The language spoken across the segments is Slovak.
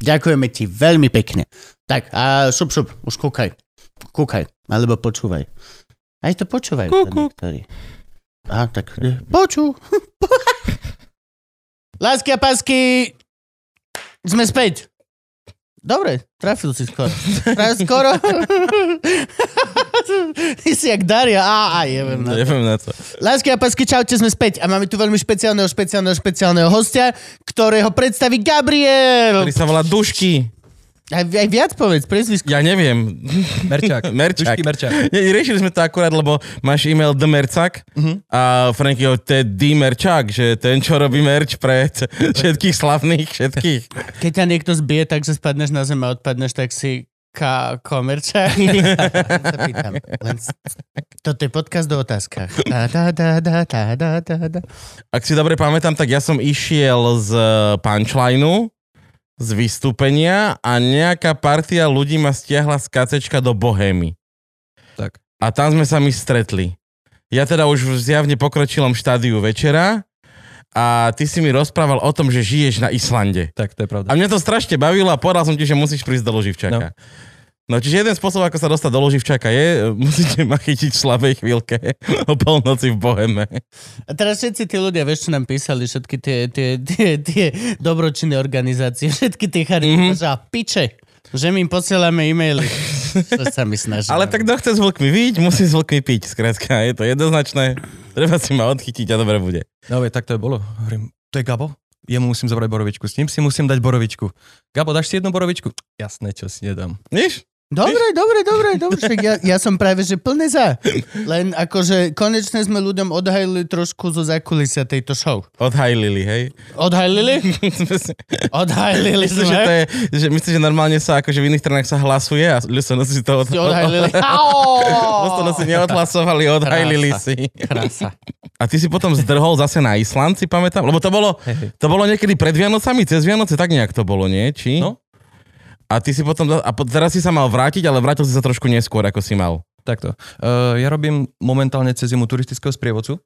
Ďakujeme ti veľmi pekne. Tak a šup, šup, už kúkaj. Kúkaj, alebo počúvaj. Aj to počúvajú. Kú. niektorí. Á, tak e, počú. Lásky a pásky, sme späť. Dobre, trafil si skoro. Trafil skoro. Ty si jak Daria. Á, á, jevem na to. Na to. Lásky a pásky, čaute, sme späť. A máme tu veľmi špeciálneho, špeciálneho, špeciálneho hostia, ktorého predstaví Gabriel. Ktorý sa volá Dušky. Aj, aj viac povedz, prezvisko. Ja neviem. Merčák. Merčák. Dušky Merčák. Riešili sme to akurát, lebo máš e-mail The Mercak Mhm. a Frankyho, to je D Merčák, že ten, čo robí merč pre všetkých slavných, všetkých. Keď ťa niekto zbije, takže spadneš na zem a odpadneš, tak si ka komerča. Len... Toto je podcast do otázkach. Da, da, da, da, da, da, da, da. Ak si dobre pamätám, tak ja som išiel z punchlineu, z vystúpenia a nejaká partia ľudí ma stiahla z kacečka do Bohémy. Tak. A tam sme sa my stretli. Ja teda už v zjavne pokročilom štádiu večera a ty si mi rozprával o tom, že žiješ na Islande. Tak, to je pravda. A mňa to strašne bavilo a povedal som ti, že musíš prísť do Loživčaka. No. no čiže jeden spôsob, ako sa dostať do Loživčaka je, musíte ma chytiť v slabej chvíľke o polnoci v Boheme. A teraz všetci tí ľudia, vieš, čo nám písali, všetky tie, tie, tie, tie dobročinné organizácie, všetky tie charity, mm-hmm. a piče, že my im posielame e-maily. Čo sa mi snažíme. Ale tak kto chce s vlkmi vyť, musí s vlkmi piť. Skrátka, je to jednoznačné. Treba si ma odchytiť a dobre bude. No, veď, tak to je bolo. Hovorím, to je Gabo? Jemu musím zobrať borovičku. S ním si musím dať borovičku. Gabo, dáš si jednu borovičku? Jasné, čo si nedám. Víš? Dobre, dobre, dobre, dobre. Však ja, ja som práve, že plne za. Len akože konečne sme ľuďom odhajili trošku zo zakulisia tejto show. Odhajlili, hej? Odhajlili? Odhajlili Myslím, že to sme. je, že myslím, že normálne sa, akože v iných stranách sa hlasuje a ľudia si to od... Odhajlili. Vlastne si neodhlasovali, odhajlili Krása. si. Krása. A ty si potom zdrhol zase na Island, si pamätám? Lebo to bolo, to bolo niekedy pred Vianocami, cez Vianoce, tak nejak to bolo, nie? Či? No. A ty si potom, a teraz si sa mal vrátiť, ale vrátil si sa trošku neskôr, ako si mal. Takto. Uh, ja robím momentálne cez zimu turistického sprievodcu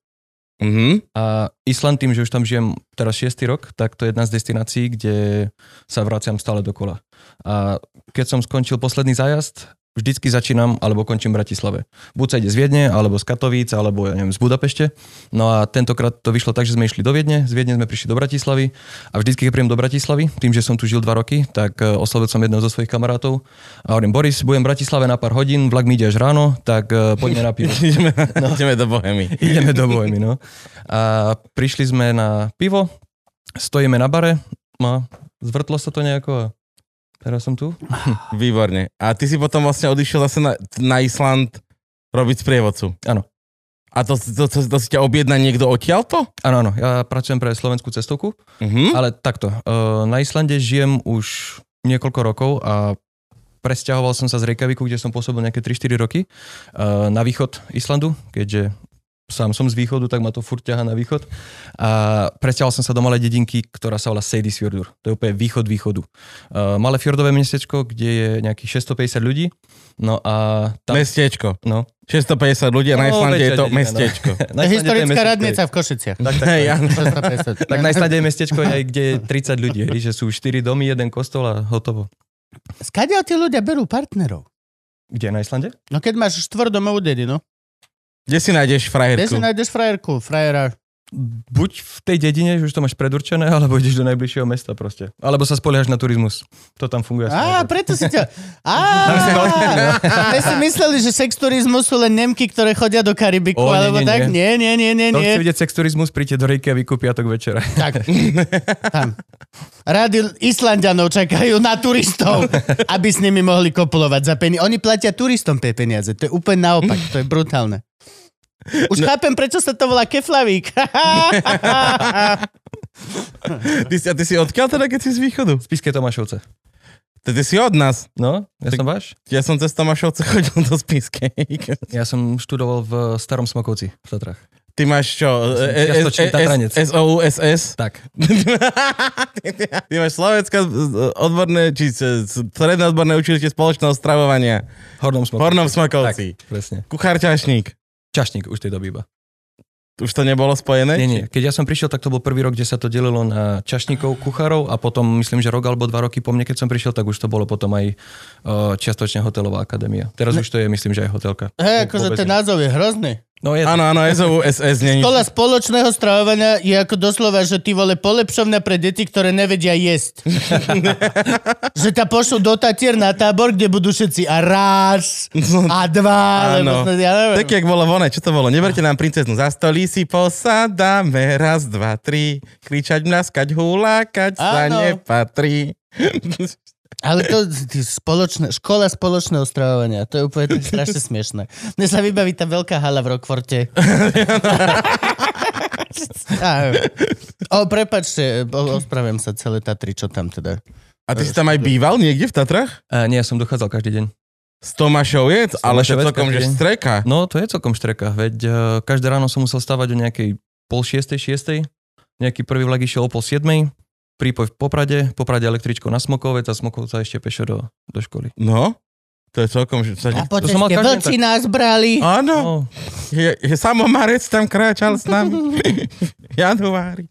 Mhm. a Island tým, že už tam žijem teraz 6. rok, tak to je jedna z destinácií, kde sa vraciam stále dokola. A keď som skončil posledný zájazd, vždycky začínam alebo končím v Bratislave. Buď sa ide z Viedne, alebo z Katovíc, alebo ja neviem, z Budapešte. No a tentokrát to vyšlo tak, že sme išli do Viedne, z Viedne sme prišli do Bratislavy a vždycky, keď príjem do Bratislavy, tým, že som tu žil dva roky, tak e, oslovil som jedného zo svojich kamarátov a hovorím, Boris, budem v Bratislave na pár hodín, vlak mi ide až ráno, tak e, poďme na pivo. ideme, no. ideme do Bohemy. Ideme do Bohemy, no. A prišli sme na pivo, stojíme na bare, no, zvrtlo sa to nejako a teraz som tu. Výborne. A ty si potom vlastne odišiel zase na, na Island robiť sprievodcu. Áno. A to, to, to, to si ťa objedná niekto odtiaľto? Áno, áno, ja pracujem pre slovenskú cestovku, Mhm. ale takto, eh, na Islande žijem už niekoľko rokov a presťahoval som sa z Reykjaviku, kde som pôsobil nejaké 3-4 roky, eh, na východ Islandu, keďže sám som z východu, tak ma to furt ťaha na východ. A presťahoval som sa do malej dedinky, ktorá sa volá Seydisfjordur. To je úplne východ východu. Uh, malé fjordové mestečko, kde je nejakých 650 ľudí. No a tam... Mestečko. No. 650 ľudí a na No, Islande je to dedina, no. mestečko. Na To je Islande to je historická radnica v Košiciach. Tak, tak, tak. áno. 650. tak na Islande je mestečko, aj kde je 30 ľudí, hej, že sú 4 domy, jeden kostol a hotovo. Skadiaľ tí ľudia berú partnerov? Kde na Islande? No keď máš štvrdomovú dedinu, Kde si nájdeš kde frajerku? si nájdeš frajerku, frajera? Buď v tej dedine, že už to máš predurčené, alebo ideš do najbližšieho mesta proste. Alebo sa spoliehaš na turizmus. To tam funguje. Á, preto si ťa... Á, my si mysleli, že sex turizmus sú len Nemky, ktoré chodia do Karibiku, nie, alebo nie, tak? nie. Nie, nie, nie, nie, Kto nie. chce vidieť sex turizmus, príďte do Reykjaviku piatok večera. Tak, tam. Rady Islandianov čakajú na turistov, aby s nimi mohli kopulovať za peniaze. Oni platia turistom pe peniaze. To je úplne naopak. To je brutálne. Už no. chápem, prečo sa to volá keflavík. Ty, si- a ty si odkiaľ teda, keď si z východu? Spiske Tomášovce. To ty si od nás. No, ja Tak- som váš. Ja som cez Tomášovce chodil do Spiskej. Ja som študoval v Starom Smokovci v Tatrách. Ty máš čo? som E- e- e- SOUSS? Tak. Ty máš Slovenské odborné, či stredné odborné učilište spoločného stravovania. Hornom Smokovci. Hornom Smokovci. Tak, presne. Kuchár ťašník. Čašník už tej doby iba. Už to nebolo spojené? Nie, nie. Keď ja som prišiel, tak to bol prvý rok, kde sa to delilo na čašníkov, kuchárov a potom myslím, že rok alebo dva roky po mne, keď som prišiel, tak už to bolo potom aj uh, čiastočne hotelová akadémia. Teraz už to je, myslím, že aj hotelka. Hej, akože ten názov je hrozný. No je Áno, áno, SOUSS nie Škola spoločného stravovania je ako doslova, že ty vole polepšovňa pre deti, ktoré nevedia jesť. že ťa pošlú do Tatier na tábor, kde budú všetci a raz, a dva, lebo Áno. snad, ja neviem. Tak jak bolo voné, čo to bolo? Neberte nám princeznu za stolí si posadáme, raz, dva, tri, kričať, mľaskať, hulákať sa nepatrí. Ale to ty, spoločné, škola spoločného stravovania, to je úplne tak strašne smiešné. Mne sa vybaví tá veľká hala v Rockforte. O, prepačte, o- ospravujem sa celé Tatry, čo tam teda. A ty si tam aj býval niekde v Tatrach? A nie, ja som dochádzal každý deň. Z Tomášoviec? Ale čo Tomášoviec celkom, že streka. No, to je celkom štreka, veď uh, každé ráno som musel stávať o nejakej pol šiestej, šiestej. Nejaký prvý vlak išiel o pol siedmej. Prípoj v Poprade, Poprade električkou na Smokovec a Smokovca ešte pešo do, do školy. No, to je celkom, že sa... A po ceste vlci nás brali. Áno, No, je, je samomarec tam kráčal s nami. Januári.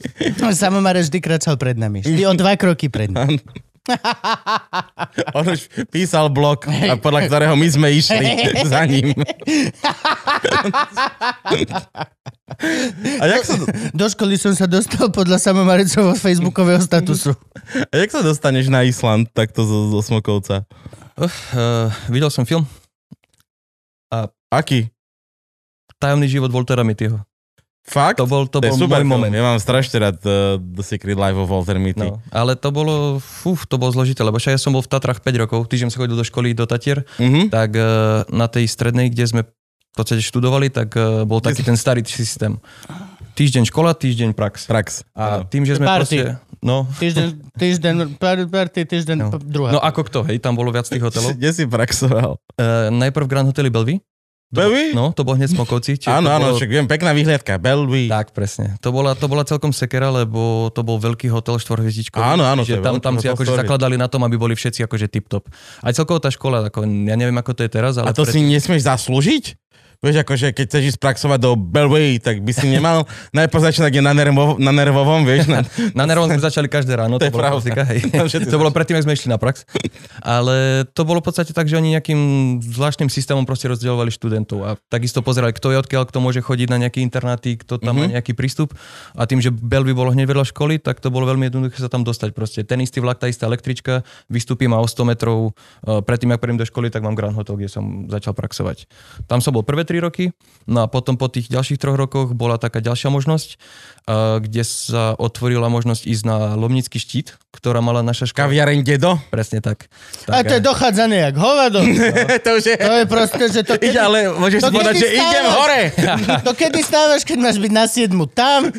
Samomare vždy kračal pred nami. Vždy o dva kroky pred nami. On už písal blog, a podľa ktorého my sme išli za ním. A jak sa, Do školy som sa dostal podľa Samomarecovho facebookového statusu. a jak sa dostaneš na Island takto zo, zo Smokovca? uh, uh, videl som film Aký? Tajomný život Voltera Mittyho. Fakt? To bol, to to bol super môj film. moment. Ja mám strašne rád uh, The Secret Life of Walter Mitty. No, ale to bolo, fú, to bolo zložité, lebo však ja som bol v Tatrach 5 rokov, týždeň som chodil do školy do Tatier, Mhm. tak uh, na tej strednej, kde sme v podstate študovali, tak uh, bol taký ten starý systém. Týždeň škola, týždeň prax. Prax. A tým, že sme Party. proste... No, Týždeň, týždeň, party, týždeň, No. druhá. no ako kto, hej, tam bolo viac tých hotelov. Kde si praxoval? Uh, najprv Grand Hoteli Belvy. Belvy? No, to bol hneď Smokovci. čiže Áno, áno, bolo- však viem, pekná vyhliadka. Belvy. Tak, presne. To bola, to bola celkom sekera, lebo to bol veľký hotel štvorhviezdičkový. Áno, áno, je tam, tam si akože zakladali na tom, aby boli všetci akože tip-top. Aj celkovo tá škola, ako, ja neviem, ako to je teraz, ale... A to si nesmieš zaslúžiť? Vieš, akože keď chceš ísť praxovať do Belway, tak by si nemal najprv začínať na, nervo, na nervovom, vieš, na, Na nervom sme začali každé ráno, To to, pravda. klasika, hej. To bolo predtým, ako sme išli na prax. Ale to bolo v podstate tak, že oni nejakým zvláštnym systémom proste rozdielovali študentov a takisto pozerali, kto je odkiaľ, kto môže chodiť na nejaké internáty, kto tam Mhm. má nejaký prístup. A tým, že Belvy bolo hneď vedľa školy, tak to bolo veľmi jednoduché sa tam dostať. Proste ten istý vlak, tá istá električka, vystúpim a o 100 metrov eh, predtým, ako prídem do školy, tak mám Grand Hotel, kde som začal praxovať. Tam som bol prvé 3 roky, no a potom po tých ďalších troch rokoch bola taká ďalšia možnosť, eh, kde sa otvorila možnosť ísť na Lomnický štít, ktorá mala naša škola. kaviareň dedo. Presne tak. A to je dochádzanie jak hovado. to už je... To je proste, že to Ide, kedy, ale môžeš To povedať, kedy že idem hore. to kedy stávaš, keď máš byť na siedmu tam?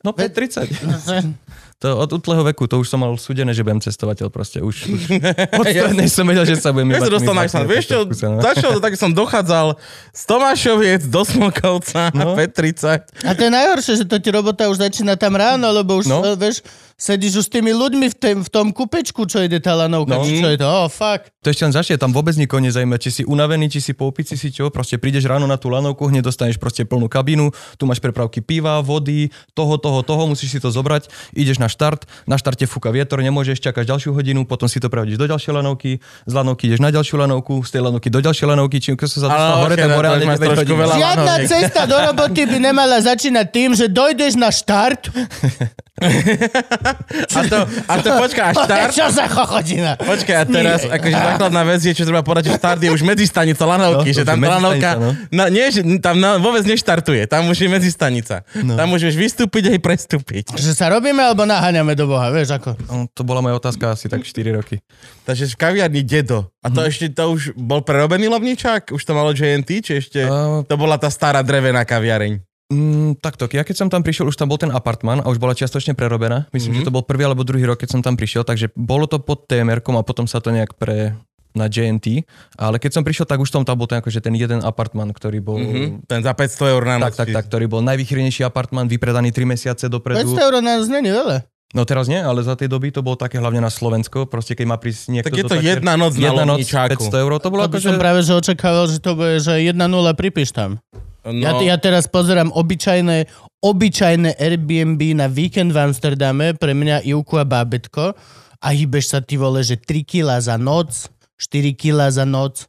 No 5.30. To od útleho veku, to už som mal súdené, že budem cestovateľ proste. Už, už strednej som vedel, že sa budem Ja iba sa dostal na Island. Vieš čo, skúsené. začal to tak, som dochádzal z Tomášoviec do Smokovca na No. 5.30. A to je najhoršie, že to ti robota už začína tam ráno, lebo už, No. no. vieš, sedíš už s tými ľuďmi v, tém, v tom kupečku, čo ide tá lanovka, No. čo je to, oh fuck. To ešte len začne, tam vôbec nikoho nezajíma, či si unavený, či si po opici, si čo, proste prídeš ráno na tú lanovku, hneď dostaneš proste plnú kabínu, tu máš prepravky piva, vody, toho, toho, toho, musíš si to zobrať, ideš na štart, na štarte fúka vietor, nemôžeš, čakáš ďalšiu hodinu, potom si to prehodíš do ďalšej lanovky, z lanovky ideš na ďalšiu lanovku, z tej lanovky do ďalšej lanovky, čím sa dostal hore, ok, tak no, hore, to ale už máš 9 trošku hodín. veľa. Žiadna cesta do roboty by nemala začínať tým, že dojdeš na štart. A to, a to počkaj, až štart. Čo za chochodina? Počkaj, a teraz akože základná vec je, čo treba povedať, že štart je už medzistanica lanovky, No, že tam lanovka, na, nie, že tam na, vôbec neštartuje, tam už je medzistanica. No. Tam môžeš vystúpiť aj prestúpiť. Že sa robíme alebo naháňame do Boha, vieš ako? No, to bola moja otázka asi tak 4 roky. Takže v kaviarni dedo. A to ešte, to už bol prerobený lovničák? Už to malo JNT, či ešte... Uh, To bola tá stará drevená kaviareň. Mm, takto, ja keď som tam prišiel, už tam bol ten apartman a už bola čiastočne prerobená. Myslím, mm-hmm. že to bol prvý alebo druhý rok, keď som tam prišiel, takže bolo to pod tmr a potom sa to nejak pre na JNT, ale keď som prišiel, tak už tam, tam bol ten, akože ten jeden apartman, ktorý bol... Mm-hmm. Ten za 500 eur na noc. Tak, tak, tak, ktorý bol najvychýrnejší apartman, vypredaný 3 mesiace dopredu. 500 eur na noc není veľa. No teraz nie, ale za tej doby to bolo také hlavne na Slovensko, proste keď má prísť niekto... Tak je to také, jedna noc na jedna noc, Lomničáku. 500 eur, to bolo To by akože... som práve že očakával, že to bude, že 1-0 pripíš tam. No, Ja, ja teraz pozerám obyčajné, obyčajné Airbnb na víkend v Amsterdame, pre mňa Ivku a bábetko a hýbeš sa ty vole, že 3 kg za noc, 4 kg za noc.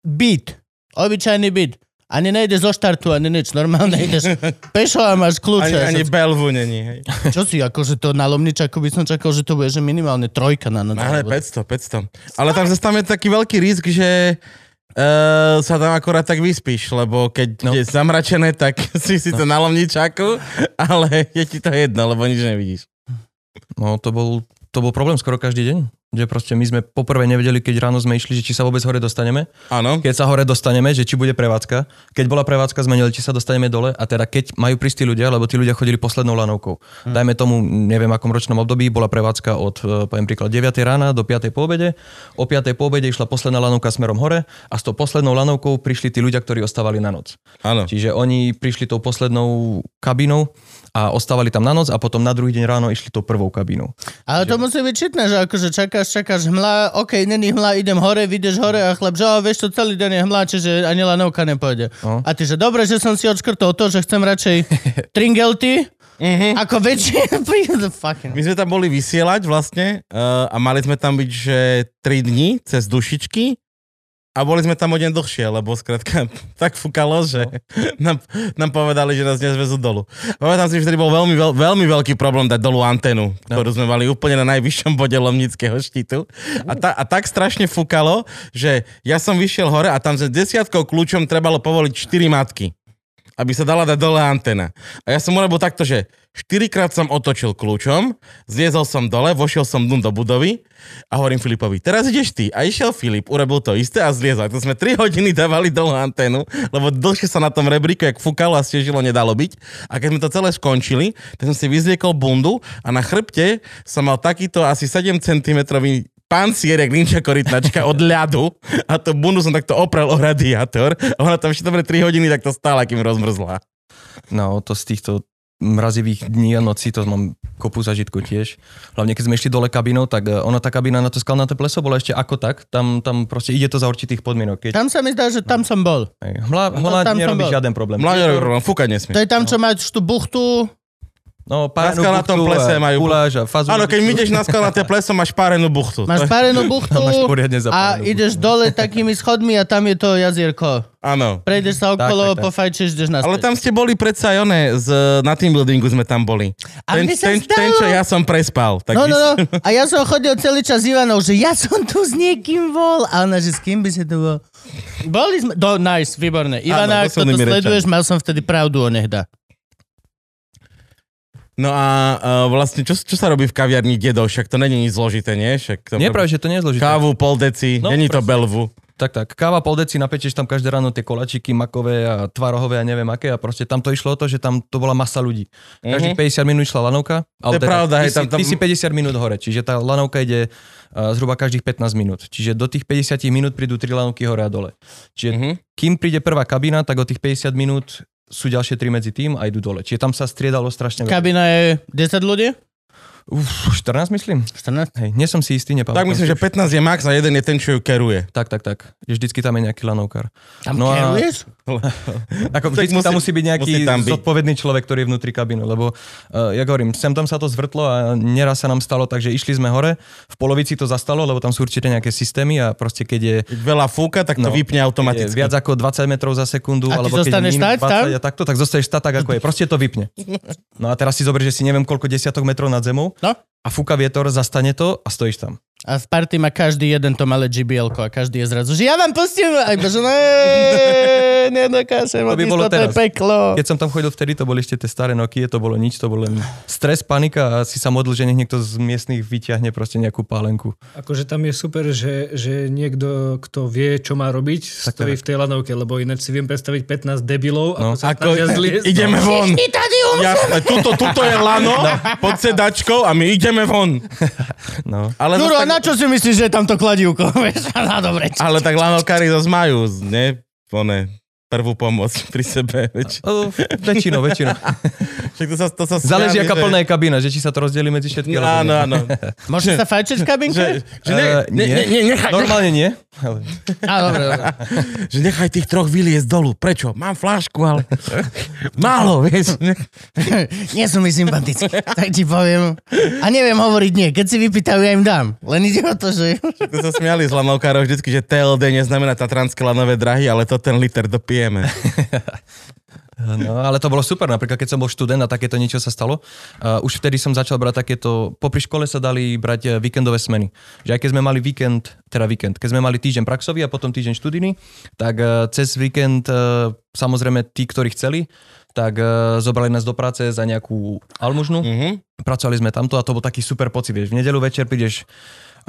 Byt. Obyčajný byt. Ani nejde zo štartu, ani nič. Normálne ideš pešo a máš kľúče. ani, ani belvu není, hej. Čo si, akože to na Lomničaku by som čakal, že to bude že minimálne trojka na noc. Ale alebo- 500, 500. Ale tam zase tam je taký veľký risk, že Uh, sa tam akorát tak vyspíš, lebo keď no. No. je zamračené, tak si si to na lomničaku, ale je ti to jedno, lebo nič nevidíš. No to bol, to bol problém skoro každý deň. Že proste my sme poprvé nevedeli, keď ráno sme išli, že či sa vôbec hore dostaneme. Áno. Keď sa hore dostaneme, že či bude prevádzka. Keď bola prevádzka, sme nedeli, či sa dostaneme dole. A teda keď majú prísť tí ľudia, lebo tí ľudia chodili poslednou lanovkou. Hmm. Dajme tomu, neviem akom ročnom období, bola prevádzka od, e, poviem príklad, 9 rána do 5 po obede. O 5 po obede išla posledná lanovka smerom hore a s tou poslednou lanovkou prišli tí ľudia, ktorí ostávali na noc. Áno. Čiže oni prišli tou poslednou kabinou a ostávali tam na noc a potom na druhý deň ráno išli tou prvou kabínou. Ale to musí byť čitné, že akože čakáš, čakáš hmla, ok, není hmla, idem hore, vyjdeš hore a chlap, že "O, vieš čo, celý deň je hmla, čiže ani lanovka nepôjde. No. A ty, že dobre, že som si odškrtol to, že chcem radšej tringelty, Mhm. ako väčšie. fucking. My sme tam boli vysielať vlastne uh, a mali sme tam byť, že 3 dní cez dušičky a boli sme tam o deň dlhšie, lebo skrátka tak fúkalo, že nám, nám povedali, že nás nezvezú dolu. Pamätám si, že vtedy bol veľmi, veľ, veľmi veľký problém dať dolu antenu, ktorú sme mali úplne na najvyššom bode Lomnického štítu. A, ta, a tak strašne fúkalo, že ja som vyšiel hore a tam za desiatkou kľúčom trebalo povoliť 4 matky aby sa dala dať dole antena. A ja som urobil takto, že štyrikrát som otočil kľúčom, zliezol som dole, vošiel som dnu do budovy a hovorím Filipovi, teraz ideš ty. A išiel Filip, urobil to isté a zliezol. To sme 3 hodiny dávali dole anténu, lebo dlhšie sa na tom rebríku, jak fúkalo a stiežilo, nedalo byť. A keď sme to celé skončili, tak som si vyzliekol bundu a na chrbte som mal takýto asi 7 cm pancier, jak linča korytnačka od ľadu a to bundu som takto oprel o radiátor a ona tam ešte dobre 3 hodiny takto stála, kým rozmrzla. No to z týchto mrazivých dní a nocí, to mám kopu zažitku tiež. Hlavne keď sme išli dole kabinou, tak eh, ona tá kabína na to skalnaté pleso bola ešte ako tak, tam, tam proste ide to za určitých podmienok. Keď, Tam sa mi zdá, že tam som bol. hmla tam som nerobí žiaden problém. Mladý problém, fúkať nesmie. To je tam, čo máš tú buchtu. No, Na párenú skalnatom buchtu plese a majú- guláš a fazu. Áno, keď mi ideš na skalnaté pleso, máš párenú buchtu. Máš To- parenú buchtu Máš poriadne a ideš dole takými schodmi a tam je to jazierko. Áno. Prejdeš sa okolo, tak, tak. pofajčíš, ideš naspäť. Ale tam ste boli predsa aj oné, z, na team buildingu sme tam boli. A ten, sa ten, čo ja som prespal. Tak No, no, no. A ja som chodil celý čas s Ivanou, že ja som tu s niekým bol. A ona, že s kým by si tu bol? Boli sme... Do, nice, výborné. Ivana, Áno, ak toto sleduješ, mal som vtedy pravdu o nehda. No a uh, vlastne, čo, čo sa robí v kaviarni Dedo? Však to není nič zložité, nie? Však to Nie, práve, že to nie je zložité. Kávu, pol deci, No, není to belvu. Tak, tak. Káva pol deci, napečieš tam každé ráno tie kolačiky makové a tvarohové a neviem aké a proste tam to išlo o to, že tam to bola masa ľudí. Každých 50 minút išla lanovka. To je pravda, ty, hej, tam- tam- ty si 50 minút hore, čiže tá lanovka ide uh, zhruba každých 15 minút. Čiže do tých 50 minút prídu 3 lanovky hore a dole. Čiže Mhm. kým príde prvá kabína, tak od tých 50 minút sú ďalšie 3 medzi tým a idú dole. Čiže tam sa striedalo strašne veľa. Kabina je 10 ľudí? Uf, 14 myslím? 14? Hej, nie som si istý, nepamätám. Tak myslím, že už. 15 je max a jeden je ten, čo ju keruje. Tak, tak, tak. Že vždycky tam je nejaký lanovkár. Tam No a- keruješ? Ako vždycky musí- tam musí byť nejaký musí tam byť. zodpovedný človek, ktorý je vnútri kabínu, lebo uh, ja hovorím, sem tam sa to zvrtlo a neraz sa nám stalo, takže išli sme hore, v polovici to zastalo, lebo tam sú určite nejaké systémy a proste keď je veľa fúka, tak to No, vypne automaticky. viac ako 20 metrov za sekundu, A alebo keď minus stať tam? 20 a takto, tak zostaneš stať tak, ako je. Proste to vypne. No a teraz si zober, že si neviem koľko desiatok metrov nad zemou No. A fúka vietor, zastane to a stojíš tam. A v party má každý jeden to malé gbl a každý je zrazu, že ja vám pustím. A iba, že ne, nedokážem, To by bolo teraz. peklo. Keď som tam chodil vtedy, to boli ešte tie staré Nokia, to bolo nič, to bol len stres, panika a si sa modlil, že nech niekto z miestnych vyťahne proste nejakú pálenku. Akože tam je super, že, že niekto, kto vie, čo má robiť, Tak stojí tak. v tej lanovke, lebo ináč si viem predstaviť 15 debilov, No. ako sa Ako, ideme von. Ty tady. Jasné, tuto, tuto je lano pod sedačkou a my ideme von. No. Ale, Juro, a na tak, čo si myslíš, že je tam to kladívko? No dobre. čo- ale tak lanokári zase majú, ne? One, prvú pomoc pri sebe. Veď. O, väčšinou, väčšinou. Však to sa, to sa Záleží, aká že- plná je kabína, že či sa to rozdelí medzi všetky. alebo Áno, nie. áno. Môže sa fajčiť v kabinke? Že, že, ne, Eh, ne, ne, ne, nechaj, Normálne nie. Ale... Á, dobre, dobre. že nechaj tých troch vyliesť dolu. Prečo? Mám flášku, ale málo, vieš. Nie sú mi sympatickí, tak ti poviem. A neviem hovoriť nie. Keď si vypýtajú, ja im dám. Len ide o to, že... To sa smiali z lanovkárov vždycky, že TLD neznamená Tatranské lanové drahy, ale to ten liter dopijeme. No, ale to bolo super, napríklad keď som bol študent a takéto niečo sa stalo. Uh, už vtedy som začal brať takéto, popri škole sa dali brať eh, víkendové smeny. Že aj keď sme mali víkend, teda víkend, keď sme mali týždeň praxový a potom týždeň študijný, tak uh, cez víkend uh, samozrejme tí, ktorí chceli, tak uh, zobrali nás do práce za nejakú almužnu. Mhm. Pracovali sme tamto a to bol taký super pocit, vieš. V nedelu večer prídeš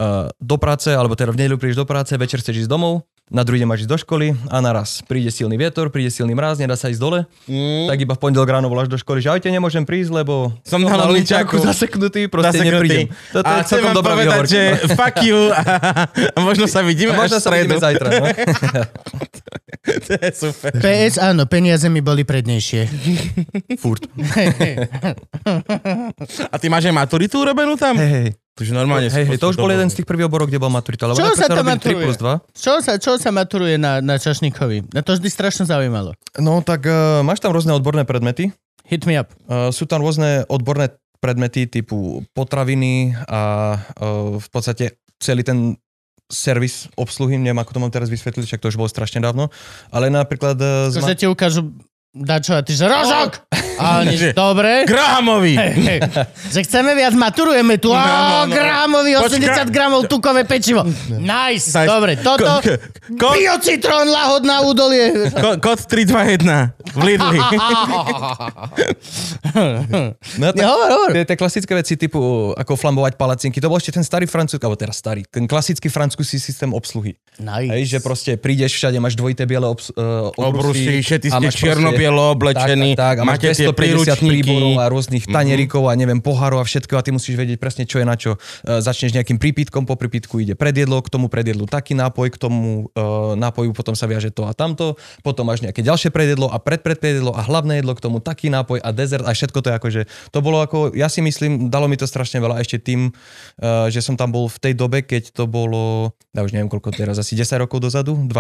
uh, do práce, alebo teda v nedelu prídeš do práce, večer chceš ísť domov, na druhý deň máš ísť do školy a naraz príde silný vietor, príde silný mráz, nedá sa ísť dole, Mm. tak iba v pondelok ráno voláš do školy, že ahojte, nemôžem prísť, lebo Som na loničáku. zaseknutý, proste Zaseknutý. neprídem. Toto a je chcem vám dobrá povedať, výhovorka. že fuck you a, a možno sa vidíme Možno až v sa vidíme zajtra. No? to je super. PS, áno, peniaze mi boli prednejšie. Furt. A ty máš aj maturitu urobenú tam? Hej, hej. Takže normálne Hej, hej, to už bol jeden z tých prvých oborov, kde bol maturita. Lebo Čo sa tam robili 3 maturuje? plus 2. Čo sa, čo sa maturuje na, na Čašníkovi? Na to vždy strašne zaujímalo. No tak uh, máš tam rôzne odborné predmety. Hit me up. Uh, sú tam rôzne odborné predmety typu potraviny a uh, v podstate celý ten servis obsluhy, neviem ako to mám teraz vysvetliť, však to už bolo strašne dávno, ale napríklad uh, Že ti ukážu dačo a ty že rožok! A oni, že dobre. Grahamovi! Hej, hej. Že chceme viac, maturujeme tu. No, no, no. gramovi, 80 Počka- gramov tukové pečivo. Nice, Nice. dobre. Toto, Ko- ko- biocitrón, lahodná údolie. ko- Kód 321 v Lidli. No, Nie, hovor, hovor. Tie, tie klasické veci typu ako flambovať palacinky, to bol ešte ten starý francúzsky, alebo teraz starý, ten klasický francúzsky systém obsluhy. Nice. Hej, že proste prídeš všade, máš dvojité biele obs, uh, Obrusy, všetci a ste máš čierno-bielo oblečení, tak, tak, tak, a máte tie 250 príručníky. príborov a rôznych tanierikov a neviem, pohárov a všetko a ty musíš vedieť presne, čo je na čo. Uh, začneš nejakým prípitkom, po prípitku ide predjedlo, k tomu predjedlu taký nápoj, k tomu uh, nápoju potom sa viaže to a tamto, potom máš nejaké ďalšie predjedlo a predpredpredjedlo a hlavné jedlo, k tomu taký nápoj a dezert a všetko to je akože, to bolo ako, ja si myslím, dalo mi to strašne veľa ešte tým, uh, že som tam bol v tej dobe, keď to bolo, ja už neviem koľko teraz, asi 10 rokov dozadu, 12,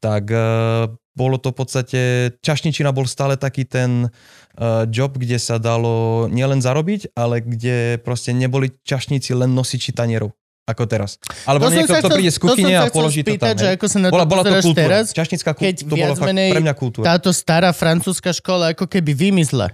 tak uh, bolo to v podstate, čašničina bol stále taký ten uh, job, kde sa dalo nielen zarobiť, ale kde proste neboli čašníci len nosiči tanierov ako teraz. Alebo To niekto, kto príde z kuchyne a položí to tam. že ako sa na to bola, bola to kultúra. teraz, Čašnická kultúra, to bola fakt pre mňa kultúra. táto stará francúzska škola ako keby vymysle.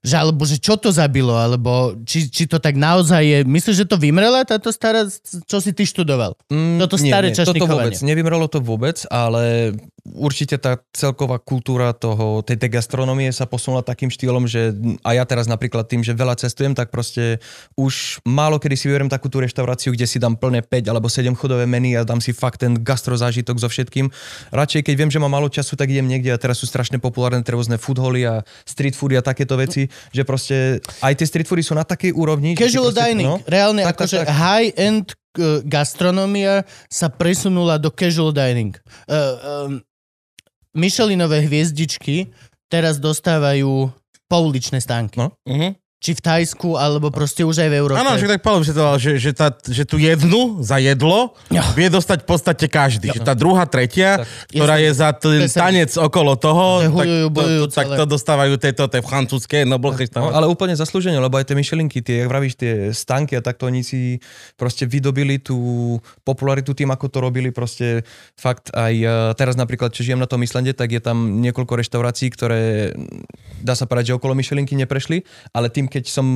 Že alebo, že čo to zabilo, alebo či, či to tak naozaj je. Myslíš, že to vymrela táto stará, čo si ty študoval? Mm, Toto staré toto čašníkovanie. vôbec, nevymrelo to vôbec, ale určite tá celková kultúra toho, tej, tej gastronomie sa posunula takým štýlom, že a ja teraz napríklad tým, že veľa cestujem, tak proste už málo kedy si vyberiem takú tú reštauráciu, kde si dám plné 5 alebo 7 chodové meny a dám si fakt ten gastrozážitok so všetkým. Radšej, keď viem, že mám málo času, tak idem niekde a teraz sú strašne populárne rôzne food hally a street foody a takéto veci, že proste aj tie street foody sú na takej úrovni. Casual proste, dining. no, Reálne tak, akože tak. high-end gastronomia sa presunula do casual dining. Uh, um, Michelinové hviezdičky teraz dostávajú pouličné stánky. No. Mhm. Či v Tajsku, alebo proste už aj v Európe. Áno, že tak Pavel vysvetloval, že, že, tá, že tú jednu za jedlo Jo. vie dostať v podstate každý. Že tá druhá, tretia, Tak. ktorá je za ten je sa- tanec okolo toho, Že tak hujujú, to, bojujú to, tak to dostávajú tieto tie francúzske noble No, ale úplne zaslúžene, lebo aj tie myšelinky, tie, jak vravíš, tie stanky a takto oni si proste vydobili tú popularitu tým, ako to robili proste fakt aj eh, teraz napríklad, čo žijem na tom Islande, tak je tam niekoľko reštaurácií, ktoré dá sa povedať, že okolo myšelinky neprešli, ale tým predtým, keď som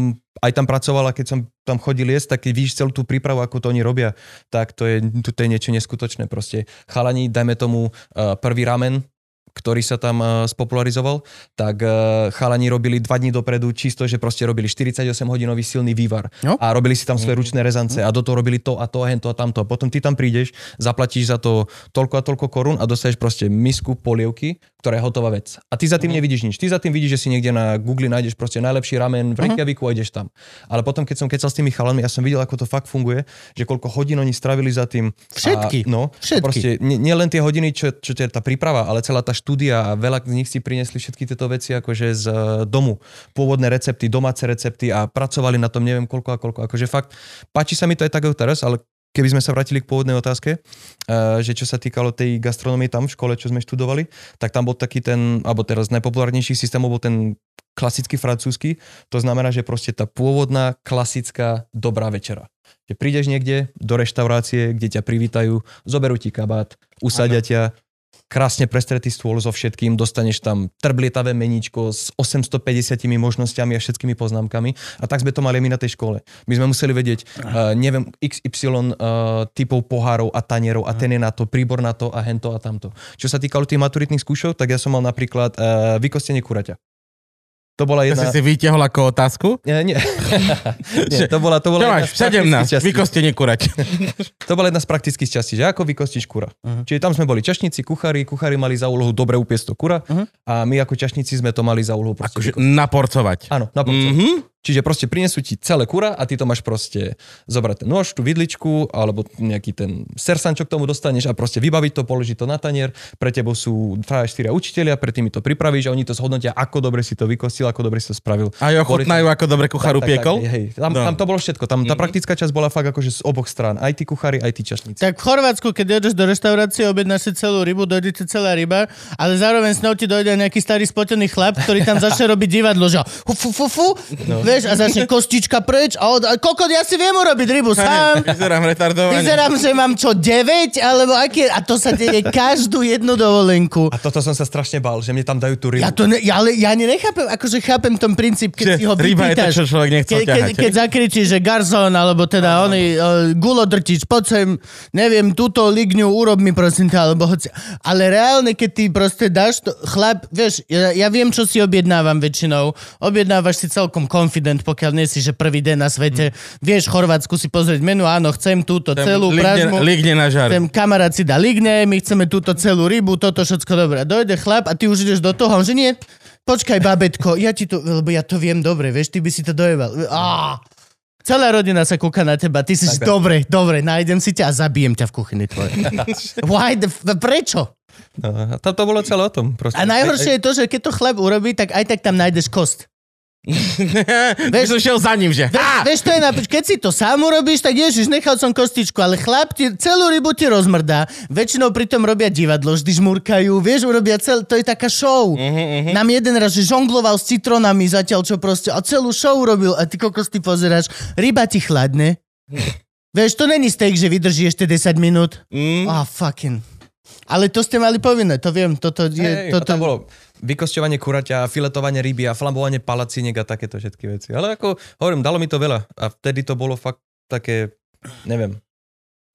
aj tam pracoval a keď som tam chodil jesť, tak keď vidíš celú tú prípravu, ako to oni robia, tak to je, to je niečo neskutočné. Proste chalani, dajme tomu uh, prvý ramen, ktorý sa tam uh, spopularizoval, tak uh, chalani robili dva dní dopredu čisto, že proste robili 48 hodinový silný vývar No. a robili si tam svoje ručné rezance a do toho robili to a to a hento a tamto. A potom ty tam prídeš, zaplatíš za to toľko a toľko korún a dostaneš proste misku polievky, ktorá je hotová vec. A ty za tým nevidíš nič. Ty za tým vidíš, že si niekde na Google nájdeš proste najlepší ramen v Reykjaviku a ideš tam. Ale potom, keď som kecal s tými chalami, ja som videl, ako to fakt funguje, že koľko hodín oni stravili za tým. Všetky. A, no, Všetky. A proste nie, nie tie hodiny, čo, čo je tá príprava, ale celá tá štúdia a veľa z nich si priniesli všetky tieto veci akože z eh, domu. Pôvodné recepty, domáce recepty a pracovali na tom neviem koľko a koľko. Akože fakt, páči sa mi to aj tak teraz, ale keby sme sa vrátili k pôvodnej otázke, eh, že čo sa týkalo tej gastronomie tam v škole, čo sme študovali, tak tam bol taký ten, alebo teraz najpopulárnejší systém bol ten klasický francúzsky, to znamená, že proste tá pôvodná klasická dobrá večera. Že prídeš niekde do reštaurácie, kde ťa privítajú, zoberú ti kabát, usadia ťa, krásne prestretý stôl so všetkým, dostaneš tam trblietavé meníčko s 850 možnosťami a všetkými poznámkami. A tak sme to mali my na tej škole. My sme museli vedieť, uh, neviem, XY uh, typov pohárov a tanierov a ten je na to, príbor na to a hento a tamto. Čo sa týkalo tých maturitných skúšok, tak ja som mal napríklad uh, vykostenie kuraťa. To bola To jedna... si si vytiahol ako otázku? Nie, nie. nie to bola, to bola Čo máš? z praktických 17. častí. Vykostenie kurať. To bola jedna z praktických častí, že ako vykostíš kura. Uh-huh. Čiže tam sme boli čašníci, kuchári, kuchári mali za úlohu dobre upiesť to kura uh-huh. a my ako čašníci sme to mali za úlohu proste Akože vykostiť. naporcovať. Áno, na mm-hmm. Mhm. Čiže proste prinesú ti celé kura a ty to máš proste zobrať ten nôž, tú vidličku alebo nejaký ten sersan, čo k tomu dostaneš a proste vybaviť to, položiť to na tanier. Pre tebo sú 2-4 učiteľia, pre tými to pripravíš a oni to zhodnotia, ako dobre si to vykostil, ako dobre si to spravil. A jo, chutnajú, ako dobre kuchár upiekol? hej, tam, No. tam to bolo všetko. Tam tá praktická časť bola fakt akože z oboch strán. Aj tí kuchári, aj tí čašníci. Tak v Chorvátsku, keď ideš do reštaurácie, objednáš si celú rybu, dojde ti celá ryba, ale zároveň s ňou ti dojde nejaký starý spotený chlap, ktorý tam začne robiť divadlo, že fu, fu, fu, fu, no. Vieš, a začne kostička preč a, od, a kokot, ja si viem urobiť rybu sám. Vyzerám retardovane. Vyzerám, že mám čo, 9, alebo aké, a to sa deje každú jednu dovolenku. A toto som sa strašne bál, že mne tam dajú tú rybu. Ja to ne, ja, ale ja ani nechápem, akože chápem ten princíp, keď Že si ho ryba je to, vypýtaš. čo človek nechcel Ke, keď, ťahať. keď zakričíš, že garzón, alebo teda oný uh, gulodrtič, poď sem, neviem, túto ligňu urob mi prosím ťa, alebo hoci. Ale reálne, keď ty proste dáš to, chlap, vieš, ja, ja viem, čo si objednávam väčšinou. Objednávaš si celkom confident, pokiaľ nie si, že prvý deň na svete. Vieš v Chorvátsku si pozrieť menu, áno, chcem túto Tam celú ligne, pražmu. ligne na žar. Ten kamarát si dá ligne, my chceme túto celú rybu, toto všetko dobré. Dojde chlap a ty už ideš do toho, on že nie, počkaj babetko, ja ti to, lebo ja to viem dobre, vieš, ty by si to dojeval. Á, celá rodina sa kúka na teba, ty si si, dobre, dobre, nájdem si ťa a zabijem ťa v kuchyni tvojej. Why the, prečo? No, a tam to bolo celé o tom. Proste. A najhoršie je to, že keď to chlap urobí, tak aj tak tam nájdeš kost. By som šiel za ním, že... Vieš, vieš, to je napríklad, keď si to sám urobíš, tak ježiš, nechal som kostičku, ale chlap ti, celú rybu ti rozmrdá. Väčšinou pritom robia divadlo, vždy žmurkajú, vieš, urobia cel, to je taká show. Mhm, Nám jeden raz, že žongloval s citronami zatiaľ, čo proste, a celú show urobil a ty kokos ty pozeráš, ryba ti chladne. vieš, to není steak, že vydrží ešte 10 minút. Mm. Ah, fucking. Ale to ste mali povinné, to viem, toto je... Hej, toto... tam bolo vykosťovanie kuraťa, filetovanie ryby a flambovanie palaciniek a takéto všetky veci. Ale ako, hovorím, dalo mi to veľa. A vtedy to bolo fakt také, neviem,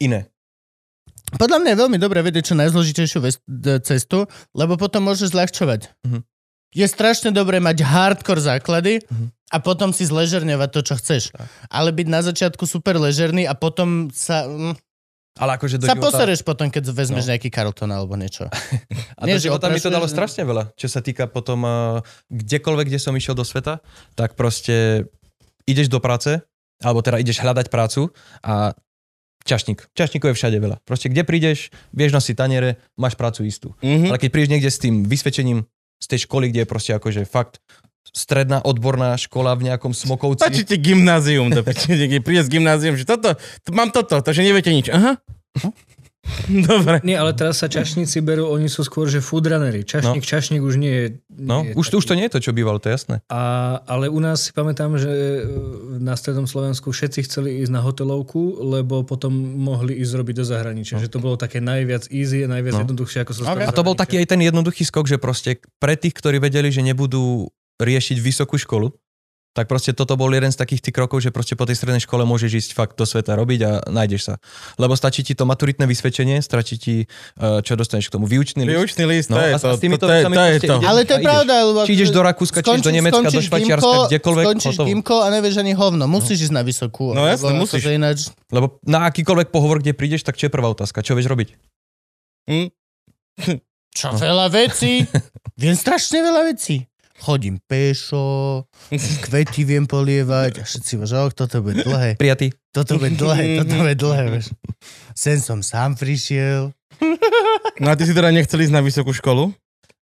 iné. Podľa mňa je veľmi dobré vedieť čo najzložitejšiu cestu, lebo potom môžeš zľahčovať. Mhm. Je strašne dobré mať hardcore základy Mhm. a potom si zležerňovať to, čo chceš. Ale byť na začiatku super ležerný a potom sa, mm, Ale akože do sa života... posereš potom, keď vezmeš No. nejaký Carlton alebo niečo. A Nie, do života mi to dalo že- strašne veľa. Čo sa týka potom uh, kdekoľvek, kde som išiel do sveta, tak proste ideš do práce, alebo teda ideš hľadať prácu a čašník. Čašníkov je všade veľa. Proste kde prídeš, vieš nosiť taniere, máš prácu istú. Mhm. Ale keď prídeš niekde s tým vysvedčením z tej školy, kde je proste akože fakt stredná odborná škola v nejakom smokovci. Stačí ti gymnázium, piči. Niekde príde z gymnázium, že toto, t- mám toto, takže neviete nič. Aha. Dobre. Nie, ale teraz sa čašníci berú, oni sú skôr, že foodrunnery. Čašník, no. čašník už nie je... No, nie je už, to, už taký. to nie je to, čo bývalo, to je jasné. A, ale u nás si pamätám, že e, na strednom Slovensku všetci chceli ísť na hotelovku, lebo potom mohli ísť robiť do zahraničia. Že to bolo také najviac easy a najviac No. jednoduchšie, ako sa Ok. stalo A to bol taký aj ten jednoduchý skok, že proste pre tých, ktorí vedeli, že nebudú riešiť vysokú školu, Tak proste toto bol jeden z takých tých krokov, že proste po tej strednej škole môžeš ísť fakt do sveta robiť a nájdeš sa. Lebo stačí ti to maturitné vysvedčenie, stačí ti, eh, čo dostaneš k tomu, výučný list. Výučný list, to No, je a s- to, a s týmito to, to, to je to. ideš Ale to je pravda. Lebo Či ideš do Rakúska, či ideš do Nemecka, do skončíš Švajčiarska, kdekoľvek, Skončíš hotovo. gymko a nevieš ani hovno. Musíš ísť na vysokú. No jasne, lebo musíš. Ináč, Lebo na akýkoľvek pohovor, kde prídeš, tak čo je prvá otázka? Čo vieš robiť? Hm? čo veľa vecí. Viem strašne veľa vecí. Chodím pešo, kvety viem polievať a všetci že oh, toto bude dlhé, Prijatý? toto bude dlhé, toto bude dlhé, vieš. Sem som sám prišiel. No a ty si teda nechcel ísť na vysokú školu?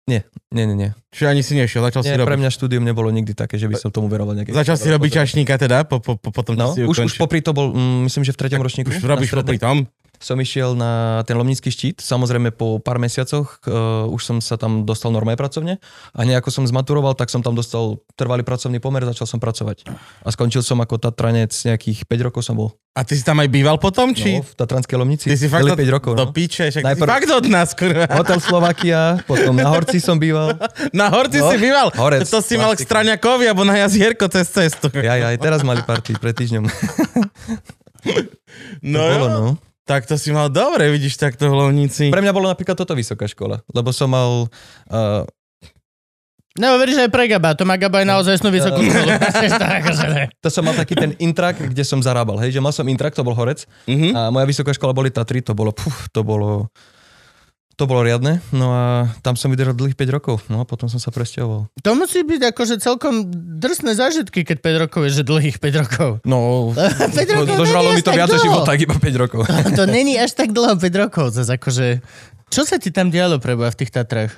Nie, nie, nie. nie. Čiže ani si nešiel, začal si nie pre robiť. mňa štúdium nebolo nikdy také, že by som tomu veroval nejaké. Začal si robiť čašníka teda, po, po, po, potom No, si už, už ukončil. popri to bol, mm, myslím, že v treťom ročníku. Už robíš popri tom? Som išiel na ten Lomnický štít, samozrejme po pár mesiacoch uh, už som sa tam dostal normálne pracovne a nejako som zmaturoval, tak som tam dostal trvalý pracovný pomer, začal som pracovať. A skončil som ako Tatranec, nejakých 5 rokov som bol. A ty si tam aj býval potom, či? No, v Tatranskej Lomnici. Ty si fakt Celých do, 5 rokov. do No. piče, však Najprv- fakt od nás, kurva. Hotel Slovakia, potom na Horci som býval. Na Horci No. si býval. Horec, to si mal k. Straňakovi, alebo na jazierko cez cestu. Ja, ja, aj teraz mali party pred týždňom. No, to bolo, no. Tak to si mal dobre, vidíš takto v Lovnici. Pre mňa bolo napríklad toto vysoká škola, lebo som mal uh, No, veríš aj pre Gaba, to má Gaba aj naozaj snú vysokú školu. akože ne. to som mal taký ten intrak, kde som zarábal, hej, že mal som intrak, to bol Horec, Mhm. A moja vysoká škola boli Tatry, to bolo, puf, to bolo, to bolo riadne. No a tam som vydržal dlhých 5 rokov, no a potom som sa presťahoval. To musí byť akože celkom drsné zážitky, keď 5 rokov je, že dlhých 5 rokov. No, 5 rokov dožralo mi to tak viac života, iba 5 rokov. To není až tak dlho 5 rokov, zase akože... Čo sa ti tam dialo preboha v tých Tatrách?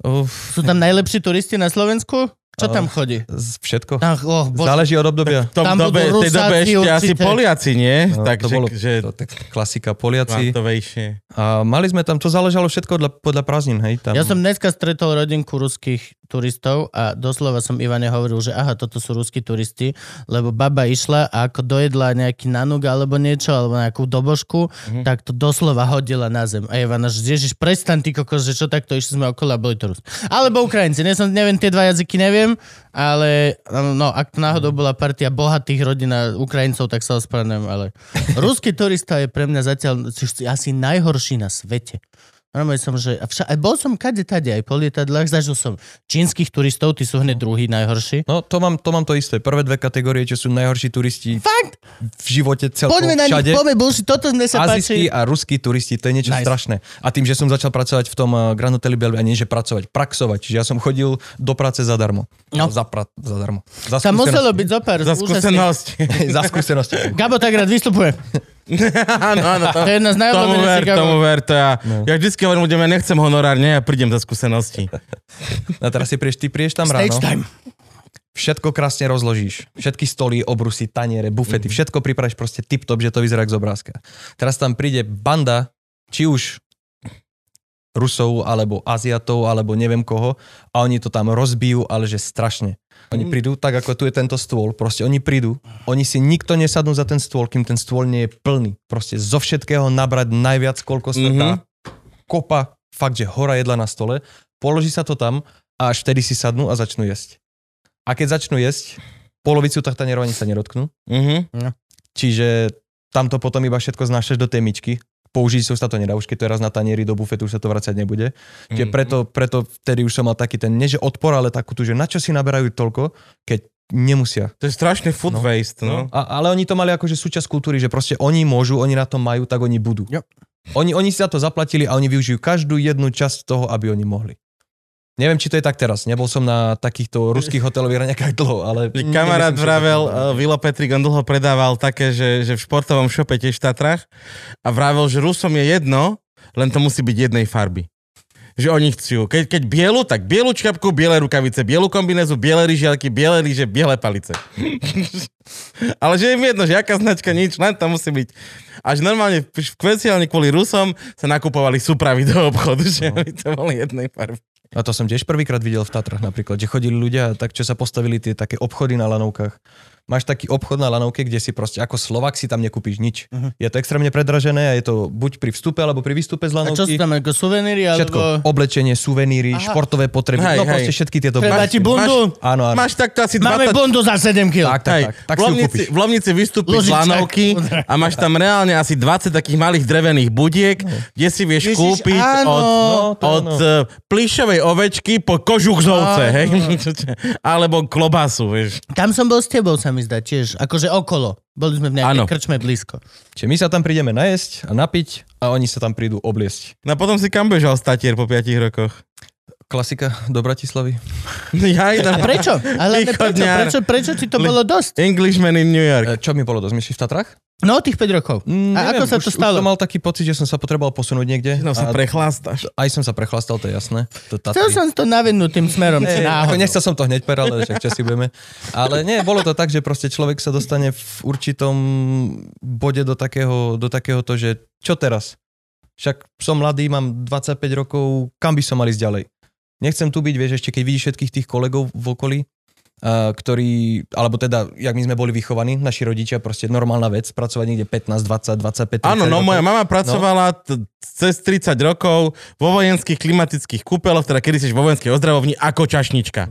Uf, Sú tam najlepší turisti na Slovensku? Čo tam chodí? z- všetko. Ach, oh, bože. Záleží od obdobia. V tom Tam dobe, budú tej dobe ešte asi určite. Poliaci, nie? No, tak, to že, bolo že to, tak, klasika, Poliaci. kvantovejšie. A mali sme tam, to záležalo všetko podľa, podľa prázdnin, hej. Tam, Ja som dneska stretol rodinku ruských turistov a doslova som Ivane hovoril, že aha, toto sú ruskí turisti, lebo baba išla a ako dojedla nejaký nanuk alebo niečo, alebo nejakú dobožku, Mhm. tak to doslova hodila na zem. A Ivana, že ježiš, prestan ty kokos, že čo takto, išli sme okolo a boli to Rus. Alebo Ukrajinci, som, neviem, tie dva jazyky neviem, ale no, ak náhodou bola partia bohatých rodín Ukrajincov, tak sa ospravedlňujem, ale ruský turista je pre mňa zatiaľ asi najhorší na svete. Normálne som, že... A vša- aj bol som kade tade, aj po lietadlách, zažil som čínskych turistov, tí sú hneď druhý najhorší. No, to mám, to mám to isté. Prvé dve kategórie, čo sú najhorší turisti Fakt? v živote celkom Poďme na nich, všade. poďme bullshit, toto mne sa Azijskí páči. a ruskí turisti, to je niečo Nice. strašné. A tým, že som začal pracovať v tom uh, Grand Hoteli Bellevue, a nie že pracovať, praxovať. Čiže ja som chodil do práce zadarmo. No. Za pra- zadarmo. Za Tam muselo skúsenosti. byť zopár. Za skúsenosť. za skúsenosti. Gabo tak rád vystupuje. áno, áno. To, To je jedna z tomu ver, tomu ver, to ja, No. ja vždycky hovorím ľuďom, ja nechcem honorár, nie, ja prídem za skúsenosti. A teraz si prieš, ty prieš tam Stage ráno, time. všetko krásne rozložíš. Všetky stoly, obrusy, taniere, bufety, všetko pripravíš proste tip-top, že to vyzerá z obrázka. Teraz tam príde banda, či už Rusov, alebo Aziatov, alebo neviem koho a oni to tam rozbijú, ale že strašne. Oni Mm. prídu, tak ako tu je tento stôl, proste oni prídu, oni si nikto nesadnú za ten stôl, kým ten stôl nie je plný. Proste zo všetkého nabrať najviac, koľko sa Mhm. dá. Kopa, fakt, že hora jedla na stole, položí sa to tam a až vtedy si sadnú a začnú jesť. A keď začnú jesť, polovicu tahtanierov ani sa nedotknú, Mhm. čiže tam to potom iba všetko znášaš do tej myčky, použiť sa to nedá, už keď to je raz na tanieri do bufetu, už sa to vracať nebude. Čiže Mhm. preto, preto vtedy už som mal taký ten, nie že odpor, ale takú tu, že na čo si naberajú toľko, keď nemusia. To je strašný food No. waste, no. A, ale oni to mali akože súčasť kultúry, že proste oni môžu, oni na to majú, tak oni budú. Jo. Oni, oni si za to zaplatili a oni využijú každú jednu časť toho, aby oni mohli. Neviem, či to je tak teraz. Nebol som na takýchto ruských hotelových raňakách dlho, ale... Kamarát vravel, uh, Vilo Petrik, on dlho predával také, že, že v športovom šope tiež v Tatrách a vravel, že Rusom je jedno, len to musí byť jednej farby. Že oni chcú. Keď, keď bielu, tak bielu čapku, biele rukavice, bielu kombinézu, biele ryžielky, biele lyže, biele palice. Ale že im jedno, že aká značka, nič, len to musí byť. Až normálne špeciálne kvôli Rusom sa nakupovali súpravy do obchodu, že aby to boli jednej farby. A to som tiež prvýkrát videl v Tatrach napríklad, že chodili ľudia, tak čo sa postavili tie také obchody na lanovkách. Máš taký obchod na lanovke, kde si proste ako Slovak si tam nekúpiš nič. Mhm. Je to extrémne predražené a je to buď pri vstupe alebo pri výstupe z A čo sú lanovky. tam, ako suveníry, Všetko. alebo... Oblečenie, suveníry, Aha. športové potreby, Hej, no hej. proste všetky tieto Treba ti bundu? Áno, áno. Máš takto asi Máme 20... bundu za 7 kg. Tak, tak, Hej, tak. Tak v, Lomnici, v Lomnici vystúpiš z lanovky a máš tam reálne asi 20 takých malých drevených budiek, kde si vieš Ježiš, kúpiť áno. od, No, od uh, plíšovej ovečky po kožuch z ovce? Alebo klobasu, vieš. Tam som bol s tebou, sa mi zdá, tiež. Akože okolo. Boli sme v nejakej Áno. krčme blízko. Čiže my sa tam prídeme najesť a napiť a oni sa tam prídu obliesť. No a potom si kam bežal statier po 5 rokoch? Klasika do Bratislavy. Ja A idem. prečo? Ale prečo, prečo, prečo ti to Li- bolo dosť? Englishman in New York. E, Čo mi bolo dosť? Myslíš v Tatrach? No, tých 5 rokov. Mm, A neviem, ako sa už, to stalo? Už som mal taký pocit, že som sa potreboval posunúť niekde. No sa a prechlastáš. aj som sa prechlastal, to je jasné. To Chcel som to navednúť tým smerom. Nie, ako nechcel som to hneď povedať, ale však čo si budeme. Ale nie, bolo to tak, že proste človek sa dostane v určitom bode do takého, do takého to, že čo teraz? Však som mladý, mám 25 rokov, kam by som mal ísť ďalej? Nechcem tu byť, vieš, ešte keď vidíš všetkých tých kolegov v okolí, a, ktorí, alebo teda, jak my sme boli vychovaní, naši rodičia, proste normálna vec, pracovať niekde 15, 20, 25, 30 Áno, no rokov. moja mama pracovala t- cez 30 rokov vo vojenských klimatických kúpeloch, teda kedy si vo vojenskej ozdravovni ako čašnička.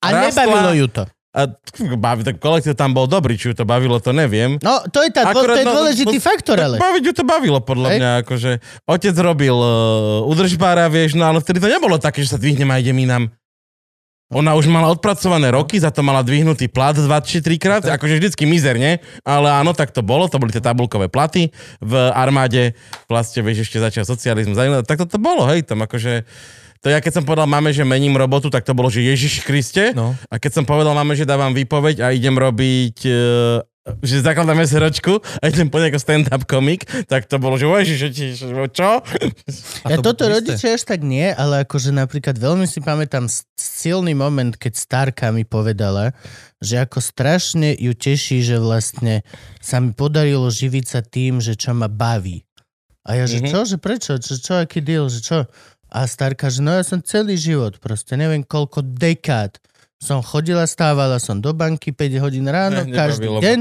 A Rastla- nebavilo ju to. A baví, tak kolektív tam bol dobrý, či ju to bavilo, to neviem. No, to je, tá, Akurát, to je no, dôležitý no, faktor, ale. Baviť ju to bavilo, podľa Hej. mňa, akože otec robil uh, udržbára, vieš, no ale vtedy to nebolo také, že sa dvihnem a idem inám. Ona už mala odpracované roky, za to mala dvihnutý plat 2 či 3 krát, akože vždycky mizerne, ale áno, tak to bolo, to boli tie tabulkové platy v armáde, vlastne, vieš, ešte začal socializmus, tak to, to bolo, hej, tam akože, to ja keď som povedal máme, že mením robotu, tak to bolo, že Ježiš Kriste, No. a keď som povedal máme, že dávam výpoveď a idem robiť, e, že zakladáme SROčku a idem po ako stand-up komik, tak to bolo, že ježiš, čo? A Ja to toto rodičia až tak nie, ale akože napríklad veľmi si pamätám silný moment, keď starka mi povedala, že ako strašne ju teší, že vlastne sa mi podarilo živiť sa tým, že čo ma baví. A ja, že Mhm. čo, že prečo, čo, čo, aký deal, že čo? A starka, že no ja som celý život, proste neviem koľko dekád som chodila, stávala som do banky 5 hodín ráno, Ne, každý nebavilo ma. deň,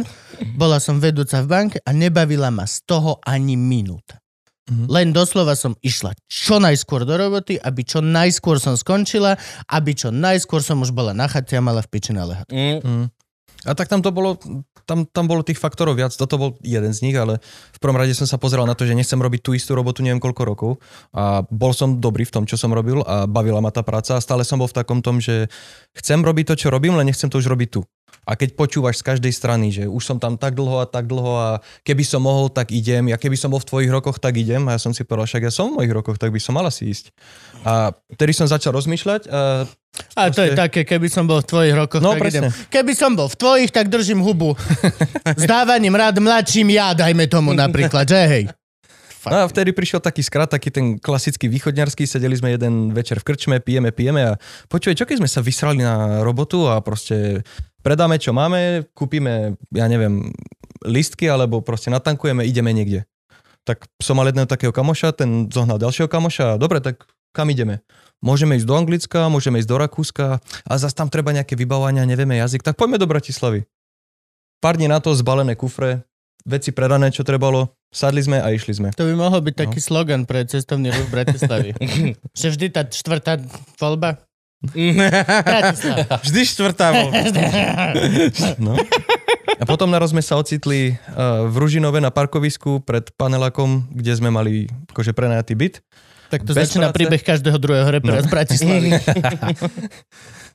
bola som vedúca v banke a nebavila ma z toho ani minúta. Mhm. Len doslova som išla čo najskôr do roboty, aby čo najskôr som skončila, aby čo najskôr som už bola na chate a mala v piči na lehat. Mm. A tak tam to bolo, tam, tam bolo tých faktorov viac, toto bol jeden z nich, ale v prvom rade som sa pozeral na to, že nechcem robiť tú istú robotu neviem koľko rokov. A bol som dobrý v tom, čo som robil a bavila ma tá práca. A stále som bol v takom tom, že chcem robiť to, čo robím, len nechcem to už robiť tu. A keď počúvaš z každej strany, že už som tam tak dlho a tak dlho a keby som mohol, tak idem, ja keby som bol v tvojich rokoch, tak idem a ja som si povedal, však ja som v mojich rokoch, tak by som mal asi ísť. A vtedy som začal rozmýšľať a A to je také, keby som bol v tvojich rokoch, No, tak idem. presne. Keby som bol v tvojich, tak držím hubu. Zdávaním rád mladším ja, dajme tomu napríklad, že hej. No a vtedy prišiel taký skrat, taký ten klasický východňarský, sedeli sme jeden večer v krčme, pijeme, pijeme a počuje, čo keď sme sa vysrali na robotu a proste predáme, čo máme, kúpime, ja neviem, listky alebo proste natankujeme, ideme niekde. Tak som mal jedného takého kamoša, ten zohnal ďalšieho kamoša dobre, tak kam ideme? Môžeme ísť do Anglicka, môžeme ísť do Rakúska a zase tam treba nejaké vybavania, nevieme jazyk, tak poďme do Bratislavy. Pár dní na to zbalené kufre, veci predané, čo trebalo, sadli sme a išli sme. To by mohol byť No. taký slogan pre cestovný ruch Bratislavy. že vždy tá štvrtá voľba. Vždy štvrtá bol. No. A potom naraz sme sa ocitli uh, v Ružinove na parkovisku pred panelákom, kde sme mali akože prenajatý byt. tak to Bez začína práce. príbeh každého druhého repera No. z Bratislavy.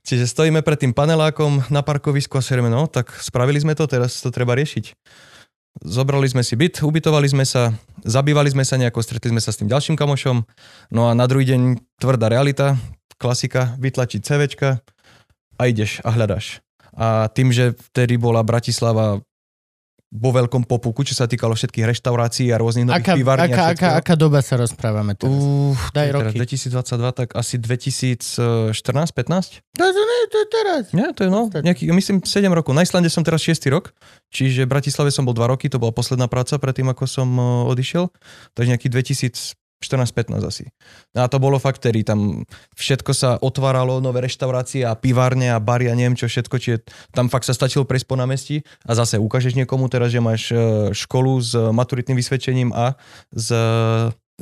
Čiže stojíme pred tým panelákom na parkovisku a serieme, no tak spravili sme to, teraz to treba riešiť. Zobrali sme si byt, ubytovali sme sa, zabývali sme sa nejako, stretli sme sa s tým ďalším kamošom, no a na druhý deň tvrdá realita, klasika, vytlačiť CVčka a ideš a hľadaš. A tým, že vtedy bola Bratislava vo veľkom popuku, čo sa týkalo všetkých reštaurácií a rôznych nových Aká, pivární aká, aká, aká doba sa rozprávame teraz? Uf, Daj teraz roky. 2022, tak asi 2014-15? To, to, nie, to je teraz. Nie, to je no, nejaký, myslím 7 rokov. Na Islande som teraz 6 rok, čiže v Bratislave som bol 2 roky, to bola posledná práca predtým, ako som uh, odišiel. Takže nejaký 14-15 asi. No a to bolo fakt, ktorý tam všetko sa otváralo, nové reštaurácie a pivárne a bary a neviem čo všetko, čiže tam fakt sa stačilo prejsť po námestí a zase ukážeš niekomu teraz, že máš e, školu s maturitným vysvedčením a s e,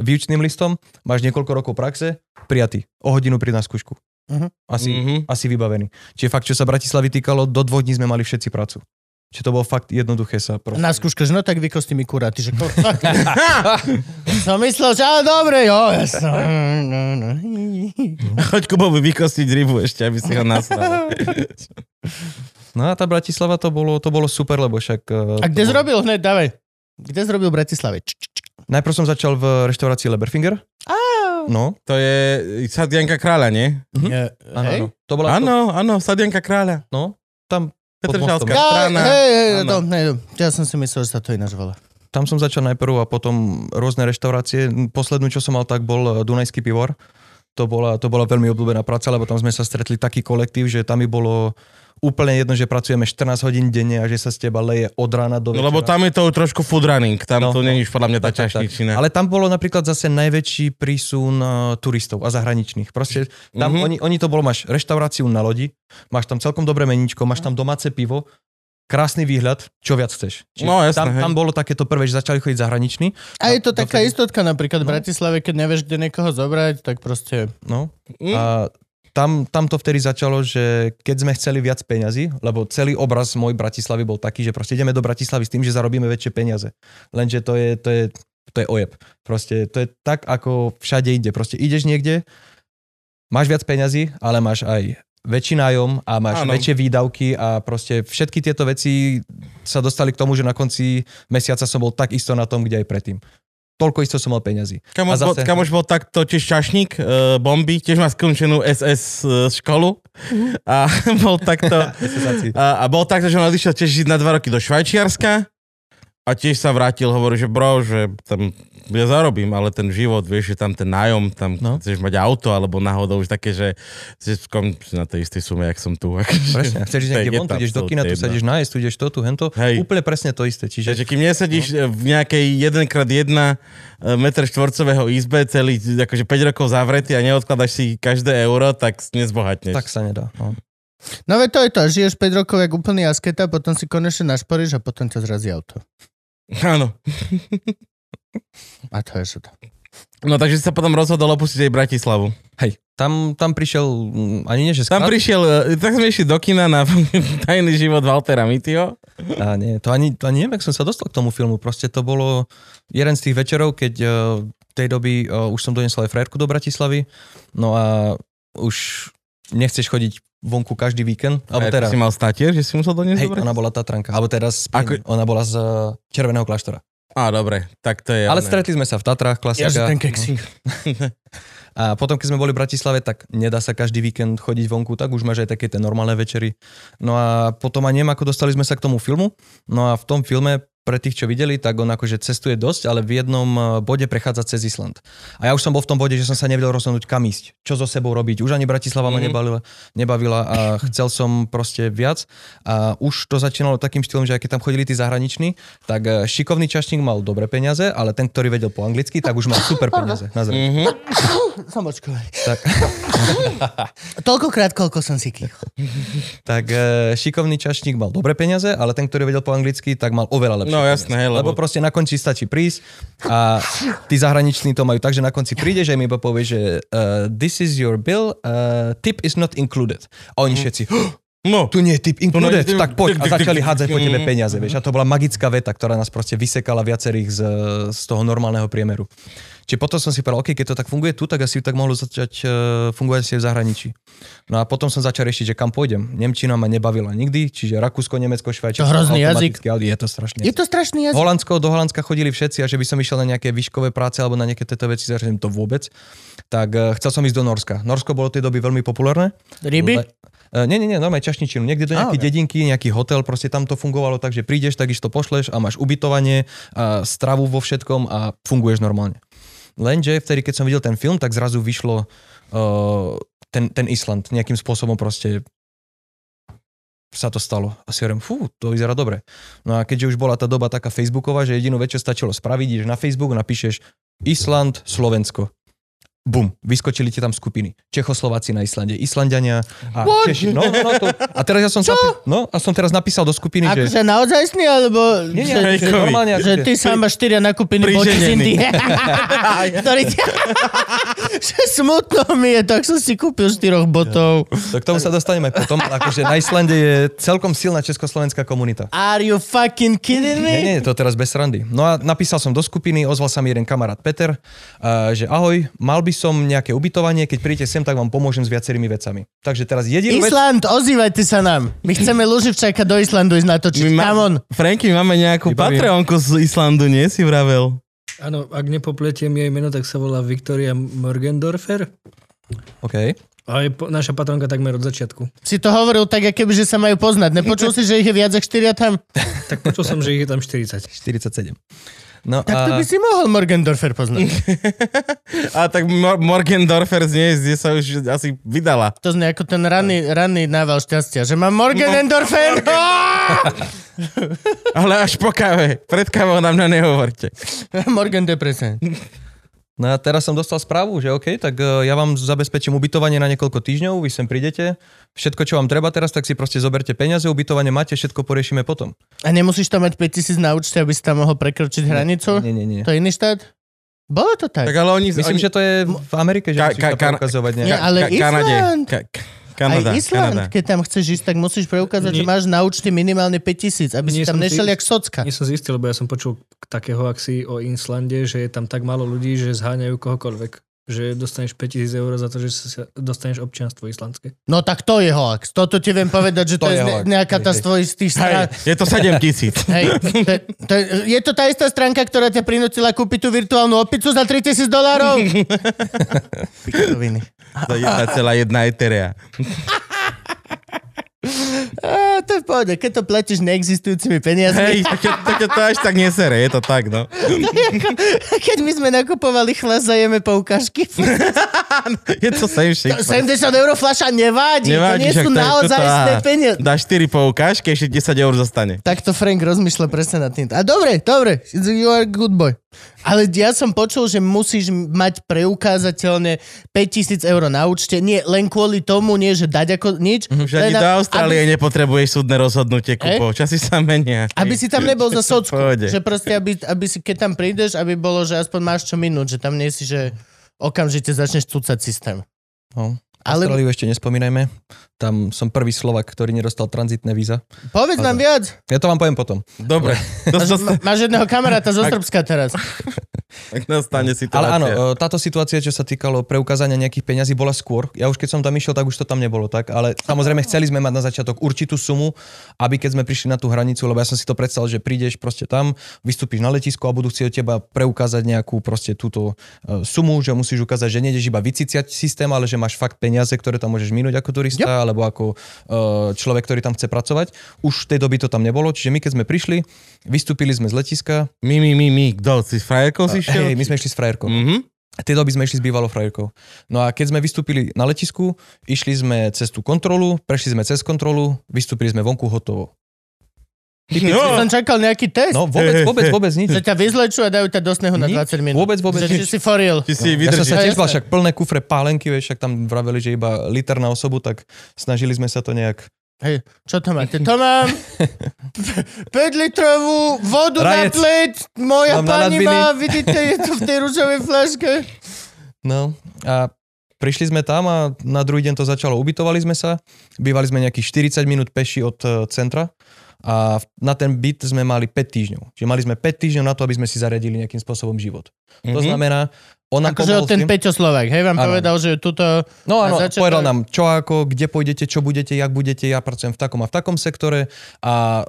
výučným listom, máš niekoľko rokov praxe, prijatý. O hodinu pri na skúšku. Mhm. Asi, Mhm. asi vybavený. Čiže fakt, čo sa Bratislavy týkalo, do dvoch dní sme mali všetci prácu. Čiže to bolo fakt jednoduché sa proste. Na skúške, že no tak vykosti mi kurá. Ty, že. Som myslel, že ale dobre, jo, jasno. No, no. Choď Kubovi vykostiť rybu ešte, aby si ho nasral. No a tá Bratislava to bolo, to bolo super, lebo však... eh, A kde bolo- zrobil hneď, dávaj. Kde zrobil v Bratislave? Č, č, č. Najprv som začal v reštaurácii Leberfinger. No, To je Sadianka kráľa, nie? Mhm. Je, áno, hej? áno. To bola... Áno, áno, Sadianka kráľa. No, tam, Petržalská. Ja, strana. hej, hej, to, ne, ja som si myslel, že sa to ináč volá. tam som začal najprv a potom rôzne reštaurácie. Poslednú, čo som mal, tak bol eh, Dunajský pivor. To bola, to bola veľmi obľúbená práca, lebo tam sme sa stretli taký kolektív, že tam mi bolo úplne jedno, že pracujeme 14 hodín denne a že sa z teba leje od rána do No, večera. lebo tam je to trošku food running, tam No, to no. není už podľa mňa tá čašničina. Ale tam bolo napríklad zase najväčší prísun uh, turistov a zahraničných. Proste tam Mhm. oni, oni to bolo, máš reštauráciu na lodi, máš tam celkom dobré meníčko, máš tam domáce pivo, krásny výhľad, čo viac chceš. No, jasné, tam, hej. tam bolo takéto prvé, že začali chodiť zahraniční. A je to No, taká dovtedy- istotka napríklad v No. Bratislave, keď nevieš, kde niekoho zobrať, tak proste... No. Mm. A tam, tam to vtedy začalo, že keď sme chceli viac peňazí, lebo celý obraz môj Bratislavy bol taký, že proste ideme do Bratislavy s tým, že zarobíme väčšie peniaze. Lenže to je, to je, to je ojeb. Proste to je tak, ako všade ide. Proste ideš niekde, máš viac peňazí, ale máš aj väčší nájom a máš. Áno. väčšie výdavky a proste všetky tieto veci sa dostali k tomu, že na konci mesiaca som bol tak isto na tom, kde aj predtým. Toľko isto som mal peňazí. Kamoš, A bol, zase- kamoš bol takto tiež čašník, uh, bomby, tiež má skončenú SS uh, školu. A bol takto a, a bol takto, že on odišiel tiež žiť na dva roky do Švajčiarska a tiež sa vrátil, hovorí, že bro, že tam ja zarobím, ale ten život, vieš, že tam ten nájom, tam no. Chceš mať auto, alebo náhodou už také, že si skončíš na tej istej sume, jak som tu. akože Presne, chceš ísť niekde von, tu ideš do kina, tu sa ideš nájsť, tu ideš to, tu, hento. Hej. Úplne presne to isté. Čiže Čiže kým nesedíš no. v nejakej 1x1 meter štvorcového izbe, celý akože 5 rokov zavretý a neodkladaš si každé euro, tak nezbohatneš. tak sa nedá. No. No veď to je to, žiješ 5 rokov jak úplný asketa, potom si konečne našporíš a potom ťa zrazí auto. Áno. A to je to. No takže si sa potom rozhodol opustiť aj Bratislavu. Hej, tam, tam prišiel, mm, ani nie, že Tam sklad, prišiel, e, tak sme išli do kina na tajný život Waltera Mittyho. a nie, to ani, to ani neviem, jak som sa dostal k tomu filmu. Proste to bolo jeden z tých večerov, keď uh, v tej doby uh, už som donesol aj frajerku do Bratislavy. No a už nechceš chodiť vonku každý víkend. Alebo A teraz, si mal statier, že si musel doniesť hej, ona bola Tatranka. Alebo teraz, Ako- ona bola z uh, Červeného kláštora. Á, dobre, tak to je Ale oné. stretli sme sa v Tatrách, klasika. Ja, ten keksík. A potom, keď sme boli v Bratislave, tak nedá sa každý víkend chodiť vonku, tak už máš aj také tie normálne večery. No a potom aj neviem, ako dostali sme sa k tomu filmu. No a v tom filme, pre tých, čo videli, tak on akože cestuje dosť, ale v jednom eh, bode prechádza cez Island. A ja už som bol v tom bode, že som sa nevedel rozhodnúť, kam ísť, čo so sebou robiť. Už ani Bratislava ma Mhm. nebavila, nebavila a chcel som proste viac. A už to začínalo takým štýlom, že aj keď tam chodili tí zahraniční, tak eh, šikovný čašník mal dobré peniaze, ale ten, ktorý vedel po anglicky, tak už mal super peniaze. Na. Mhm. Som. Tak. Toľkokrát, koľko som si kýchol. tak e, šikovný čašník mal dobré peniaze, ale ten, ktorý vedel po anglicky, tak mal oveľa lepšie No peniaze. jasné, hej, Lebo lebo... proste na konci stačí prísť a tí zahraniční to majú tak, že na konci prídeš a im iba povie, že uh, this is your bill, uh, tip is not included. A oni všetci, "Oh, No, tu nie je tip included, nie- tak poď. A začali hádzať po tebe Mm. peniaze, vieš. A to bola magická veta, ktorá nás proste vysekala viacerých z, z toho normálneho priemeru. Čiže potom som si povedal, OK, keď to tak funguje tu, tak asi tak mohlo začať uh, fungovať si v zahraničí. No a potom som začal riešiť, že kam pôjdem. Nemčina ma nebavila nikdy, čiže Rakúsko, Nemecko, Švajčiarsko. To hrozný automaticky, ale Je to strašne. Je to strašný jazyk. Holandsko, do Holandska chodili všetci a že by som išiel na nejaké výškové práce alebo na nejaké tieto veci, zažijem to vôbec. Tak uh, chcel som ísť do Norska. Norsko bolo v tej doby veľmi populárne. Ryby? Uh, nie, nie, nie, normálne čašničinu. Niekde do nejakej ok. dedinky, nejaký hotel, proste tam to fungovalo tak, že prídeš, tak to pošleš a máš ubytovanie, a stravu vo všetkom a funguješ normálne. Lenže vtedy, keď som videl ten film, tak zrazu vyšlo uh, ten, ten Island nejakým spôsobom proste sa to stalo. A si hovorím, fú, to vyzerá dobre. No a keďže už bola tá doba taká facebooková, že jedinú čo stačilo spraviť, ideš na Facebook, napíšeš Island, Slovensko. Bum, vyskočili ti tam skupiny. Čechoslováci na Islande, Islandiania a What? Češi. No, no, no, to, a teraz ja som, zapi- no, a som teraz napísal do skupiny, že... Akože naozajstný, alebo... Nie, nie, že, že normálne, že ty sám máš štyria nakúpený boči z. Indie. Ktorý smutno mi je, tak som si kúpil štyroch botov. Tak k tomu sa dostaneme potom. Akože na Islande je celkom silná československá komunita. Are you fucking kidding me? Nie, nie, to teraz bez srandy. No a napísal som do skupiny, ozval sa mi jeden kamarát Peter, a, že ahoj, mal by som nejaké ubytovanie, keď príjete sem, tak vám pomôžem s viacerými vecami. Takže teraz jedinú vec... Island, ozývajte sa nám. My chceme Luživčaka do Islandu ísť natočiť. My Come on. Franky, máme nejakú Vybavím. Patreonku z Islandu, nie si vravel? Áno, ak nepopletiem jej meno, tak sa volá Victoria Morgendorfer. OK. A je po, naša patronka takmer od začiatku. Si to hovoril tak, ako keby, že sa majú poznať. Nepočul si, že ich je viac ako štyria tam? Tak počul som, že ich je tam 40. 47. No Tak to a... by si mohol Morgendorfer poznať. A tak Mor- Morgendorfer z nej sa už asi vydala. To znie ako ten ranný, ranný nával šťastia, že mám Morgendorfer. Ale až po káve. Pred kávou nám na nehovorte. Depresen. No a teraz som dostal správu, že OK, tak e, ja vám zabezpečím ubytovanie na niekoľko týždňov, vy sem prídete, všetko, čo vám treba teraz, tak si proste zoberte peniaze, ubytovanie máte, všetko poriešime potom. A nemusíš tam mať 5000 na účte, aby si tam mohol prekročiť hranicu? Nie, nie, nie. To je iný štát? Bolo to tak. Tak ale oni... Myslím, oni... že to je v Amerike, že Ka- musíš ka- to ka- preukazovať Nie, ale Kanade. Island. Ka- ka- Kanada. Aj Island, Kanada. keď tam chceš ísť, tak musíš preukázať, že Nie. máš na účte minimálne 5000, aby si Nie tam som nešiel si- jak socka. Nie som zistil, lebo ja som počul takého akcii o Islande, že je tam tak málo ľudí, že zháňajú kohokoľvek. Že dostaneš 5000 eur za to, že sa dostaneš občianstvo islandské. No tak to je hoax. Toto ti viem povedať, že to, To je je hoax. nejaká tá z tých strán. Hej, je to 7 tisíc. Hej, to, je- to, je- to tá istá stránka, ktorá ťa prinútila kúpiť tú virtuálnu opicu za 3000 dolárov? Pičoviny. Za 1,1 Etherea. Á, to je v pohode. Keď to platíš neexistujúcimi peniazmi, Hej, tak tak ťa to až tak nesere, je to tak, no. to je ako, keď my sme nakupovali chlas a jeme poukážky. Je to same shit. 70 eur fľaša nevádí, to nie Nevadí, sú to naozaj peniaze. Dáš 4 poukážky, ešte 10 eur zostane. Takto Frank rozmýšľa presne nad tým. A dobre, dobre, you are a good boy. Ale ja som počul, že musíš mať preukázateľne 5000 eur na účte. Nie, len kvôli tomu, nie, že dať ako nič. Už len ani do Austrálie aby, nepotrebuješ súdne rozhodnutie, kupo. Časy sa menia. aby si tam nebol za socku. Že proste, aby, aby si, keď tam prídeš, aby bolo, že aspoň máš čo minúť, že tam nie si, že okamžite začneš cúcať systém. No. Ale Austráliu ešte nespomínajme. Tam som prvý Slovak, ktorý nedostal tranzitné víza. povedz nám viac. Ja to vám poviem potom. Dobre, Máš, jedného kamaráta zo Srbska teraz. tak nastane Ale situácia. áno, e, táto situácia, čo sa týkalo preukázania nejakých peňazí, bola skôr. Ja už keď som tam išiel, tak už to tam nebolo tak. Ale samozrejme chceli sme mať na začiatok určitú sumu, aby keď sme prišli na tú hranicu, lebo ja som si to predstavil, že prídeš proste tam, vystúpiš na letisku a budú chcieť od teba preukázať nejakú proste túto e, sumu, že musíš ukázať, že nejdeš iba vyciciať systém, ale že máš fakt peniaze, ktoré tam môžeš minúť ako turista, yep. alebo ako e, človek, ktorý tam chce pracovať. Už v tej doby to tam nebolo, čiže my keď sme prišli, vystúpili sme z letiska, My, my, my, my, kto? Si s frajerkou si šiel? hej, my sme išli s frajerkou. Mhm. V tej doby sme išli s bývalou frajerkou. No a keď sme vystúpili na letisku, išli sme cez tú kontrolu, prešli sme cez kontrolu, vystúpili sme vonku hotovo. No, Som čakal nejaký test. No vôbec, vôbec, vôbec nič. Že ťa vyzlečú a dajú ťa do snehu na Nič, 20 minút. vôbec, vôbec že, nič. si foril. Ty si Ja som sa tiež však plné kufre pálenky, vieš, však tam vraveli, že iba liter na osobu, tak snažili sme sa to nejak... Hej, čo to máte? To mám 5 litrovú vodu na Rajec. pleť. Moja Mám na pani má, vidíte, je to v tej rúžovej flaške. No a prišli sme tam a na druhý deň to začalo. Ubytovali sme sa, bývali sme nejakých 40 minút peši od e, centra a v- na ten byt sme mali 5 týždňov. Čiže mali sme 5 týždňov na to, aby sme si zariadili nejakým spôsobom život. To Mhm. znamená, on nám Akože ten tým- Peťo Slovak, hej, vám Áno. povedal, že tuto... No áno, začiatok- povedal nám, čo ako, kde pôjdete, čo budete, jak budete, ja pracujem v takom a v takom sektore a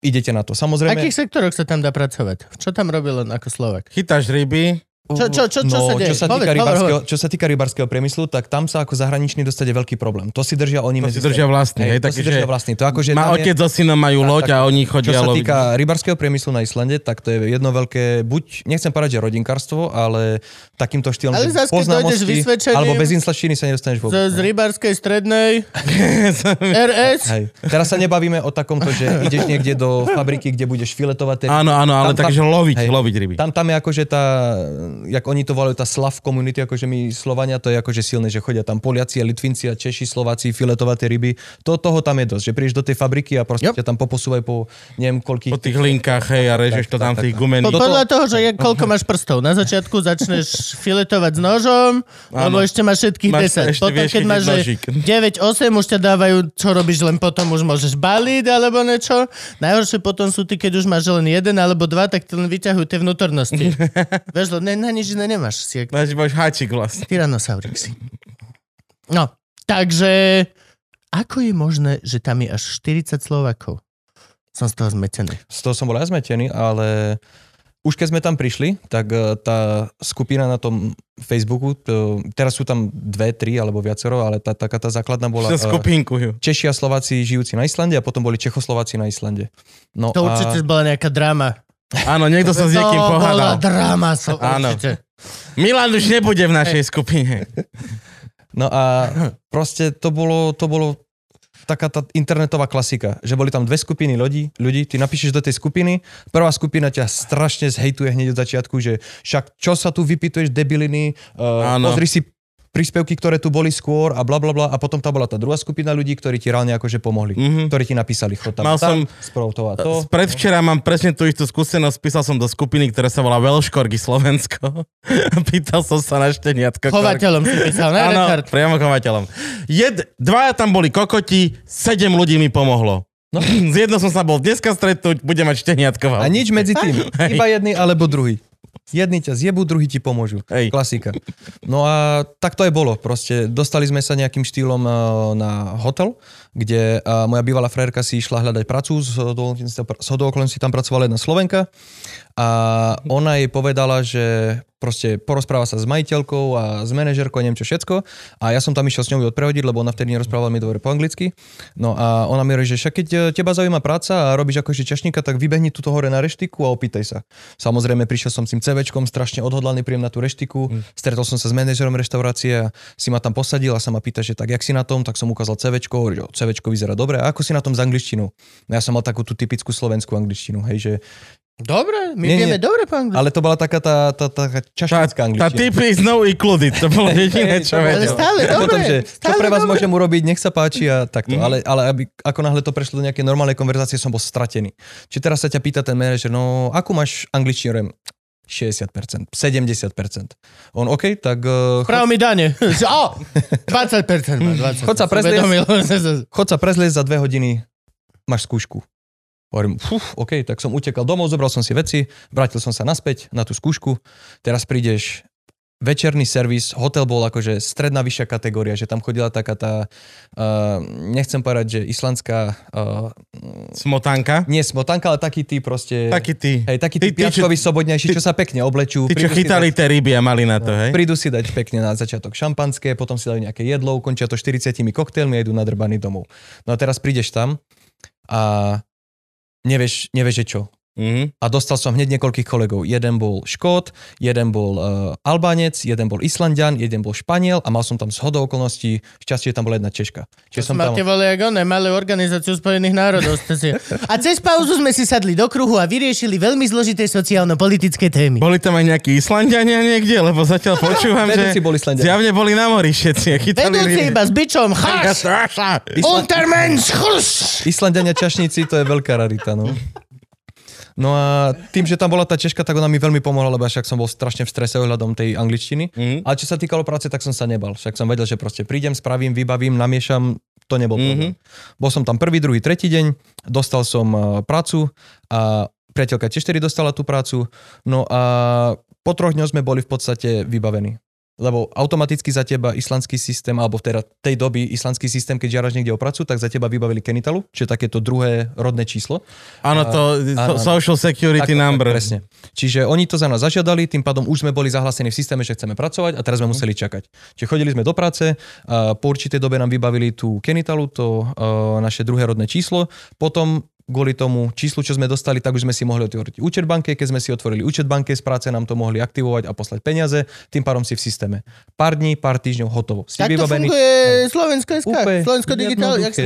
idete na to. V Samozrejme, akých sektoroch sa tam dá pracovať? Čo tam robil len ako Slovak? Chytáš ryby, Čo, čo, čo, čo no, sa deje? Čo sa, týka hovor, rybarského, čo sa týka rybarského priemyslu, tak tam sa ako zahraničný dostať je veľký problém. To si držia oni to medzi si držia vlastný. Hej, to si držia že vlastný. To ako, že má otec je, so synom majú loď a oni čo chodia sa loviť. týka rybarského priemyslu na Islande, tak to je jedno veľké, buď, nechcem povedať, že rodinkárstvo, ale takýmto štýlom, Ale že vysvedčením alebo bez inslačtiny sa nedostaneš Z, vôbec. z rybarskej strednej RS. Hej. Teraz sa nebavíme o takomto, že ideš niekde do fabriky, kde budeš filetovať. Áno, áno, ale takže loviť, loviť ryby. Tam, tam je akože tá jak oni to volajú, tá Slav community, akože my Slovania, to je akože silné, že chodia tam Poliaci, a Litvinci a Češi, Slováci, filetovaté ryby. To, toho tam je dosť, že prídeš do tej fabriky a proste Yep. ťa tam poposúvajú po neviem koľkých... Po tých linkách, hej, a režeš to Tak, tam tak, v tých tak. Po, gumených. Toto- podľa toho, že je, koľko máš prstov. Na začiatku začneš filetovať s nožom, lebo ešte máš všetkých Máš- 10. ešte Potom, vieš keď máš že nožík. 9-8, už ťa dávajú, čo robíš, len potom už môžeš baliť alebo niečo. Najhoršie potom sú ty, keď už máš len jeden alebo dva, tak ti len vyťahujú tie vnútornosti. Vieš, ne, na nič iné nemáš. Si jak Máš, máš háčik vlastne. Tyrannosaurik si. No, takže ako je možné, že tam je až 40 Slovakov? Som z toho zmetený. Z toho som bol aj zmetený, ale už keď sme tam prišli, tak eh, tá skupina na tom Facebooku, to, teraz sú tam dve, tri alebo viacero, ale tá, taká tá základná bola Sa eh, skupinkujú. Češi a Slováci žijúci na Islande a potom boli Čechoslováci na Islande. No To a... určite bola nejaká drama. Áno, niekto sa s niekým to bola pohádal. drama, so, Áno. určite. Milan už nebude v našej skupine. No a proste to bolo, to bolo taká tá internetová klasika, že boli tam dve skupiny ľudí, ľudí, ty napíšeš do tej skupiny, prvá skupina ťa strašne zhejtuje hneď od začiatku, že však čo sa tu vypituješ debiliny, uh, Áno. pozri si príspevky, ktoré tu boli skôr a bla bla bla a potom tam bola tá druhá skupina ľudí, ktorí ti reálne akože pomohli, Mhm. ktorí ti napísali chod tam, Mal tam, som- to a to. Predvčera mám presne tú istú skúsenosť, písal som do skupiny, ktorá sa volá Velškorgy Slovensko. Pýtal som sa na šteniatko. Chovateľom si písal, ne, Áno, priamo chovateľom. Jed, dvaja tam boli kokoti, sedem ľudí mi pomohlo. No. Z jednou som sa bol dneska stretnúť, budem mať šteniatko. A nič medzi tým, iba jedný alebo druhý. Jedni ťa zjebú, druhý ti pomôžu. Hej. Klasika. No a tak to aj bolo. Proste dostali sme sa nejakým štýlom eh, na hotel, kde eh, moja bývalá frajerka si išla hľadať pracu, z hodou okolností tam pracovala jedna Slovenka a ona jej povedala, že proste porozpráva sa s majiteľkou a s manažerkou, neviem čo všetko. A ja som tam išiel s ňou odprevodiť, lebo ona vtedy nerozprávala mi dobre po anglicky. No a ona mi hovorí, že však keď eh, teba zaujíma práca a robíš akože čašníka, tak vybehni tuto hore na reštiku a opýtaj sa. Samozrejme, prišiel som s tým CVčkom, strašne odhodlaný príjem na tú reštiku. Stretol som sa s manažerom reštaurácie a si ma tam posadil a sa ma pýta, že tak jak si na tom, tak som ukázal CVčko, hovorí, že CVčko vyzerá dobre. A ako si na tom s angličtinou? No ja som mal takú tú typickú slovenskú angličtinu, hej, že Dobre, my Nie, nie. vieme dobre po anglicky. ale to bola taká tá, tá, tá, tá Tá, čašnícka tá angličtina. typy is no included, to bolo jediné, čo Ale vedel. stále A potom, dobre. že čo stále pre vás dobre. môžem urobiť, nech sa páči a takto. Mhm. Ale, ale aby, ako náhle to prešlo do nejakej normálnej konverzácie, som bol stratený. Či teraz sa ťa pýta ten manažer, no akú máš angličtinu? Hovorím, 60%, 70%. On, OK, tak uh, Právo mi dane. O, 20% má, 20. Chod sa chod prezliecť za dve hodiny, máš skúšku. Hovorím, fuf, OK, tak som utekal domov, zobral som si veci, vrátil som sa naspäť na tú skúšku. Teraz prídeš večerný servis, hotel bol akože stredná vyššia kategória, že tam chodila taká tá, uh, nechcem povedať, že islandská, uh, Smotanka. nie smotanka, ale taký tí proste, Taký ty. hej, taký tí, Tí- tí, piatkoví sobodnejší, čo sa pekne oblečú. Tí, čo chytali dať- tie ryby a mali na to, hej? Prídu si dať pekne na začiatok šampanské, potom si dajú nejaké jedlo, ukončia to 40 koktélmi a idú nadrbaní domov. No a teraz prídeš tam a nevieš, nevieš, že čo. Mhm. A dostal som hneď niekoľkých kolegov. Jeden bol Škót, jeden bol uh, Albánec, jeden bol Islandian, jeden bol Španiel a mal som tam z hodou okolností, šťastie, že tam bola jedna Češka. Čiže som tam... Máte vole, ako ne, malé organizáciu Spojených národov. si. A cez pauzu sme si sadli do kruhu a vyriešili veľmi zložité sociálno-politické témy. Boli tam aj nejakí Islandiania niekde, lebo zatiaľ počúvam, že bol Islandian. zjavne boli na mori všetci Vedúci iba s bičom, cháš! Untermensch! Islandiania čašníci, to je veľká rarita, no. No a tým, že tam bola tá Češka, tak ona mi veľmi pomohla, lebo však som bol strašne v strese ohľadom tej angličtiny. Mhm. Ale čo sa týkalo práce, tak som sa nebal. Však som vedel, že proste prídem, spravím, vybavím, namiešam, to nebol problém. Bol som tam prvý, druhý, tretí deň, dostal som uh, prácu a priateľka tiež tedy dostala tú prácu. No a po troch dňoch sme boli v podstate vybavení. Lebo automaticky za teba islandský systém, alebo teda tej doby islandský systém, keď žiaraš niekde o prácu, tak za teba vybavili Kenitalu, čiže takéto druhé rodné číslo. Áno, to áno, social security Tak, number. Tak, presne. Čiže oni to za nás zažiadali, tým pádom už sme boli zahlásení v systéme, že chceme pracovať a teraz sme museli čakať. Čiže chodili sme do práce, a po určitej dobe nám vybavili tú Kenitalu, to uh, naše druhé rodné číslo, potom kvôli tomu číslu, čo sme dostali, tak už sme si mohli otvoriť účet banke. Keď sme si otvorili účet banke, z práce nám to mohli aktivovať a poslať peniaze, tým pádom si v systéme. Pár dní, pár týždňov, hotovo. Si Tak to vybavený. funguje Slovensko SK. Slovensko digitál. Jak sa...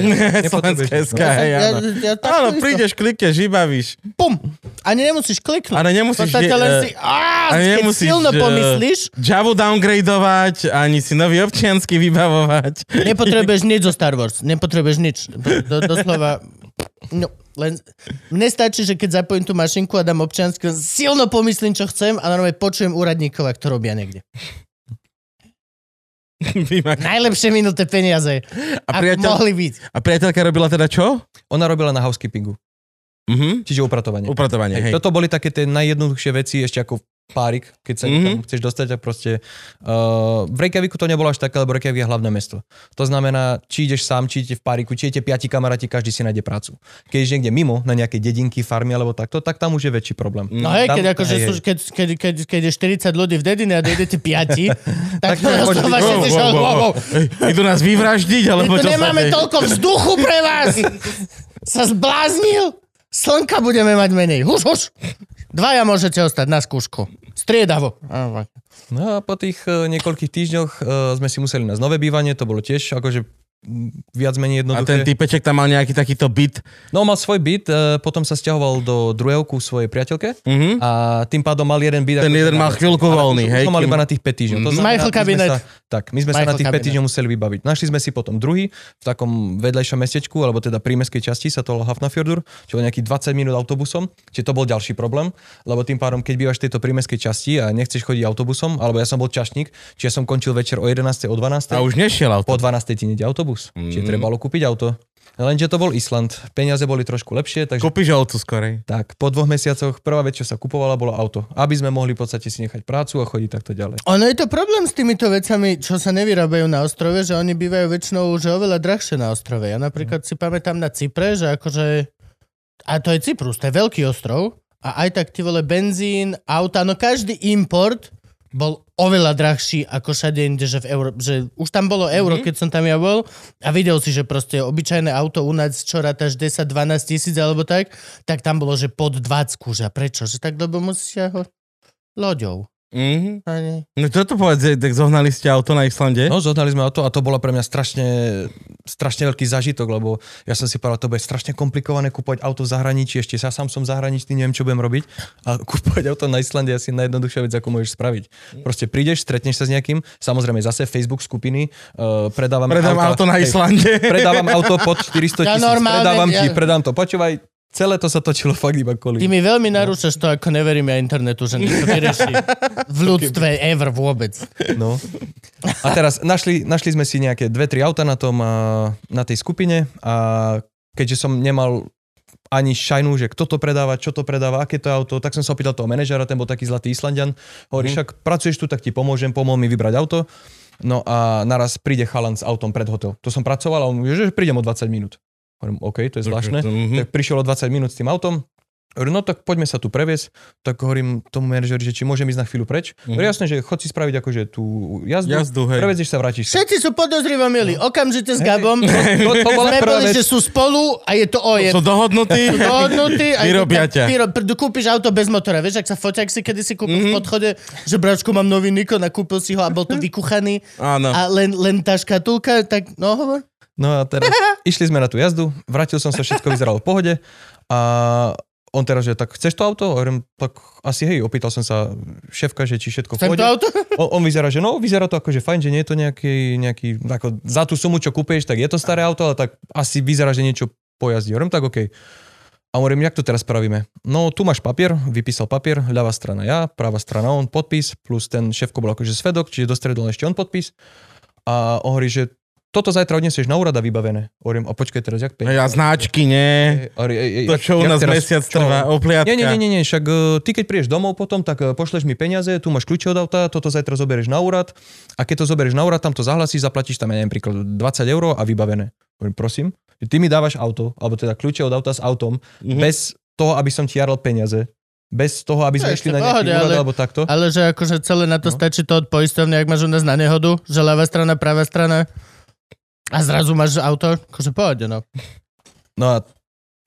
Slovenské SK, Ja- hej, ja- áno. ja takto Áno, prídeš, klikneš, vybavíš. Pum. Ani nemusíš kliknúť. Ale nemusíš... Podstate len eh, si... Á, a keď nemusíš, silno pomyslíš, Javu downgradeovať, ani si nový občiansky vybavovať. nepotrebuješ nič zo Star Wars. Nepotrebuješ nič. Do, doslova... No, len mne stačí, že keď zapojím tú mašinku a dám občiansky, silno pomyslím, čo chcem a normálne počujem úradníkov, ak to robia niekde. Vymak- Najlepšie minuté peniaze. A, priateľ, mohli byť. a priateľka robila teda čo? Ona robila na housekeepingu, Mhm. čiže upratovanie. Upratovanie, hej. Toto boli také tie najjednoduchšie veci, ešte ako párik, keď sa Mhm. mm-hmm. chceš dostať a proste... Uh, v Reykjaviku to nebolo až také, lebo Reykjavik je hlavné mesto. To znamená, či ideš sám, či idete v páriku, či idete piati kamaráti, každý si nájde prácu. Keď ideš niekde mimo, na nejaké dedinky, farmy alebo takto, tak tam už je väčší problém. No hej, Tam- keď, akože hej, sú, keď, keď, keď, keď je 40 ľudí v dedine a dojdete piati, tak, Tak to byť- vlastne že wow, wow, wow, Idú nás vyvraždiť, alebo čo sa nemáme toľko vzduchu pre vás! Sa zbláznil? Slnka budeme mať menej. Huš, huš. Dvaja môžete ostať na skúšku. Striedavo. No a po tých uh, niekoľkých týždňoch uh, sme si museli nájsť nové bývanie, to bolo tiež akože mm, viac menej A jednoduché. ten typeček tam mal nejaký takýto byt. No mal svoj byt, uh, potom sa stiahoval do druhého ku svojej priateľke Mhm. a tým pádom mal jeden byt. Ten jeden na mal chvíľku voľný, hej, to mal iba na tých 5 týždňov. To Mhm. znamená, Michael Cabinet. Sa, tak, my sme sa Michael na tých 5 Cabinet. týždňov museli vybaviť. Našli sme si potom druhý v takom vedľajšom mestečku, alebo teda prímeskej časti sa to volá Hafnafjordur, čo bolo nejakých 20 minút autobusom, čiže to bol ďalší problém, lebo tým pádom, keď bývaš v tejto prímeskej časti a nechceš chodiť autobusom, alebo ja som bol čašník, čiže som končil večer o 11. o 12. A už nešiel auto. Po 12. ti nejde autobus. Mm. Čiže trebalo kúpiť auto. Lenže to bol Island. Peniaze boli trošku lepšie, takže Kúpiš auto skorej. tak, po dvoch mesiacoch prvá vec, čo sa kupovala, bolo auto. Aby sme mohli v podstate si nechať prácu a chodiť takto ďalej. Ono je to problém s týmito vecami, čo sa nevyrábajú na ostrove, že oni bývajú väčšinou že oveľa drahšie na ostrove. Ja napríklad si pamätám na Cypre, že akože... A to je Cyprus, to je veľký ostrov. A aj tak ty vole benzín, auta, no každý import bol oveľa drahší ako všade inde, že, v Euró- že už tam bolo euro, mm-hmm. keď som tam ja bol a videl si, že proste obyčajné auto u nás čo rátaš 10-12 tisíc alebo tak, tak tam bolo, že pod 20 že prečo? Že tak lebo musia ho loďou. Mhm. Nie. No čo to povedz, tak zohnali ste auto na Islande? No, zohnali sme auto a to bolo pre mňa strašne, strašne veľký zažitok, lebo ja som si povedal, to bude strašne komplikované kúpovať auto v zahraničí, ešte ja sám som zahraničný, neviem, čo budem robiť. A kúpovať auto na Islande je asi najjednoduchšia vec, ako môžeš spraviť. Proste prídeš, stretneš sa s niekým, samozrejme zase Facebook skupiny, uh, predávam Predám auto na hej, Islande. Predávam auto pod 400 Ja tisíc, normálne, predávam ja- ti, predám to. Počúvaj, celé to sa točilo fakt iba kvôli. Ty mi veľmi narúšaš to, ako neverím ja internetu, že nič to vyrieši v ľudstve ever vôbec. No. A teraz našli, našli sme si nejaké dve, tri auta na, tom, na tej skupine a keďže som nemal ani šajnu, že kto to predáva, čo to predáva, aké to auto, tak som sa opýtal toho manažera, ten bol taký zlatý Islandian. Hovorí, však pracuješ tu, tak ti pomôžem, pomohol mi vybrať auto. No a naraz príde chalan s autom pred hotel. To som pracoval a on že prídem o 20 minút. Hovorím, OK, to je zvláštne. Mhm. Tak prišiel o 20 minút s tým autom. Hovorím, no tak poďme sa tu previesť. Tak hovorím tomu manažerovi, že či môžem ísť na chvíľu preč. Mm-hmm. Hovorí, jasné, že chod si spraviť akože tú jazdu, Jazdu, hej. prevezieš sa, vrátiš sa. Všetci sú podozrivo milí. Okamžite s Gabom. To, to bola prvá boli, vec. že sú spolu a je to o Sú dohodnutí? dohodnutí. a to Vyrobia ťa. Vyro- kúpiš auto bez motora. Vieš, ak sa foťak si kedy si kúpil Mhm. v podchode, že bračku mám nový Nikon a kúpil si ho a bol to vykuchaný Áno. a len, len tá škatulka, tak no hovor. No a teraz išli sme na tú jazdu, vrátil som sa, všetko vyzeralo v pohode a on teraz, že tak chceš to auto? Hovorím, tak asi hej, opýtal som sa šéfka, že či všetko v pohode. to auto? On, on vyzerá, že no, vyzerá to akože fajn, že nie je to nejaký, nejaký ako za tú sumu, čo kúpieš, tak je to staré auto, ale tak asi vyzerá, že niečo pojazdí. Hovorím, tak OK. A hovorím, jak to teraz spravíme? No, tu máš papier, vypísal papier, ľavá strana ja, práva strana on, podpis, plus ten šéfko bol akože svedok, čiže dostredol ešte on podpis. A on hovorí, že toto zajtra odnesieš na úrad a vybavené. Hovorím, a počkaj teraz, jak Ja značky, nie. Hovorí, ej, ej, To, čo u nás teraz- mesiac čo? trvá, opliatka. Nie, nie, nie, nie, však uh, ty keď prídeš domov potom, tak uh, pošleš mi peniaze, tu máš kľúče od auta, toto zajtra zoberieš na úrad a keď to zoberieš na úrad, tam to zahlasíš, zaplatíš tam, ja neviem, príklad 20 eur a vybavené. Hovorím, prosím, ty mi dávaš auto, alebo teda kľúče od auta s autom, Mhm. bez toho, aby som ti jaral peniaze, bez toho, aby sme išli na nejaký pohode, úrad ale- alebo takto. Ale že akože celé na to No. stačí to od poistovne, ak máš u nás na nehodu, že ľavá strana, pravá strana a zrazu máš auto, akože pohode, no. No a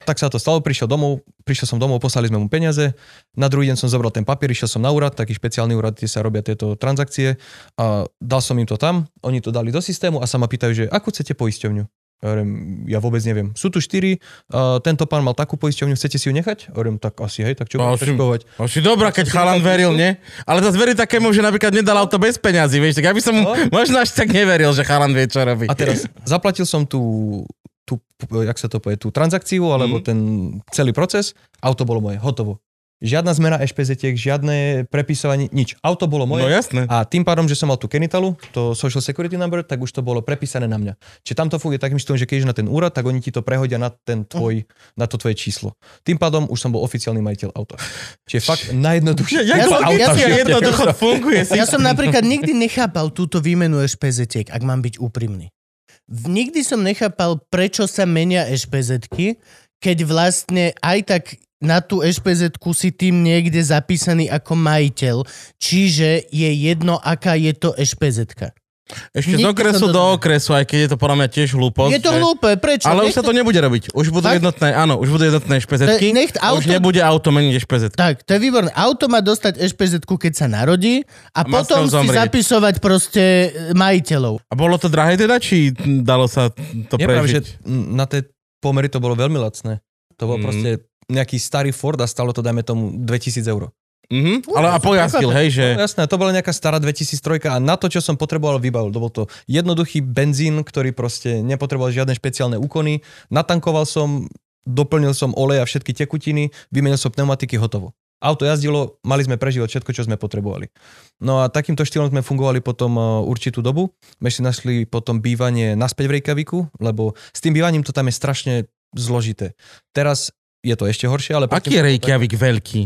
tak sa to stalo, prišiel domov, prišiel som domov, poslali sme mu peniaze, na druhý deň som zobral ten papier, išiel som na úrad, taký špeciálny úrad, kde sa robia tieto transakcie a dal som im to tam, oni to dali do systému a sa ma pýtajú, že akú chcete poisťovňu? Ja, hovorím, ja vôbec neviem. Sú tu štyri, uh, tento pán mal takú poisťovňu, chcete si ju nechať? Hovorím, tak asi hej, tak čo No, budem peškovať? Asi dobrá, keď chalan veril, nie? Ale zase verí takému, že napríklad nedal auto bez peňazí, vieš, tak ja by som mu No. možno až tak neveril, že chalan vie, čo robí. A teraz zaplatil som tú, tú, jak sa to povie, tú transakciu, alebo Mhm. ten celý proces, auto bolo moje, hotovo. Žiadna zmena ešpezetiek, žiadne prepisovanie, nič. Auto bolo moje. No jasné. A tým pádom, že som mal tú Kenitalu, to Social Security Number, tak už to bolo prepísané na mňa. Čiže tam to funguje takým štýlom, že keď na ten úrad, tak oni ti to prehodia na, ten tvoj, na to tvoje číslo. Tým pádom už som bol oficiálny majiteľ auta. Čiže fakt najjednoduchšie. Ja som- auta ja som- jednoducho funguje. Ja som napríklad nikdy nechápal túto výmenu ešpezetiek, ak mám byť úprimný. Nikdy som nechápal, prečo sa menia ešpezetky, keď vlastne aj tak na tú ešpezetku si tým niekde zapísaný ako majiteľ. Čiže je jedno, aká je to ešpezetka. Ešte z Nikdy okresu do okresu, aj keď je to podľa mňa tiež hlúposť. Je to hlúpe, prečo? Ale už sa to nebude robiť. Už budú Fakt? jednotné, áno, už budú jednotné špezetky. Nech a už auto- nebude auto meniť špezetky. Tak, to je výborné. Auto má dostať ešpezetku, keď sa narodí a, A potom si zomrieť. zapisovať proste e, majiteľov. A bolo to drahé teda, či dalo sa to Nie, práve, že prežiť? na tej pomery to bolo veľmi lacné. To bol Mm. proste nejaký starý Ford a stalo to, dajme tomu, 2000 eur. Mhm. Ale a pojazdil, hej, že... No, jasné, to bola nejaká stará 2003 a na to, čo som potreboval, vybavil. To bol to jednoduchý benzín, ktorý proste nepotreboval žiadne špeciálne úkony. Natankoval som, doplnil som olej a všetky tekutiny, vymenil som pneumatiky, hotovo. Auto jazdilo, mali sme prežívať všetko, čo sme potrebovali. No a takýmto štýlom sme fungovali potom uh, určitú dobu. My si našli potom bývanie naspäť v Reykjaviku, lebo s tým bývaním to tam je strašne zložité. Teraz je to ešte horšie, ale... Aký je Reykjavik veľký?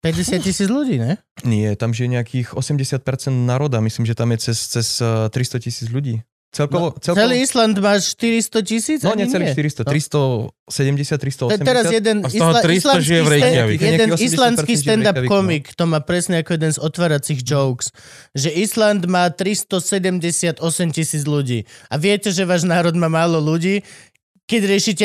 50 tisíc ľudí, ne? Nie, tam žije nejakých 80% národa. Myslím, že tam je cez, cez eh, 300 tisíc ľudí. Celkovo, No, celkovo... Celý Island má 400 tisíc? No, nie celých nie. 400, No. 370, 380. Te- Teraz jeden, A z toho 300 islandský žije v Reykjaviku. jeden Nejaký 80% islandský stand-up no. komik, to má presne ako jeden z otváracích jokes, že Island má 378 tisíc ľudí. A viete, že váš národ má málo ľudí, keď riešite,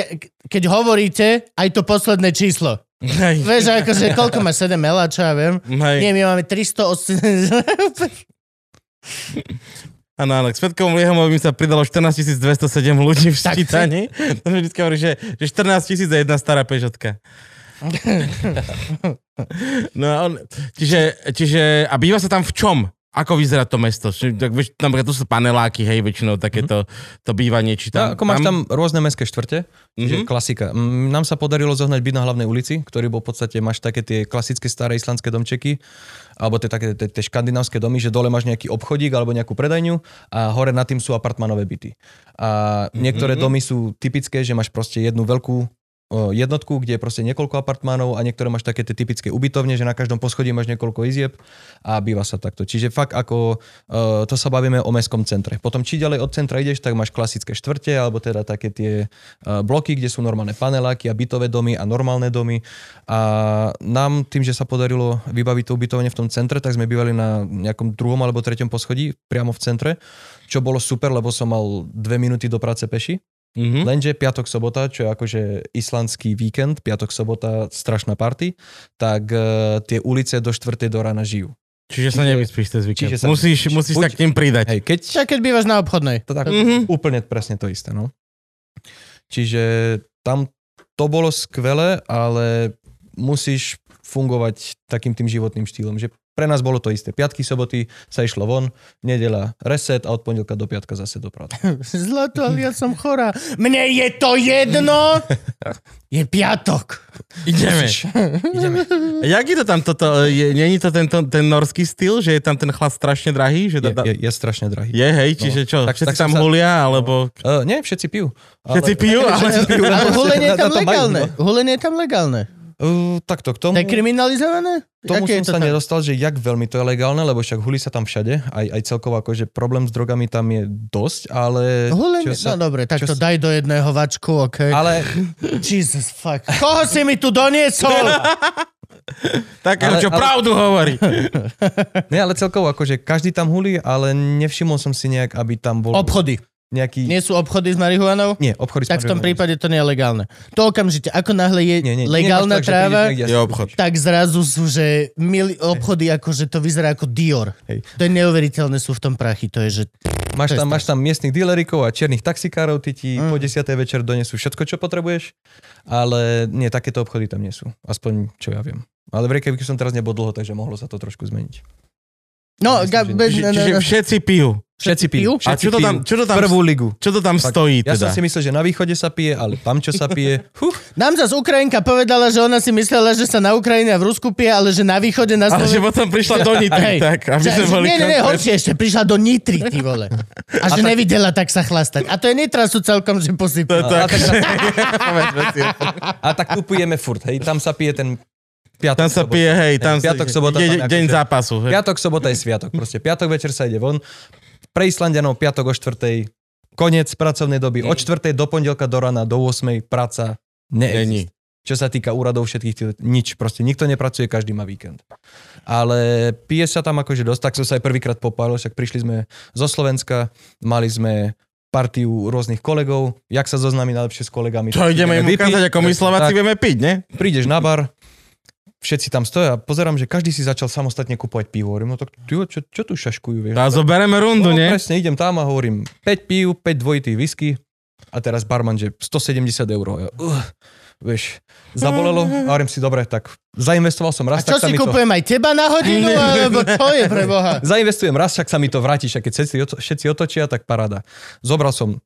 keď hovoríte aj to posledné číslo. Hej, Vieš, akože koľko má 7 ela, čo ja viem. hej. Nie, my máme 308... Áno, áno, k Svetkovom Liehomovi sa pridalo 14 207 ľudí v ščítaní. To mi vždy hovorí, že, že 14 tisíc je jedna stará pežotka. No on, čiže, čiže, a býva sa tam v čom? Ako vyzerá to mesto? Či, tak, vieš, tam, tu sú paneláky, hej, väčšinou takéto to bývanie, či tam... No, ako máš tam rôzne mestské štvrte, čiže klasika. Mm, Nám sa podarilo zohnať byt na hlavnej ulici, ktorý bol v podstate, máš také tie klasické staré islandské domčeky, alebo tie také tie, tie škandinávské domy, že dole máš nejaký obchodík alebo nejakú predajňu a hore nad tým sú apartmanové byty. A niektoré Mhm. domy sú typické, že máš proste jednu veľkú jednotku, kde je proste niekoľko apartmánov a niektoré máš také tie typické ubytovne, že na každom poschodí máš niekoľko izieb a býva sa takto. Čiže fakt ako to sa bavíme o mestskom centre. Potom či ďalej od centra ideš, tak máš klasické štvrte alebo teda také tie uh, bloky, kde sú normálne paneláky a bytové domy a normálne domy. A nám tým, že sa podarilo vybaviť to ubytovanie v tom centre, tak sme bývali na nejakom druhom alebo treťom poschodí priamo v centre, čo bolo super, lebo som mal dve minúty do práce peši. Mhm. Lenže piatok, sobota, čo je akože islandský víkend, piatok, sobota, strašná party, tak uh, tie ulice do štvrtej do rána žijú. Čiže sa nevyspíš cez víkend. Čiže sa- Musíš, musíš sa buď- k tým pridať. Hej, keď... Však keď bývaš na obchodnej. To tak, Mhm. úplne presne to isté, no. Čiže tam to bolo skvelé, ale musíš fungovať takým tým životným štýlom, že pre nás bolo to isté. Piatky, soboty sa išlo von, nedela reset a od pondelka do piatka zase do práce. Zlato, ale ja som chorá. Mne je to jedno. Je piatok. Ideme. Ideme. Jak je to tam toto? Je, není to ten, ten norský styl, že je tam ten chlad strašne drahý? Že Je, da, je, je strašne drahý. je hej, čiže čo? Tak- všetci tak tam sa- hulia, alebo... Uh, nie, všetci pijú. Všetci pijú, ale... Všetci pijú, Ale hulenie je tam legálne. no. Hulenie je tam legálne. Uh, takto, k tomu... To je kriminalizované? Tomu Aké som to sa tam? nedostal, že jak veľmi to je legálne, lebo však hulí sa tam všade, aj, aj celkovo akože problém s drogami tam je dosť, ale... Hulenie? čo sa, No dobre, tak čo to sa- daj do jedného vačku, okej. ale Jesus fuck. Koho si mi tu doniesol? Takého, Ale- čo ale- pravdu hovorí. Nie, ale celkovo akože každý tam hulí, ale nevšimol som si nejak, aby tam bol... Obchody. Nejaký... Nie sú obchody s marihuanou? Nie, obchody s Tak v tom prípade to nie je legálne. To okamžite, ako náhle je Nie, nie, legálna tak, že tráva, niekde Je obchod. tak zrazu sú, že mili obchody, ako že to vyzerá ako Dior. Hej. To je neuveriteľné, sú v tom prachy. To je, že... Máš tam, máš tam miestnych dealerikov a čiernych taxikárov, ty ti Mm. po 10. večer donesú všetko, čo potrebuješ, ale nie, takéto obchody tam nie sú. Aspoň, čo ja viem. Ale v Reykjavíku som teraz nebol dlho, takže mohlo sa to trošku zmeniť. No, Myslím, ga, že- be, Či- ne, ne, Čiže ne, všetci pijú. Všetci pijú. A čo to tam, čo to tam, Prvú ligu. čo to tam Fakt. stojí Ja teda? som si myslel, že na východe sa pije, ale tam, čo sa pije, huh, Nám zase Ukrajinka povedala, že ona si myslela, že sa na Ukrajine a v Rusku pije, ale že na východe na Ale že Slovensku... potom prišla do Nitry, Hej. tak, aby sme boli nie, nie, nie, konkrétni. horšie ešte, prišla do Nitry, ty vole. A že nevidela, tak sa chlastať. A to je Nitra sú celkom, že To je posypala. tak, tak- povedzme si. a tak tu pijeme furt, hej, tam sa pije ten piatok, Tam sa sobota. pije, hej, tam Piatok, sobota, deň, tam deň akože- zápasu. Hej. Piatok, sobota je sviatok. Proste piatok večer sa ide von. Pre Islandianov piatok o štvrtej koniec pracovnej doby. Od štvrtej do pondelka do rana, do 8. práca neexistuje. Čo sa týka úradov všetkých, tých- nič. Proste nikto nepracuje, každý má víkend. Ale pije sa tam akože dosť, tak som sa aj prvýkrát popálil, však prišli sme zo Slovenska, mali sme partiu rôznych kolegov, jak sa zoznámi najlepšie s kolegami. Čo ideme im ukázať, ako my Slováci Tak. vieme piť, ne? Prídeš na bar, všetci tam stoja a pozerám, že každý si začal samostatne kupovať pivo. Hovorím, no tak tyjo, čo, čo tu šaškujú, vieš? A zoberieme rundu, no, nie? presne, idem tam a hovorím 5 pív, 5 dvojitých whisky a teraz barman, že 170 eur. Ja, uh, vieš, zabolelo a hovorím si, dobre, tak zainvestoval som A raz, čo tak sa si mi to... kupujem aj teba na hodinu, alebo čo je pre Boha? Zainvestujem raz, však sa mi to vráti, však keď všetci, všetci otočia, tak paráda. Zobral som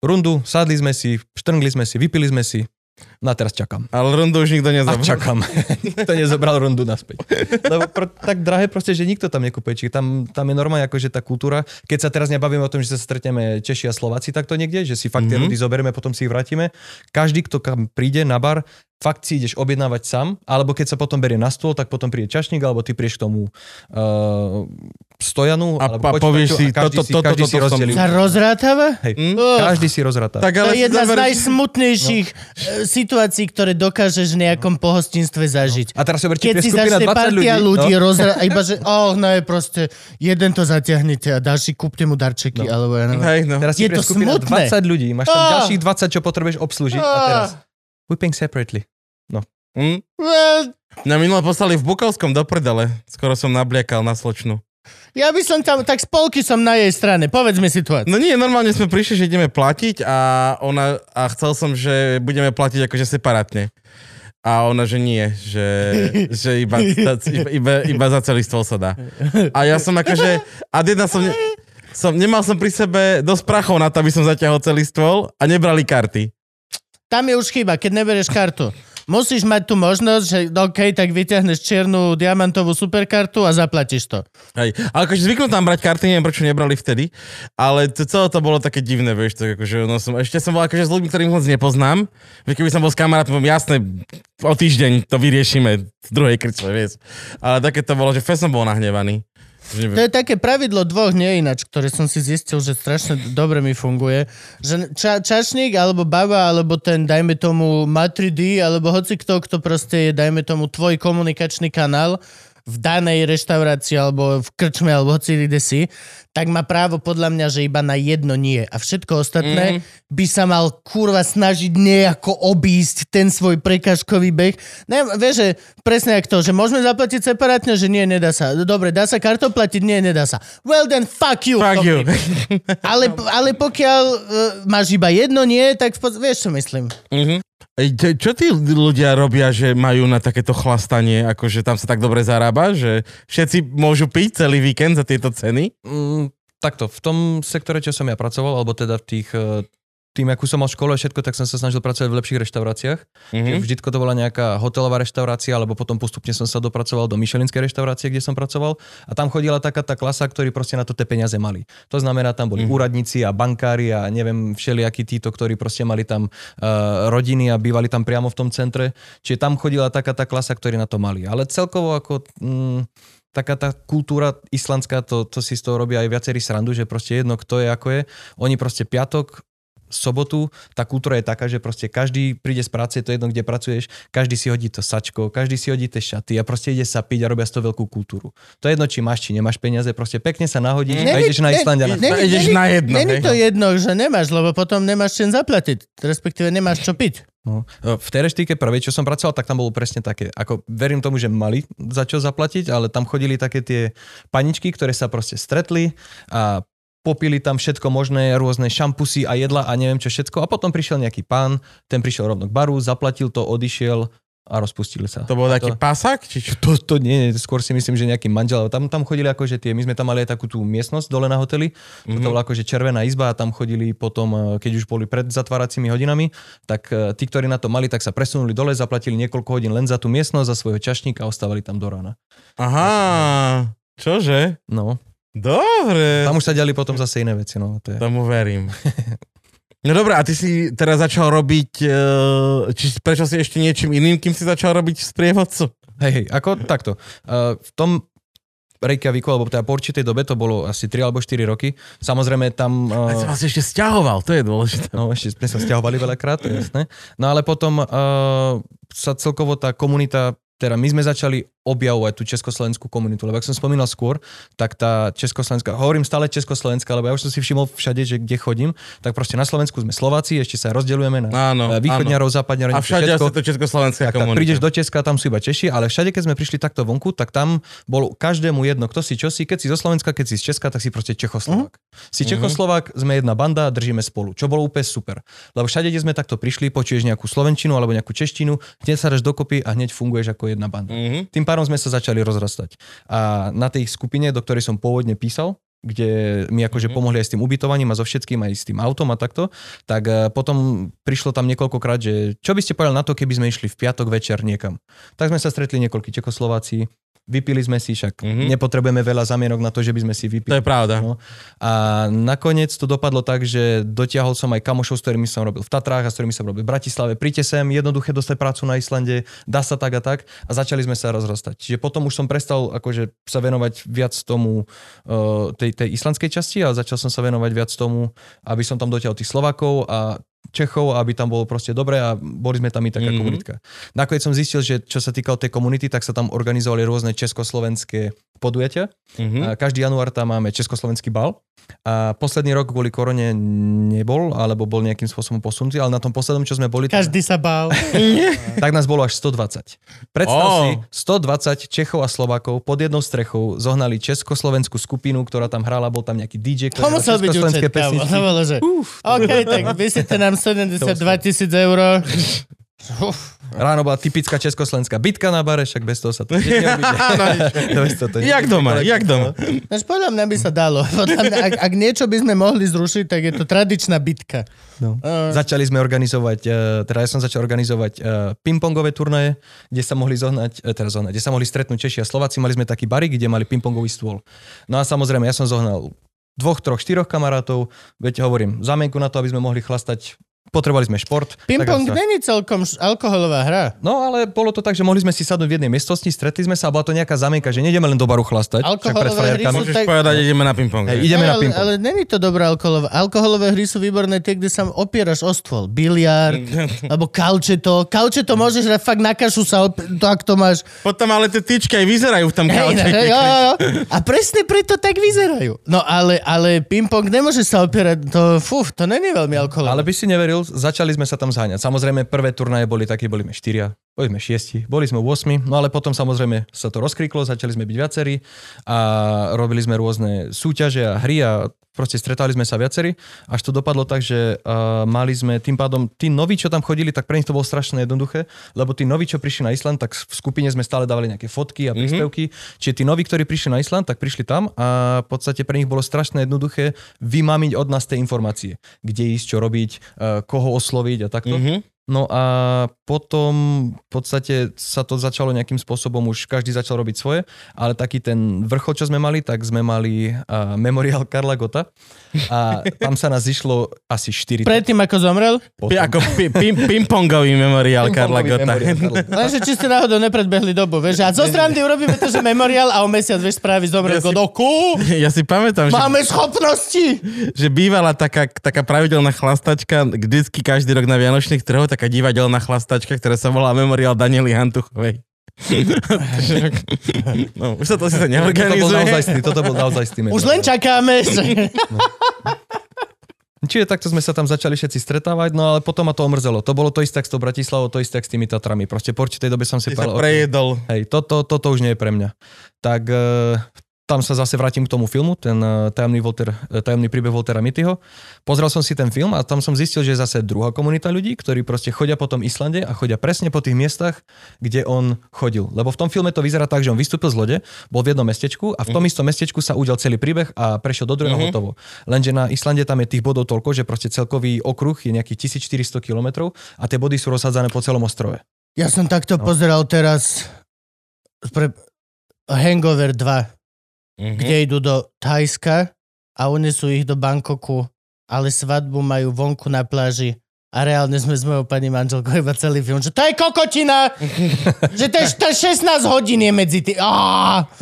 rundu, sadli sme si, štrngli sme si, vypili sme si, no a teraz čakám. Ale rundu už nikto A nezobral. čakám. nikto nezobral rundu naspäť. Lebo pr- tak drahé proste, že nikto tam nekúpe. Čiže tam, tam je normálne akože tá kultúra. Keď sa teraz nebavíme o tom, že sa stretneme Češi a Slováci takto niekde, že si fakt tie Mhm. rundy zoberieme, potom si ich vrátime. Každý, kto kam príde na bar, fakt si ideš objednávať sám, alebo keď sa potom berie na stôl, tak potom príde čašník, alebo ty prieš k tomu uh, stojanu, A alebo počítaču povieš si, a každý toto- si, toto- každý toto si som- rozdelí. Sa rozrátava? Hej? Oh, každý si rozráta. Tak to ale je jedna z zober- najsmutnejších e, situácií, ktoré dokážeš v nejakom pohostinstve zažiť. A teraz si berte, Keď si začne 20 partia ľudí, ľudí no, rozra... a iba že, oh, no je proste, jeden to zatiahnete a ďalší kúpte mu darčeky, No. alebo ja neviem. Hej, no. Teraz Je to skupina smutné. 20 ľudí, máš tam ďalších 20, čo potrebuješ obslúžiť a teraz we paying separately. Hm? Well, Mňa minule poslali v Bukovskom do prdele. Skoro som nabliekal na sločnu. ja by som tam, tak spolky som na jej strane, povedz mi situáciu. No nie, normálne sme prišli, že ideme platiť a ona, a chcel som, že budeme platiť akože separátne. A ona, že nie, že, že iba, iba, iba, za celý stôl sa dá. A ja som akože, a jedna som, ne, som, nemal som pri sebe dosť prachov na to, aby som zaťahol celý stôl a nebrali karty. Tam je už chyba, keď neberieš kartu. Musíš mať tú možnosť, že OK, tak vyťahneš čiernu diamantovú superkartu a zaplatíš to. Hej. Ale akože zvyknú tam brať karty, neviem prečo nebrali vtedy, ale to, celé to bolo také divné, vieš, tak akože, no som, ešte som bol akože s ľuďmi, ktorých moc nepoznám, keby som bol s kamarátom, jasné, o týždeň to vyriešime v druhej krčle, vieš. Ale také to bolo, že fest som bol nahnevaný. To je také pravidlo dvoch nie ináč, ktoré som si zistil, že strašne dobre mi funguje. Že ča, čašník, alebo baba, alebo ten, dajme tomu, Matri alebo hoci kto, kto proste je, dajme tomu, tvoj komunikačný kanál v danej reštaurácii, alebo v krčme, alebo hoci kde si, tak má právo podľa mňa, že iba na jedno nie. A všetko ostatné mm. by sa mal kurva snažiť nejako obísť ten svoj prekažkový beh. Ne, vieš, že presne ako to, že môžeme zaplatiť separátne, že nie, nedá sa. Dobre, dá sa kartou platiť? Nie, nedá sa. Well then, fuck you. fuck you. Ale, ale pokiaľ uh, máš iba jedno nie, tak v pod... vieš, čo myslím. Mhm. Čo- tí ľudia robia, že majú na takéto chlastanie, akože tam sa tak dobre zarába, že všetci môžu piť celý víkend za tieto ceny? Mm, takto, v tom sektore, čo som ja pracoval, alebo teda v tých, eh, tým, akú som mal v škole a všetko, tak som sa snažil pracovať v lepších reštauráciách. Mhm. Mm. Vždycky to bola nejaká hotelová reštaurácia, alebo potom postupne som sa dopracoval do Michelinskej reštaurácie, kde som pracoval. A tam chodila taká tá klasa, ktorí proste na to tie peniaze mali. To znamená, tam boli Mhm. mm. úradníci a bankári a neviem, všelijakí títo, ktorí proste mali tam uh, rodiny a bývali tam priamo v tom centre. Čiže tam chodila taká tá klasa, ktorí na to mali. Ale celkovo ako... Mm, taká tá kultúra islandská, to, to si z toho robia aj viacerí srandu, že proste jedno, kto je, ako je. Oni proste piatok sobotu tá kultúra je taká, že proste každý príde z práce, je to jedno, kde pracuješ, každý si hodí to sačko, každý si hodí tie šaty a proste ide sa piť a robia z toho veľkú kultúru. To je jedno, či máš, či nemáš peniaze, proste pekne sa nahodíš a ideš na Islandia. na Není- Ideš na jedno, Není to jedno, že nemáš, lebo potom nemáš čím zaplatiť. Respektíve nemáš čo piť. No. V tej reštike prvej, čo som pracoval, tak tam bolo presne také, ako verím tomu, že mali za čo zaplatiť, ale tam chodili také tie paničky, ktoré sa proste stretli a popili tam všetko možné, rôzne šampusy a jedla a neviem čo všetko. A potom prišiel nejaký pán, ten prišiel rovno k baru, zaplatil to, odišiel a rozpustili sa. To bol A taký pasák? Či čo? to, to nie, skôr si myslím, že nejaký manžel. Tam, tam chodili akože tie, my sme tam mali aj takú tú miestnosť dole na hoteli, mm-hmm. to bola akože červená izba a tam chodili potom, eh, keď už boli pred zatváracími hodinami, tak eh, tí, ktorí na to mali, tak sa presunuli dole, zaplatili niekoľko hodín len za tú miestnosť, za svojho čašníka a ostávali tam do rána. Aha, čože? No, Dobre. tam už sa diali potom zase iné veci, no. To je. Tomu verím. No dobré, a ty si teraz začal robiť, eh, či prečo si ešte niečím iným, kým si začal robiť sprievodcu? Hej, hej, ako takto. Uh, v tom Reykjavíku, alebo teda po určitej dobe, to bolo asi 3 alebo 4 roky. Samozrejme tam... A si Uh, vás ešte stiahoval, to je dôležité. No, ešte sme sa stiahovali veľakrát, to je jasné. No ale potom uh, sa celkovo tá komunita, teda my sme začali objavovať tú československú komunitu, lebo ak som spomínal skôr, tak tá československá, hovorím stále československá, lebo ja už som si všimol všade, že kde chodím, tak proste na Slovensku sme Slováci, ešte sa rozdeľujeme na Áno, východňarov, západňarov, A všade všetko. to československá Tak, tak komunita. prídeš do Česka, tam sú iba Češi, ale všade, keď sme prišli takto vonku, tak tam bolo každému jedno, kto si čo si, keď si zo Slovenska, keď si z Česka, tak si proste Čechoslovák. Si Čechoslovák, sme jedna banda, držíme spolu, čo bolo úplne super. Lebo všade, kde sme takto prišli, počuješ nejakú slovenčinu alebo nejakú češtinu, hneď sa dáš dokopy a hneď funguješ ako jedna banda. Mhm. Tým pádom sme sa začali rozrastať. A na tej skupine, do ktorej som pôvodne písal, kde mi akože Mhm. pomohli aj s tým ubytovaním a so všetkým, aj s tým autom a takto, tak eh, potom prišlo tam niekoľkokrát, že čo by ste povedali na to, keby sme išli v piatok večer niekam. Tak sme sa stretli niekoľkí Čekoslováci, vypili sme si, však Mhm. nepotrebujeme veľa zamienok na to, že by sme si To vypili. je pravda. No. A nakoniec to dopadlo tak, že dotiahol som aj kamošov, s ktorými som robil v Tatrách a s ktorými som robil v Bratislave. Príďte sem, jednoduché dostať prácu na Islande, dá sa tak a tak. A začali sme sa rozrastať. Čiže potom už som prestal akože sa venovať viac tomu uh, tej, tej islandskej časti a začal som sa venovať viac tomu, aby som tam dotiahol tých Slovakov a Čechov, aby tam bolo proste dobre a boli sme tam i taká Mhm. mm-hmm. komunitka. Nakoniec som zistil, že čo sa týkalo tej komunity, tak sa tam organizovali rôzne československé podujatia. Mhm. A každý január tam máme československý bal. A posledný rok kvôli korone nebol, alebo bol nejakým spôsobom posunutý, ale na tom poslednom, čo sme boli, Každý sa bál. tak nás bolo až 120. Predstav Ó. si, 120 Čechov a Slovákov pod jednou strechou zohnali československú skupinu, ktorá tam hrala, bol tam nejaký DJ, To ktorý hral musel byť československé účet, kámo. pesničky. To bolo, že... OK, tak vysíte nám 72 tisíc eur. Uf, Ráno bola typická československá bitka na bare, však bez toho sa to neobíde. Bez toho to Jak doma, jak doma. Až podľa mňa by sa dalo. Podľa mňa, ak, ak niečo by sme mohli zrušiť, tak je to tradičná bitka. No. Uh, Začali sme organizovať, eh, teda ja som začal organizovať eh, pingpongové turnaje, kde sa mohli zohnať, teda zohnať, kde sa mohli stretnúť Češi a Slováci. Mali sme taký barik, kde mali pingpongový stôl. No a samozrejme, ja som zohnal dvoch, troch, štyroch kamarátov, veď hovorím, zámienku na to, aby sme mohli chlastať Potrebovali sme šport. Ping-pong sa- není celkom alkoholová hra. No ale bolo to tak, že mohli sme si sadnúť v jednej miestnosti, stretli sme sa a bola to nejaká zamienka, že nejdeme len do baru chlastať, Alkoholové hry sú Môžeš tak- povedať, ideme na ping-pong. Hej. ideme Hej, na ale, pingpong. ale není to dobré alkoholové. Alkoholové hry sú výborné tie, kde sa opieraš o stôl. Biliard, alebo kaučeto. Kaučeto môžeš hrať fakt na kašu sa, op- to ak to máš. Potom ale tie tyčky aj vyzerajú v tom kauče. hej, jo, jo, jo. A presne preto tak vyzerajú. No ale, ale ping-pong nemôže sa opierať, to, fú, to není veľmi alkoholové. Ale by si neveril, začali sme sa tam zháňať. Samozrejme, prvé turnaje boli také, boli sme štyria, boli sme šiesti, boli sme 8, no ale potom samozrejme sa to rozkriklo, začali sme byť viacerí a robili sme rôzne súťaže a hry a proste stretali sme sa viacerí, až to dopadlo tak, že uh, mali sme tým pádom, tí noví, čo tam chodili, tak pre nich to bolo strašne jednoduché, lebo tí noví, čo prišli na Island, tak v skupine sme stále dávali nejaké fotky a príspevky, mm-hmm. čiže tí noví, ktorí prišli na Island, tak prišli tam a v podstate pre nich bolo strašne jednoduché vymamiť od nás tie informácie, kde ísť, čo robiť, uh, koho osloviť a takto. Mhm. No a potom v podstate sa to začalo nejakým spôsobom, už každý začal robiť svoje, ale taký ten vrchol, čo sme mali, tak sme mali uh, memoriál Karla Gota a tam sa nás zišlo asi 4. Predtým, ako zomrel? Pi- Ako ping-pongový memoriál Karla Gota. Lenže či ste náhodou nepredbehli dobu, vieš? A zo strany urobíme to, že memoriál a o mesiac, vieš, spraví zomrel Ja Godoku. Ja si pamätám, že, Máme schopnosti! že bývala taká, taká pravidelná chlastačka, vždycky každý rok na Vianočných trhoch, taká divadelná chlastačka, ktorá sa volá Memoriál Daniely Hantuchovej. no, už sa to Toto síce bol neorganizuje. naozaj toto bol naozaj Už len čakáme. že- Čiže takto sme sa tam začali všetci stretávať, no ale potom ma to omrzelo. To bolo to isté s tou Bratislavou, to isté s tými Tatrami. Proste po určitej dobe som si sa povedal, prejedol. hej, toto, toto už nie je pre mňa. Tak e, tam sa zase vrátim k tomu filmu, ten e, tajomný, Volter, e, tajomný príbeh Voltera Mittyho. Pozrel som si ten film a tam som zistil, že je zase druhá komunita ľudí, ktorí proste chodia po tom Islande a chodia presne po tých miestach, kde on chodil. Lebo v tom filme to vyzerá tak, že on vystúpil z lode, bol v jednom mestečku a v tom istom mestečku sa udel celý príbeh a prešiel do druhého Mhm. hotovo. Lenže na Islande tam je tých bodov toľko, že proste celkový okruh je nejakých 1400 km a tie body sú rozhádzané po celom ostrove. Ja som takto No. pozeral teraz pre Hangover 2, Mhm. kde idú do Thajska a unesú ich do Bangkoku, ale svadbu majú vonku na pláži a reálne sme s mojou pani manželkou iba celý film, že to je kokotina! že to je, to je 16 hodín je medzi tým.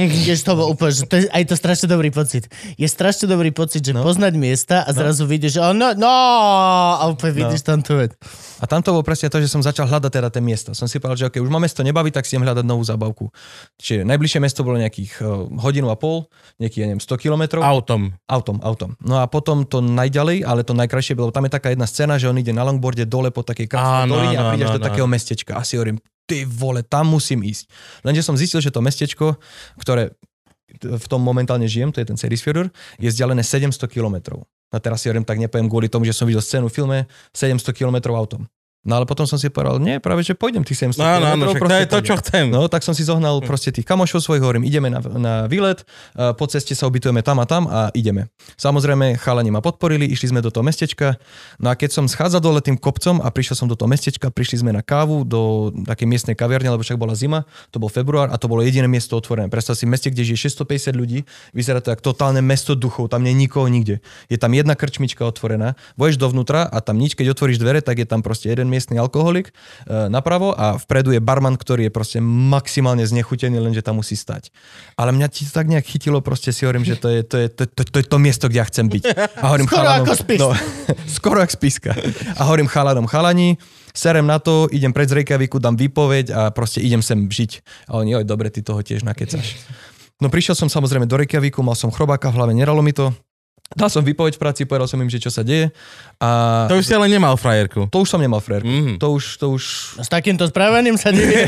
Jež to bol úplne, že to je, aj to strašne dobrý pocit. Je strašne dobrý pocit, že No. poznať miesta a zrazu vidíš, že oh, no, no, a úplne vidíš tam tú vec. A tam to bolo presne to, že som začal hľadať teda tie miesta. Som si povedal, že okay, už ma mesto nebaví, tak si idem hľadať novú zábavku. Čiže najbližšie mesto bolo nejakých uh, hodinu a pol, nejakých, ja neviem, 100 kilometrov. Autom. Autom, autom. No a potom to najďalej, ale to najkrajšie bolo, tam je taká jedna scéna, že on ide na longboarde dole po takej krásnej doline a prídeš áno, do áno. takého mestečka. A si hovorím, ty vole, tam musím ísť. Lenže som zistil, že to mestečko, ktoré v tom momentálne žijem, to je ten Serisfjordur, je vzdialené 700 kilometrov. A teraz si hovorím, tak nepoviem kvôli tomu, že som videl scénu v filme 700 kilometrov autom. No ale potom som si povedal, nie, práve že pôjdem tých 700 Áno, áno, kilometrov. však to je to, čo chcem. No, tak som si zohnal proste tých kamošov svojich, hovorím, ideme na, na výlet, po ceste sa ubytujeme tam a tam a ideme. Samozrejme, chalani ma podporili, išli sme do toho mestečka, no a keď som schádzal dole tým kopcom a prišiel som do toho mestečka, prišli sme na kávu do takej miestnej kaviarne, lebo však bola zima, to bol február a to bolo jediné miesto otvorené. Predstav si meste, kde žije 650 ľudí, vyzerá to ako totálne mesto duchov, tam nie je nikoho nikde. Je tam jedna krčmička otvorená, voješ dovnútra a tam nič, keď otvoríš dvere, tak je tam proste jeden miestny alkoholik e, napravo a vpredu je barman, ktorý je proste maximálne znechutený, lenže tam musí stať. Ale mňa ti to tak nejak chytilo, proste si hovorím, že to je to, je, to, to, to, je to miesto, kde ja chcem byť. A hovorím Skoro chalanom, ako spis. No, skoro ako spiska. A hovorím chalanom, chalani, serem na to, idem pred z Reykjaviku, dám výpoveď a proste idem sem žiť. A oni, oj, dobre, ty toho tiež nakecaš. No prišiel som samozrejme do Reykjaviku, mal som chrobáka v hlave, neralo mi to. Dal som výpoveď v práci, povedal som im, že čo sa deje. A To už si ale nemal frajerku. to už som nemal frérku. Mhm. To už, to už, S takýmto správaním sa nevie.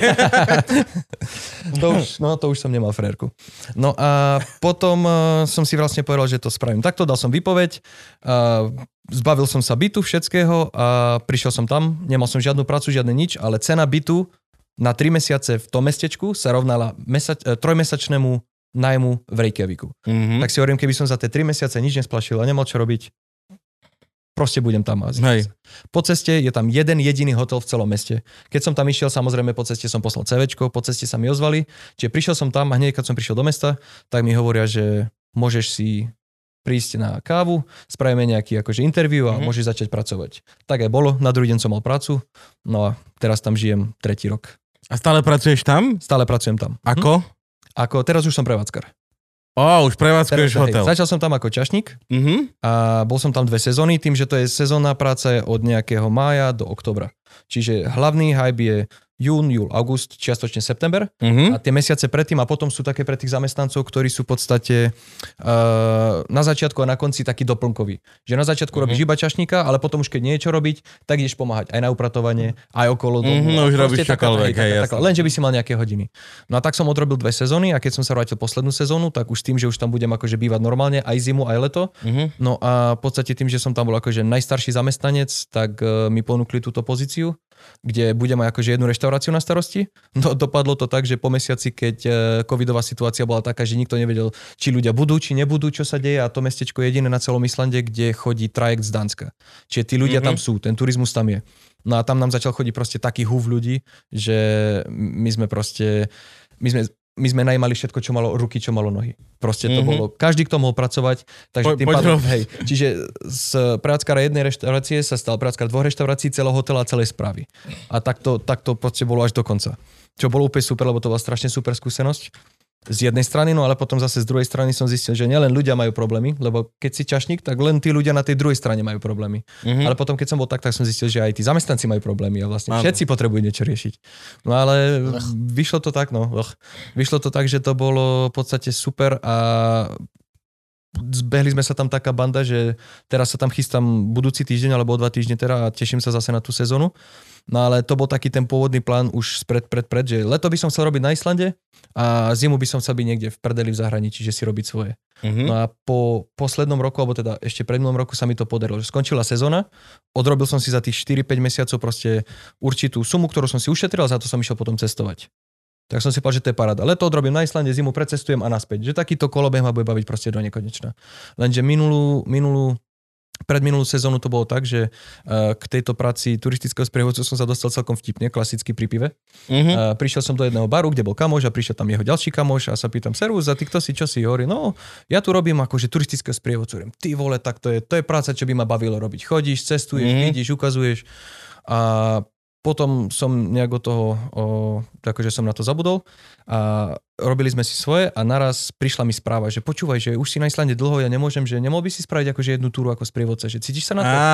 to už, no to už som nemal frérku. No a potom uh, som si vlastne povedal, že to spravím takto, dal som výpoveď, uh, zbavil som sa bytu všetkého a prišiel som tam, nemal som žiadnu prácu, žiadne nič, ale cena bytu na 3 mesiace v tom mestečku sa rovnala mesa- eh, trojmesačnému najmu v Reykjaviku. Mhm. Tak si hovorím, keby som za tie 3 mesiace nič nesplašil a nemal čo robiť, proste budem tam asi. Hej. Po ceste je tam jeden jediný hotel v celom meste. Keď som tam išiel, samozrejme po ceste som poslal CVčko, po ceste sa mi ozvali, čiže prišiel som tam a hneď keď som prišiel do mesta, tak mi hovoria, že môžeš si prísť na kávu, spravíme nejaký akože interview a Mhm. môžeš začať pracovať. Tak aj bolo, na druhý deň som mal prácu, no a teraz tam žijem tretí rok. A stále pracuješ tam? Stále pracujem tam. Ako? Ako teraz už som prevádzkar. Ó, už prevádzkuješ Teraz, hej, hotel. začal som tam ako čašník Mhm. a bol som tam dve sezóny, tým, že to je sezónna práca je od nejakého mája do oktobra. Čiže hlavný hype je jún, júl, august, čiastočne september Mhm. a tie mesiace predtým a potom sú také pre tých zamestnancov, ktorí sú v podstate uh, na začiatku a na konci taký doplnkový. Že na začiatku Mhm. robíš iba čašníka, ale potom už keď nie je čo robiť, tak ideš pomáhať aj na upratovanie, aj okolo domu. Mhm, A už robíš čokoľvek. Len, že by si mal nejaké hodiny. No a tak som odrobil dve sezóny a keď som sa vrátil poslednú sezónu, tak už tým, že už tam budem akože bývať normálne aj zimu, aj leto, Mhm. No a v podstate tým, že som tam bol akože najstarší zamestnanec, tak uh, mi ponúkli túto pozíciu, kde budem mať akože jednu reštauráciu na starosti. No dopadlo to tak, že po mesiaci, keď uh, covidová situácia bola taká, že nikto nevedel, či ľudia budú, či nebudú, čo sa deje a to mestečko je jediné na celom Islande, kde chodí trajekt z Dánska. Čiže tí ľudia Mhm. tam sú, ten turizmus tam je. No a tam nám začal chodiť proste taký húv ľudí, že my sme proste, my sme, my sme najmali všetko, čo malo ruky, čo malo nohy. Proste to Mhm. bolo, každý k tomu mohol pracovať, takže Po- tým pádom, hej, čiže z prevádzkara jednej reštaurácie sa stal prevádzkar dvoch reštaurácií, celého hotela a celej správy. A tak to, tak to proste bolo až do konca. Čo bolo úplne super, lebo to bola strašne super skúsenosť z jednej strany, no ale potom zase z druhej strany som zistil, že nielen ľudia majú problémy, lebo keď si čašník, tak len tí ľudia na tej druhej strane majú problémy. Mhm. Ale potom, keď som bol tak, tak som zistil, že aj tí zamestnanci majú problémy a vlastne Áno. všetci potrebujú niečo riešiť. No ale vyšlo to tak, no. Ugh. Vyšlo to tak, že to bolo v podstate super a zbehli sme sa tam taká banda, že teraz sa tam chystám budúci týždeň alebo o dva týždne teda a teším sa zase na tú sezónu. No ale to bol taký ten pôvodný plán už spred, pred, pred, že leto by som chcel robiť na Islande a zimu by som chcel byť niekde v prdeli v zahraničí, že si robiť svoje. Mhm. No a po poslednom roku, alebo teda ešte pred minulom roku sa mi to podarilo. Že skončila sezóna, odrobil som si za tých 4-5 mesiacov proste určitú sumu, ktorú som si ušetril a za to som išiel potom cestovať. Tak som si povedal, že to je paráda. Leto odrobím na Islande, zimu precestujem a naspäť. Že takýto kolobeh ma bude baviť proste do nekonečna. Lenže minulú, minulú pred minulú sezónu to bolo tak, že uh, k tejto práci turistického sprievodcu som sa dostal celkom vtipne, klasicky pri pive. Mhm. Uh, prišiel som do jedného baru, kde bol kamoš a prišiel tam jeho ďalší kamoš a sa pýtam, servus, a ty kto si, čo si? Hovorí, no, ja tu robím akože turistického sprievodcu. Ty vole, tak to je, to je práca, čo by ma bavilo robiť. Chodíš, cestuješ, Mhm. mm-hmm. vidíš, ukazuješ. A potom som nejak od toho, o, akože som na to zabudol a robili sme si svoje a naraz prišla mi správa, že počúvaj, že už si na Islande dlho, ja nemôžem, že nemohol by si spraviť akože jednu túru ako sprievodca, že cítiš sa na to? Á,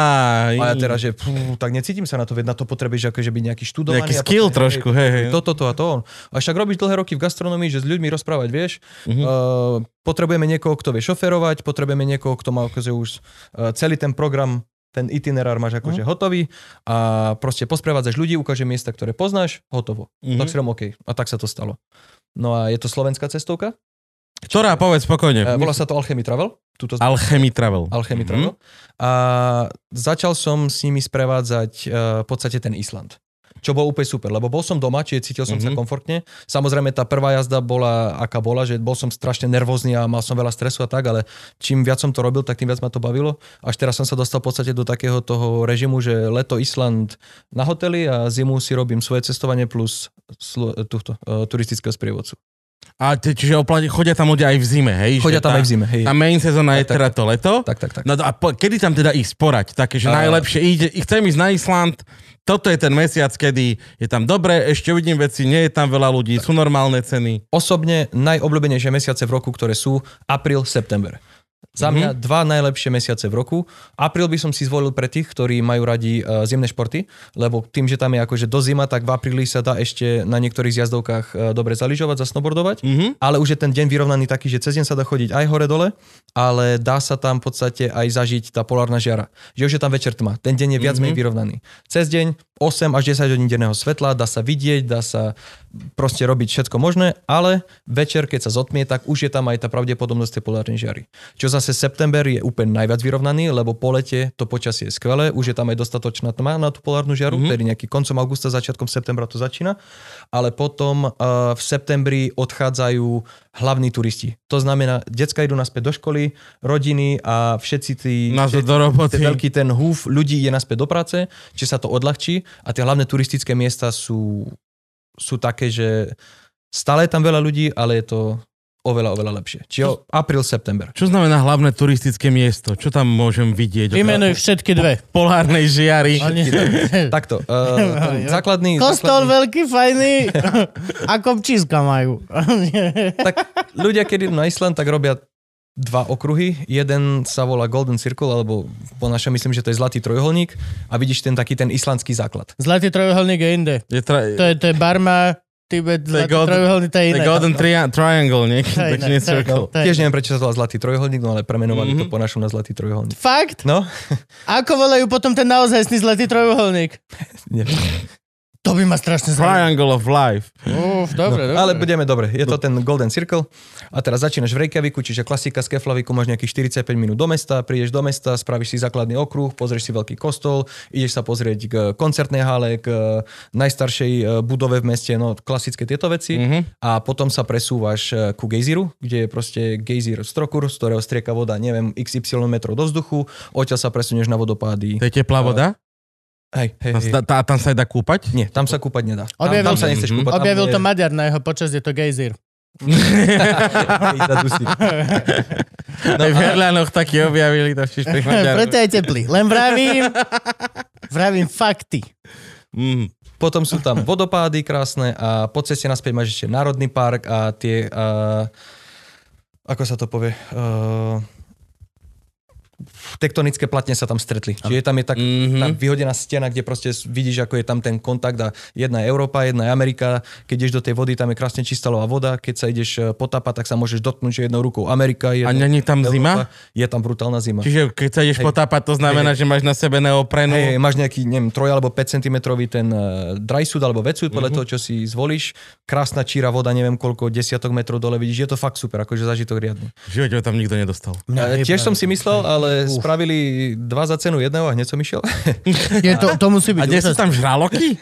A ja teraz, že pú, tak necítim sa na to, veď na to potrebuješ akože byť nejaký študovaný. Nejaký skill potom, trošku, hej, hej. Toto, to a to. A však robíš dlhé roky v gastronomii, že s ľuďmi rozprávať vieš. Mhm. Uh, potrebujeme niekoho, kto vie šoferovať, potrebujeme niekoho, kto má akože už uh, celý ten program ten itinerár máš akože Mhm. hotový a proste posprevádzaš ľudí, ukáže miesta, ktoré poznáš, hotovo. Mhm. Tak si robím OK. A tak sa to stalo. No a je to slovenská cestovka. Ktorá, povedz spokojne. Uh, volá sa to Alchemy Travel. Tuto Alchemy Travel. Alchemy Mhm. Travel. A začal som s nimi sprevádzať uh, v podstate ten Island. Čo bolo úplne super, lebo bol som doma, čiže cítil som mm-hmm. sa Mhm. komfortne. Samozrejme tá prvá jazda bola aká bola, že bol som strašne nervózny a mal som veľa stresu a tak, ale čím viac som to robil, tak tým viac ma to bavilo. Až teraz som sa dostal v podstate do takého toho režimu, že leto Island na hoteli a zimu si robím svoje cestovanie plus slo, túto, uh, turistického sprievodcu. A te, čiže oplatí, chodia tam ľudia aj v zime, hej? Chodia tam tá, aj v zime, hej. Tá main sezóna je Tak, tak. teda to leto. Tak, tak, tak. No a po, kedy tam teda ísť porať? Také, že A- najlepšie ide, chcem ísť na Island, toto je ten mesiac, kedy je tam dobre, ešte uvidím veci, nie je tam veľa ľudí, sú normálne ceny. osobne najobľúbenejšie mesiace v roku, ktoré sú apríl, september. Za mňa mm-hmm. dva najlepšie mesiace v roku. Apríl by som si zvolil pre tých, ktorí majú radi uh, zimné športy, lebo tým, že tam je akože do zima, tak v apríli sa dá ešte na niektorých zjazdovkách uh, dobre zaližovať, zasnowboardovať. Mhm. Ale už je ten deň vyrovnaný taký, že cez deň sa dá chodiť aj hore-dole, ale dá sa tam v podstate aj zažiť tá polárna žiara. Že už je tam večer tma. Ten deň je viac menej vyrovnaný. Cez deň 8 až 10 hodín denného svetla, dá sa vidieť, dá sa proste robiť všetko možné, ale večer, keď sa zotmie, tak už je tam aj tá pravdepodobnosť tej polárnej žiary. Čo zase september je úplne najviac vyrovnaný, lebo po lete to počasie je skvelé, už je tam aj dostatočná tma na tú polárnu žiaru, mm-hmm. tedy nejaký koncom augusta, začiatkom septembra to začína, ale potom uh, v septembri odchádzajú hlavní turisti. To znamená, decka idú naspäť do školy, rodiny a všetci tí... Všetci- do roboty. ten veľký ten húf ľudí je naspäť do práce, či sa to odľahčí a tie hlavné turistické miesta sú, sú také, že stále je tam veľa ľudí, ale je to oveľa, oveľa lepšie. Čiže apríl, september. Čo znamená hlavné turistické miesto? Čo tam môžem vidieť? Vymenuj všetky dve. Polárnej žiary. Takto, uh, základný... Kostol základný veľký, fajný. A kopčíska majú. tak ľudia, keď idú na Island, tak robia dva okruhy. Jeden sa volá Golden Circle, alebo po našom myslím, že to je zlatý trojuholník a vidíš ten taký ten islandský základ. Zlatý trojuholník je inde. Je tra... To je, to je Barma, Tibet, zlatý golden- trojuholník, to je The iné. Golden tri- Triangle, nie? Iné, nie circle. Tiež neviem, prečo sa to volá zlatý trojuholník, no ale premenovali Mhm. to po našom na zlatý trojuholník. Fakt? No, Ako volajú potom ten naozajstný zlatý trojuholník? neviem. To by ma strašne zaujímalo. Triangle of Life. Uf, dobre, dobre. Ale budeme dobre. Je to ten Golden Circle. A teraz začínaš v Reykjaviku, čiže klasika z Keflaviku, máš nejakých 45 minút do mesta, prídeš do mesta, spravíš si základný okruh, pozrieš si veľký kostol, ideš sa pozrieť k koncertnej hale, k najstaršej e, budove v meste, no klasické tieto veci. Mhm. A potom sa presúvaš e, ku gejzíru, kde je proste gejzír Strokur, z ktorého strieka voda, neviem, xy metrov do vzduchu, odtiaľ sa presunieš na vodopády. To je teplá voda? Hej, hej, Tam hej. sa, tá, tam sa aj dá kúpať? Nie, tam sa kúpať nedá. Tam, Objavil- tam sa nechceš Mhm. kúpať. Objavil je- to Maďar na jeho počas, je to gejzír. No, v Herlánoch taky objavili to Maďaroch. Preto je teplý. Len vravím, vravím fakty. Mm. Potom sú tam vodopády krásne a po ceste naspäť máš ešte Národný park a tie, uh, ako sa to povie, uh, tektonické platne sa tam stretli. Čiže tam je tak, Mhm. tá vyhodená stena, kde proste vidíš, ako je tam ten kontakt a jedna je Európa, jedna je Amerika. Keď ideš do tej vody, tam je krásne čistalová voda. Keď sa ideš eh, potapať, tak sa môžeš dotknúť, že jednou rukou Amerika, A jednou není tam zima? Je tam brutálna zima. Čiže keď sa ideš Hej. potápať, to znamená, že máš na sebe neoprenu. Hej, máš nejaký, neviem, 3 alebo 5 cm ten uh, dry suit alebo Mhm. podľa toho, čo si zvolíš. Krásna číra voda, neviem koľko, desiatok metrov dole vidíš. Je to fakt super, akože zažitok riadny. V živote tam nikto nedostal. Uh, tiež som si myslel, ale spravili dva za cenu jedného a hneď som išiel. Je to, to musí byť A kde sú tam žraloky?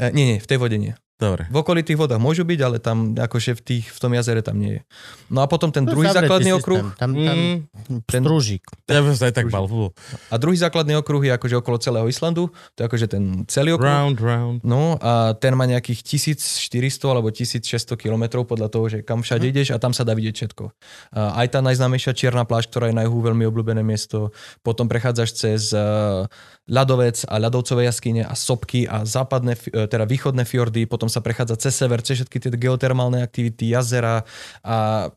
Eh, nie, nie, v tej vode nie. Dobre. V okolitých vodách môžu byť, ale tam akože v, tých, v tom jazere tam nie je. No a potom ten To druhý základný systém. okruh, Tam, tam Mm, ten- strúžik. ja by som sa aj tak bal. Fú. a druhý základný okruh je akože okolo celého Islandu, to je akože ten celý okruh. Round, round. No a ten má nejakých 1400 alebo 1600 kilometrov podľa toho, že kam všade ideš a tam sa dá vidieť všetko. A aj tá najznámejšia čierna pláž, ktorá je na juhu veľmi obľúbené miesto. Potom prechádzaš cez uh, ľadovec a ľadovcové jaskyne a sopky a západné, eh, teda východné fjordy. Potom sa prechádza cez sever, cez všetky tie geotermálne aktivity, jazera a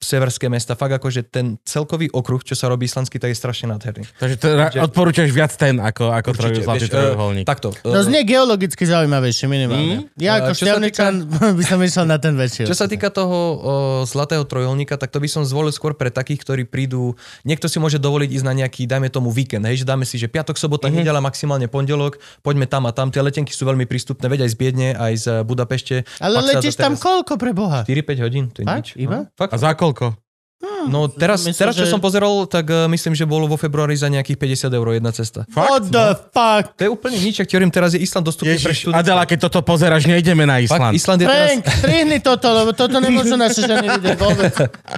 severské mesta. Fakt akože ten celkový okruh, čo sa robí islandský, tak je strašne nádherný. Takže teda Že- odporúčaš viac ten ako, ako troj, zlatý vieš, eh, trojuholník. takto. To eh, znie geologicky zaujímavejšie minimálne. Ja ako sa šťavničan by som išiel na ten väčší. Čo sa týka toho o, zlatého trojholníka, tak to by som zvolil skôr pre takých, ktorí prídu. Niekto si môže dovoliť ísť na nejaký, dajme tomu víkend, hej, že dáme si, že piatok, sobota, mm-hmm. nedela, maximálne pondelok, poďme tam a tam. Tie letenky sú veľmi prístupné, veď aj z Biedne, aj z Budapešte. Ale letíš tam koľko pre Boha? 4-5 hodín, to je nič. Iba? No, fakt. A za koľko? Toľko. Hm. No teraz, Myslím, teraz čo že- som pozeral, tak uh, myslím, že bolo vo februári za nejakých 50 eur jedna cesta. What the fuck? To je úplne nič, ak ti hovorím, teraz je Island dostupný pre Ježiš, študentov. Adela, keď toto pozeráš, nejdeme na Fakt, Island. Island je teraz... Frank, strihni toto, lebo toto nemôžu naše ženy vidieť vôbec.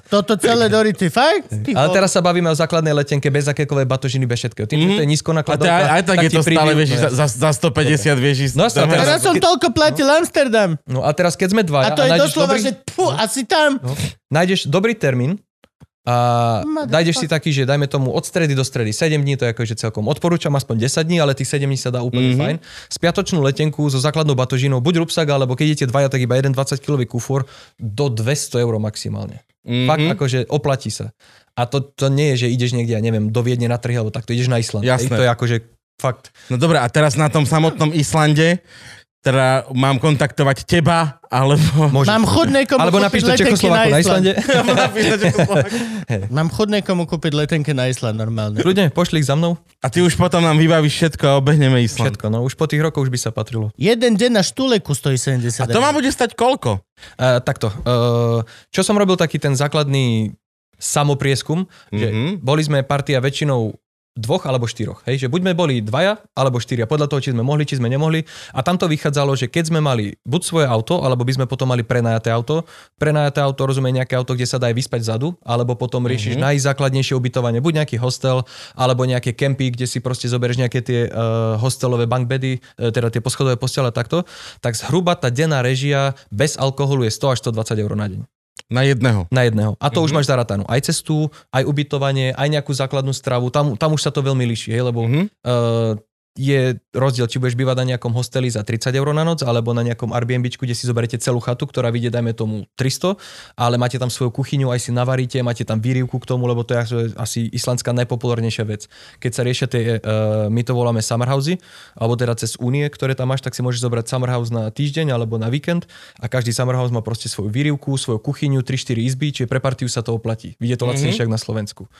Toto celé Dority, fakt? Ty Ale teraz sa bavíme o základnej letenke bez akékoľvek batožiny, bez všetkého. Tým, že to je nízko A nakladovka, aj, aj tak, je ti to stále, prídu- vieš, za, za, za 150 vieš ísť. No, teraz- Teraz som toľko platil Amsterdam. No a teraz, keď sme A dvaja to je doslova, že pfu, asi tam. nájdeš dobrý termín a nájdeš si taký, že dajme tomu od stredy do stredy 7 dní, to je akože celkom odporúčam aspoň 10 dní, ale tých 7 dní sa dá úplne mm-hmm. fajn. Spiatočnú letenku so základnou batožinou, buď rupsak, alebo keď idete dvaja, tak iba jeden 20 kg kufor do 200 eur maximálne. Mhm. Mm-hmm. Fakt akože oplatí sa. A to, to nie je, že ideš niekde, ja neviem, do Viedne na trhy, alebo takto ideš na Island. Jasné. To je akože fakt. No dobre, a teraz na tom samotnom Islande, teda mám kontaktovať teba, alebo... Môžeš. Mám chud niekomu Alebo kúpiť letenky Čechoslováku na Islande. Mám chud niekomu kúpiť letenky na Island normálne. Ľudia, pošli ich za mnou. A ty už potom nám vybavíš všetko a obehneme Island. Všetko, no už po tých rokoch už by sa patrilo. Jeden deň na štuleku stojí 70 A to ma bude stať koľko? Uh, takto, uh, čo som robil taký ten základný samoprieskum, mm-hmm. že Mhm. boli sme partia väčšinou dvoch alebo štyroch. Hej? Že buď sme boli dvaja alebo štyria, podľa toho, či sme mohli, či sme nemohli. A tam to vychádzalo, že keď sme mali buď svoje auto, alebo by sme potom mali prenajaté auto. Prenajaté auto rozumie nejaké auto, kde sa dá aj vyspať vzadu, alebo potom riešiš mm-hmm. najzákladnejšie ubytovanie, buď nejaký hostel, alebo nejaké kempy, kde si proste zoberieš nejaké tie uh, hostelové bankbedy, uh, teda tie poschodové postele takto. Tak zhruba tá denná režia bez alkoholu je 100 až 120 eur na deň. Na jedného. Na jedného. A to mm-hmm. už máš zaratanú. Aj cestu, aj ubytovanie, aj nejakú základnú stravu. Tam, tam už sa to veľmi líši, hej, lebo Mhm. uh, je rozdiel, či budeš bývať na nejakom hosteli za 30 eur na noc, alebo na nejakom Airbnb, kde si zoberete celú chatu, ktorá vyjde, dajme tomu 300, ale máte tam svoju kuchyňu, aj si navaríte, máte tam výrivku k tomu, lebo to je asi- islandská najpopulárnejšia vec. Keď sa riešia tie, uh, my to voláme summer housey, alebo teda cez únie, ktoré tam máš, tak si môžeš zobrať summer house na týždeň alebo na víkend a každý summer house má proste svoju výrivku, svoju kuchyňu, 3-4 izby, čiže pre partiu sa to oplatí. Vidie to lacnejšie mm-hmm. na Slovensku.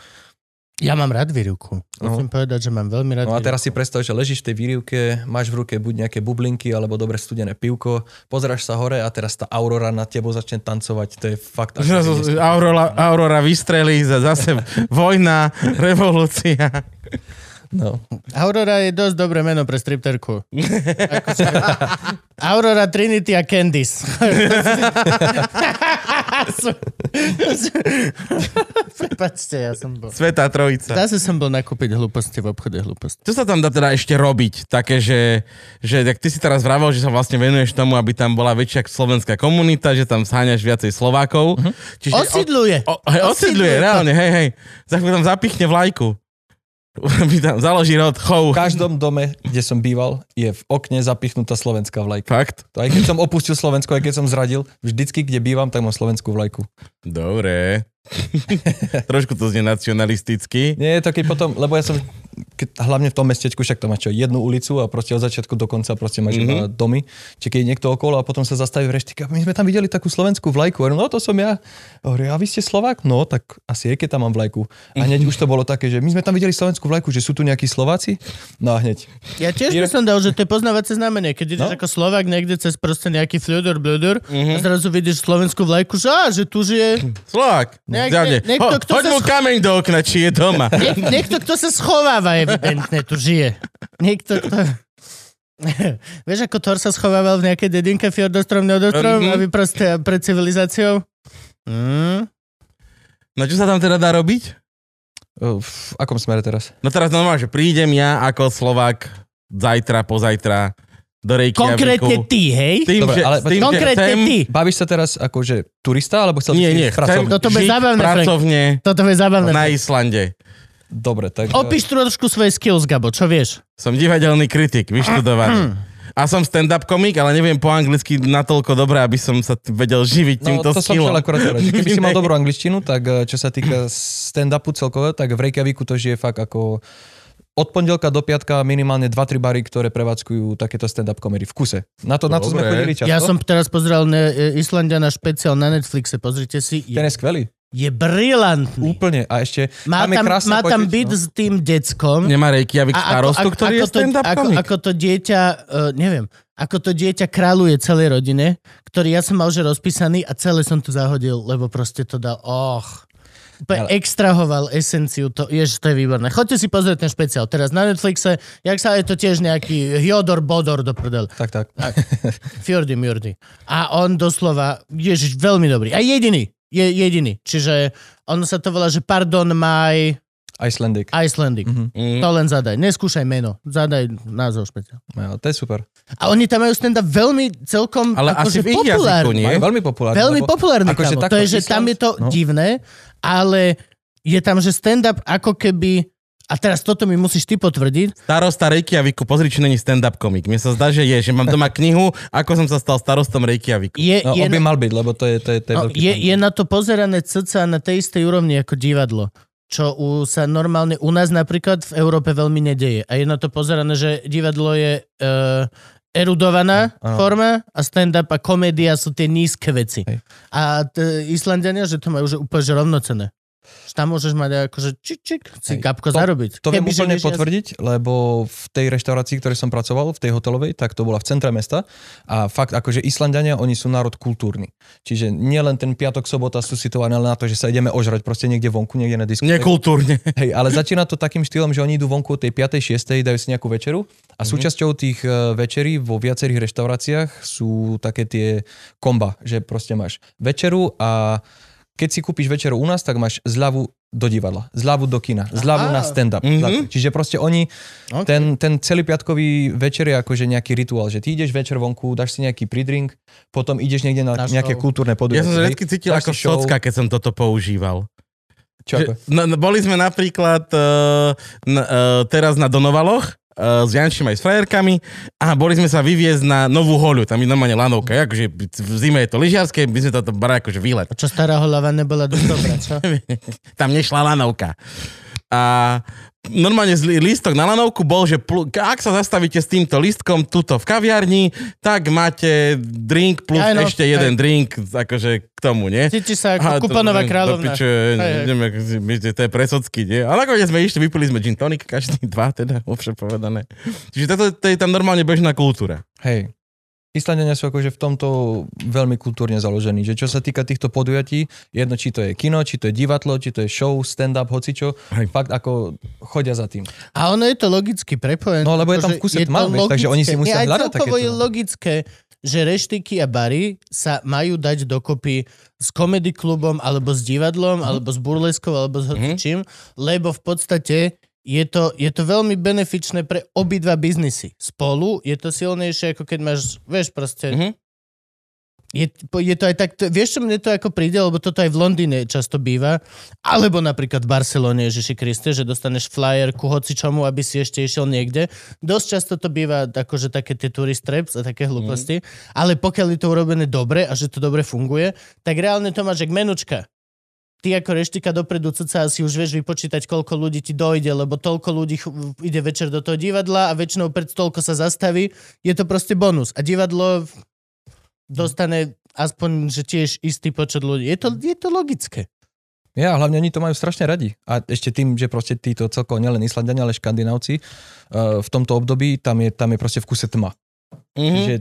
Ja mám rád výrivku. Musím povedať, že mám veľmi rád No a výrivku. teraz si predstav, že ležíš v tej výrivke, máš v ruke buď nejaké bublinky alebo dobre studené pivko, pozeráš sa hore a teraz tá aurora nad tebou začne tancovať. To je fakt... až Zrazu neskutočné. Aurora, Aurora vystrelí, za- zase vojna, revolúcia. No. Aurora je dosť dobré meno pre stripterku. Aurora, Trinity a Candice. Prepačte, ja som bol. Svetá trojica. Zase som bol nakúpiť hlúposti v obchode hlúposti. Čo sa tam dá teda ešte robiť? Také, že, že tak ty si teraz vravel, že sa vlastne venuješ tomu, aby tam bola väčšia slovenská komunita, že tam sháňaš viacej Slovákov. Uh-huh. Čiže Osidľuje. O, hej, osidľuje, to. reálne, hej, hej. Za chvíľu tam zapichne vlajku. Tam založí rod, chov. V každom dome, kde som býval, je v okne zapichnutá slovenská vlajka. Fakt? To aj keď som opustil Slovensko, aj keď som zradil, vždycky, kde bývam, tak mám slovenskú vlajku. Dobre. Trošku to znie nacionalisticky. Nie je to keď potom, lebo ja som, keď, hlavne v tom mestečku, však to má čo, jednu ulicu a proste od začiatku do konca proste máš mm-hmm. iba domy. Čiže keď je niekto okolo a potom sa zastaví v reštike, my sme tam videli takú slovenskú vlajku. Hovorím, no to som ja. Hovorím, a vy ste Slovák? No, tak asi je, keď tam mám vlajku. A hneď už to bolo také, že my sme tam videli slovenskú vlajku, že sú tu nejakí Slováci? No a hneď. Ja tiež by som dal, že to je poznávacie znamenie. Keď ideš No. ako Slovák niekde cez proste nejaký fľudor, bludor a zrazu vidíš slovenskú vlajku, že, á, že tu žije Slovák. Nejak- ne- niekto, Ho- kto Hoď sa mu kameň do okna, či je doma. niek- niekto, kto sa schováva evidentne, tu žije. Niekto, kto... Vieš, ako Thor sa schovával v nejakej dedinke Fjordostrom, Neodostrom, Mhm. aby proste pred civilizáciou? Mm. No čo sa tam teda dá robiť? V akom smere teraz? No teraz normálne, že prídem ja ako Slovák zajtra, pozajtra do Reykjaviku. Konkrétne ty, hej? Tým, Dobre, že, ale tým, Konkrétne chcem, ty. Bavíš sa teraz akože turista, alebo chcel Nie, nie, chcem pracovne? Toto bude žiť zábavné, Frank. pracovne Toto je zábavné. na Islande. Dobre, tak... Opíš trošku svoje skills, Gabo, čo vieš? Som divadelný kritik, vyštudovaný. A som stand-up komik, ale neviem po anglicky natoľko dobre, aby som sa t- vedel živiť No, týmto to som chcel skillom. akorát povedať. že Keby si mal dobrú angličtinu, tak eh, čo sa týka stand-upu celkovo, tak v Reykjaviku to žije fakt ako od pondelka do piatka minimálne 2-3 bary, ktoré prevádzkujú takéto stand-up komedy v kuse. Na to, na to sme Dobre. chodili často. Ja som teraz pozeral ne, e, Islandiana špeciál na Netflixe, pozrite si. Ten je skvelý. Je brilantný. Úplne. A ešte Má tam tam, má tam byt no. s tým deckom. Nemá Reykjavik starostu, ktorý je to, stand-up ako, ako to dieťa, uh, neviem, ako to dieťa kráľuje celej rodine, ktorý ja som mal že rozpísaný a celé som to zahodil, lebo proste to dal, och. Úplne Ale- extrahoval esenciu, to, jež, to je výborné. Choďte si pozrieť ten špeciál teraz na Netflixe, jak sa je to tiež nejaký Hyodor Bodor do prdel. Tak, tak. Fjordy Mjordy. A on doslova, ježiš, veľmi dobrý. A jediný. Je jediný. Čiže ono sa to volá, že pardon my Icelandic. Icelandic. Mhm. Mm. To len zadaj. Neskúšaj meno. Zadaj názov špeciál. No, to je super. A oni tam majú stand-up veľmi celkom Ale akože asi v ich jazyku, nie? Veľmi populárny. Veľmi lebo populárny, akože To je, že Island- tam je to no. divné, ale je tam, že stand-up ako keby... A teraz toto mi musíš ty potvrdiť. Starosta Reykjaviku, pozri, či není stand-up komik. Mne sa zdá, že je, že mám doma knihu, ako som sa stal starostom Reykjaviku. Je, No, je, by mal byť, lebo to je, to je, to je no, je, je na to pozerané cca na tej istej úrovni ako divadlo čo u, sa normálne u nás napríklad v Európe veľmi nedeje. A je na to pozerané, že divadlo je uh, erudovaná Áno. forma a stand-up a komédia sú tie nízke veci. Hej. A t- Islandiania, že to majú že úplne že rovnocené. Tam môžeš mať akože čik, čik, si kapko To- zarobiť. To viem úplne vieš potvrdiť, lebo v tej reštaurácii, ktorej som pracoval, v tej hotelovej, tak to bola v centre mesta a fakt akože Islandiania, oni sú národ kultúrny. Čiže nielen ten piatok, sobota sú situované na to, že sa ideme ožrať proste niekde vonku, niekde na diskotéku. Nekultúrne. Hej, ale začína to takým štýlom, že oni idú vonku od tej 5. 6. dajú si nejakú večeru a súčasťou tých eh, večerí vo viacerých reštauráciách sú také tie komba, že proste máš večeru a keď si kúpiš večeru u nás, tak máš zľavu do divadla, zľavu do kina, zľavu Aha. na stand-up. Mhm. zľavu. Čiže proste oni, Ok. ten, ten celý piatkový večer je akože nejaký rituál, že ty ideš večer vonku, dáš si nejaký pridrink, potom ideš niekde na, Na nejaké show. kultúrne Ja podujatie. som sa vždy cítil ako socka, keď som toto používal. Čo Že, ako? no, no, boli sme napríklad uh, na, uh, teraz na Donovaloch uh, s Jančím aj s frajerkami a boli sme sa vyviezť na Novú hoľu, tam je normálne lanovka, akože v zime je to lyžiarske, my sme to brali akože výlet. A čo stará hlava nebola dosť dobrá, čo? tam nešla lanovka. A normálne lístok na lanovku bol, že pl- ak sa zastavíte s týmto lístkom tuto v kaviarni, tak máte drink plus Aj no, ešte jeden drink akože k tomu, nie? Cítiš sa Aha, ako to- kuponová to- kráľovna. Do piče, to je presocky, nie? Ale nakoniec sme išli, vypili sme gin tonic, každý dva, teda, ovšem povedané. Čiže toto to je tam normálne bežná kultúra. Hej. Islandania sú akože v tomto veľmi kultúrne založení, že čo sa týka týchto podujatí, jedno či to je kino, či to je divadlo, či to je show, stand-up, hocičo, Hej. fakt ako chodia za tým. A ono je to logicky prepojené. No, lebo je tam akože v kuse je to tma, vieš, takže oni si musia Nie, hľadať takéto. je logické, že reštiky a bary sa majú dať dokopy s komedy klubom, alebo s divadlom, Mhm. alebo s burleskou, alebo s hocičím, lebo v podstate je to, je to veľmi benefičné pre obidva biznisy. Spolu je to silnejšie, ako keď máš, vieš, proste... Mhm. Je, je to aj tak, to, vieš čo mne to ako príde, lebo toto aj v Londýne často býva, alebo napríklad v Barcelone, Ježiši Kriste, že dostaneš flyer ku hocičomu, aby si ešte išiel niekde. Dosť často to býva akože také tie tourist traps a také hlúposti, ale pokiaľ je to urobené dobre a že to dobre funguje, tak reálne to máš jak menučka. Ty ako reštika dopredu cuca si už vieš vypočítať, koľko ľudí ti dojde, lebo toľko ľudí ch- ide večer do toho divadla a väčšinou pred toľko sa zastaví. Je to proste bonus. A divadlo dostane aspoň, že tiež istý počet ľudí. Je to, je to logické. Ja, hlavne oni to majú strašne radi. A ešte tým, že proste títo celkovo nielen Islandiania, ale Škandinávci, uh, v tomto období tam je, tam je proste v kuse tma. Mhm. Že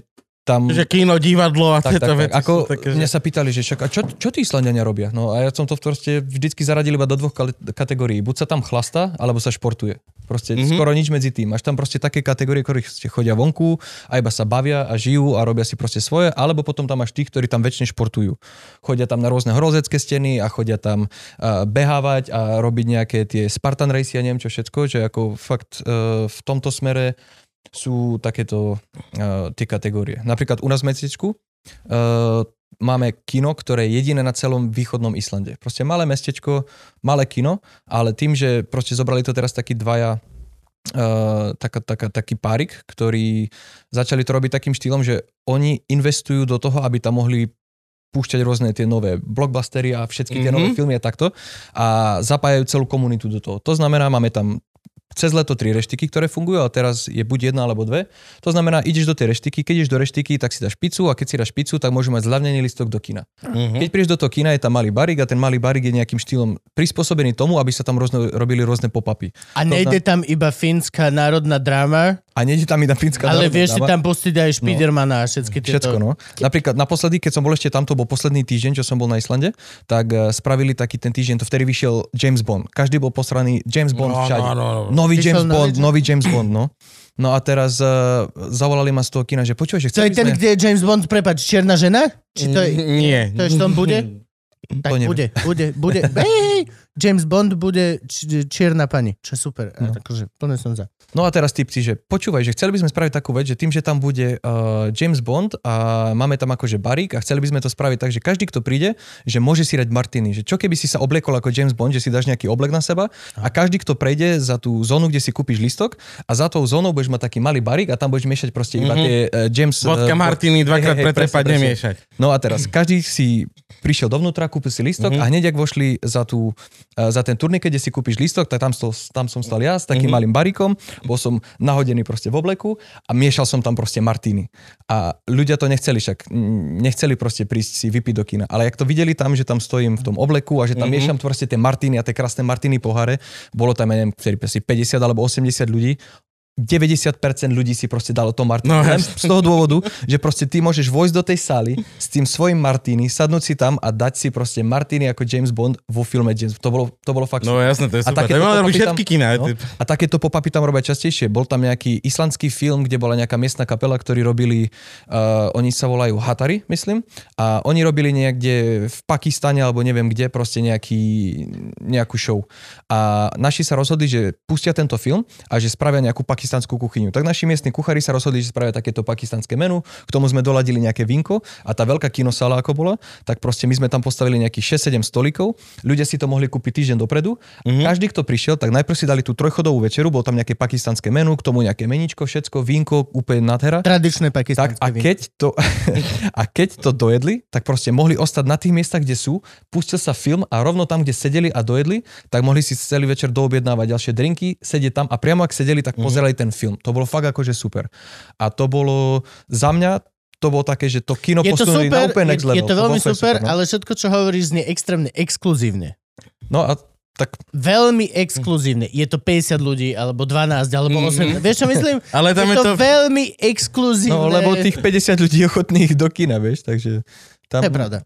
tam... Že kino, divadlo a tak, tieto tak, veci Ako také, že... mňa sa pýtali, že však, a čo, čo tí Islandiania robia? No a ja som to proste vždycky zaradil iba do dvoch kategórií. Buď sa tam chlasta, alebo sa športuje. Proste Mhm. mm-hmm. skoro nič medzi tým. Máš tam proste také kategórie, ktorí chodia vonku a iba sa bavia a žijú a robia si proste svoje, alebo potom tam máš tých, ktorí tam väčšine športujú. Chodia tam na rôzne hrozecké steny a chodia tam uh, behávať a robiť nejaké tie Spartan race a neviem čo všetko, že ako fakt uh, v tomto smere sú takéto uh, tie kategórie. Napríklad u nás v Mestečku uh, máme kino, ktoré je jediné na celom východnom Islande. Proste malé mestečko, malé kino, ale tým, že proste zobrali to teraz takí dvaja Uh, taká, taká, taký párik, ktorí začali to robiť takým štýlom, že oni investujú do toho, aby tam mohli púšťať rôzne tie nové blockbustery a všetky tie Mhm. nové filmy a takto a zapájajú celú komunitu do toho. To znamená, máme tam cez leto tri reštiky, ktoré fungujú, ale teraz je buď jedna alebo dve. To znamená, ideš do tej reštiky, keď ideš do reštiky, tak si dáš pizzu a keď si dáš pizzu, tak môžeš mať zľavnený listok do kina. Mhm. Keď prídeš do toho kina, je tam malý barik a ten malý barik je nejakým štýlom prispôsobený tomu, aby sa tam rôzne, robili rôzne pop-upy. A nejde tam iba fínska národná dráma, A nejde tam iba fínska ale vieš si dáma. tam pustiť aj Spidermana a všetky tieto... Všetko, no. Napríklad naposledy, keď som bol ešte tamto, bol posledný týždeň, čo som bol na Islande, tak uh, spravili taký ten týždeň, to vtedy vyšiel James Bond. Každý bol posraný James Bond No, všade. no, no, no. Nový Vyšiel James Bond, nový James Bond, no. No a teraz uh, zavolali ma z toho kina, že počúvaj, že To je ten, sme... kde je James Bond, prepač, čierna žena? Či to je... Nie. To je, že tom bude? Tak neviem. bude, bude, bude. Hej, James Bond bude či- čierna pani, čo je super. No. Akože, plne som za. No a teraz typci, že počúvaj, že chceli by sme spraviť takú vec, že tým, že tam bude uh, James Bond a máme tam akože barík a chceli by sme to spraviť tak, že každý, kto príde, že môže si dať Martiny. Že čo keby si sa obliekol ako James Bond, že si dáš nejaký oblek na seba a každý, kto prejde za tú zónu, kde si kúpiš listok a za tou zónou budeš mať taký malý barík a tam budeš miešať proste iba Mhm. tie uh, James... Vodka uh, Martini dvakrát hej, pretrepať, nemiešať. No a teraz každý si prišiel dovnútra, kúpil si listok Mhm. mm-hmm. a hneď ak vošli za, tú, eh, za ten turnik, kde si kúpiš listok, tak tam, stol, tam som stal ja s takým Mhm. mm-hmm. malým barikom, bol som nahodený proste v obleku a miešal som tam proste martiny. A ľudia to nechceli však, nechceli proste prísť si vypiť do kina. Ale jak to videli tam, že tam stojím v tom obleku a že tam Mhm. mm-hmm. miešam proste tie martiny a tie krásne martiny poháre, bolo tam, ja neviem, vtedy asi 50 alebo 80 ľudí, 90% ľudí si proste dalo to Martini. No, No, len z toho dôvodu, že proste ty môžeš vojsť do tej sály s tým svojim Martini, sadnúť si tam a dať si proste Martini ako James Bond vo filme James To bolo, to bolo fakt No jasné, to je A super. To takéto by mali robiť pop-upy všetky tam- kina. no. A takéto pop-upy tam robia častejšie. Bol tam nejaký islandský film, kde bola nejaká miestna kapela, ktorí robili, uh, oni sa volajú Hatari, myslím, a oni robili niekde v Pakistane alebo neviem kde, proste nejaký, nejakú show. A naši sa rozhodli, že pustia tento film a že spravia nejakú pakistanskú kuchyňu. Tak naši miestni kuchári sa rozhodli, že spravia takéto pakistanské menu, k tomu sme doladili nejaké vinko a tá veľká kinosála ako bola, tak proste my sme tam postavili nejakých 6-7 stolikov, ľudia si to mohli kúpiť týždeň dopredu. Mm-hmm. Každý, kto prišiel, tak najprv si dali tú trojchodovú večeru, bol tam nejaké pakistanské menu, k tomu nejaké meničko, všetko, vínko, úplne nádhera. Tradičné Tak pakistanské a víno. keď, to, a keď to dojedli, tak proste mohli ostať na tých miestach, kde sú, pustil sa film a rovno tam, kde sedeli a dojedli, tak mohli si celý večer doobjednávať ďalšie drinky, sedieť tam a priamo ak sedeli, tak pozerali ten film. To bolo fakt akože super. A to bolo za mňa to bolo také, že to kino Je to posunuli na super, úplne je, next level. je to veľmi úplne super, no. ale všetko, čo hovoríš, znie extrémne exkluzívne. No a tak Veľmi exkluzívne. Je to 50 ľudí, alebo 12, alebo 8. Vieš, čo myslím? Ale tam je to, to... veľmi exkluzívne. no, lebo tých 50 ľudí je ochotných do kina, vieš, takže tam, To je pravda.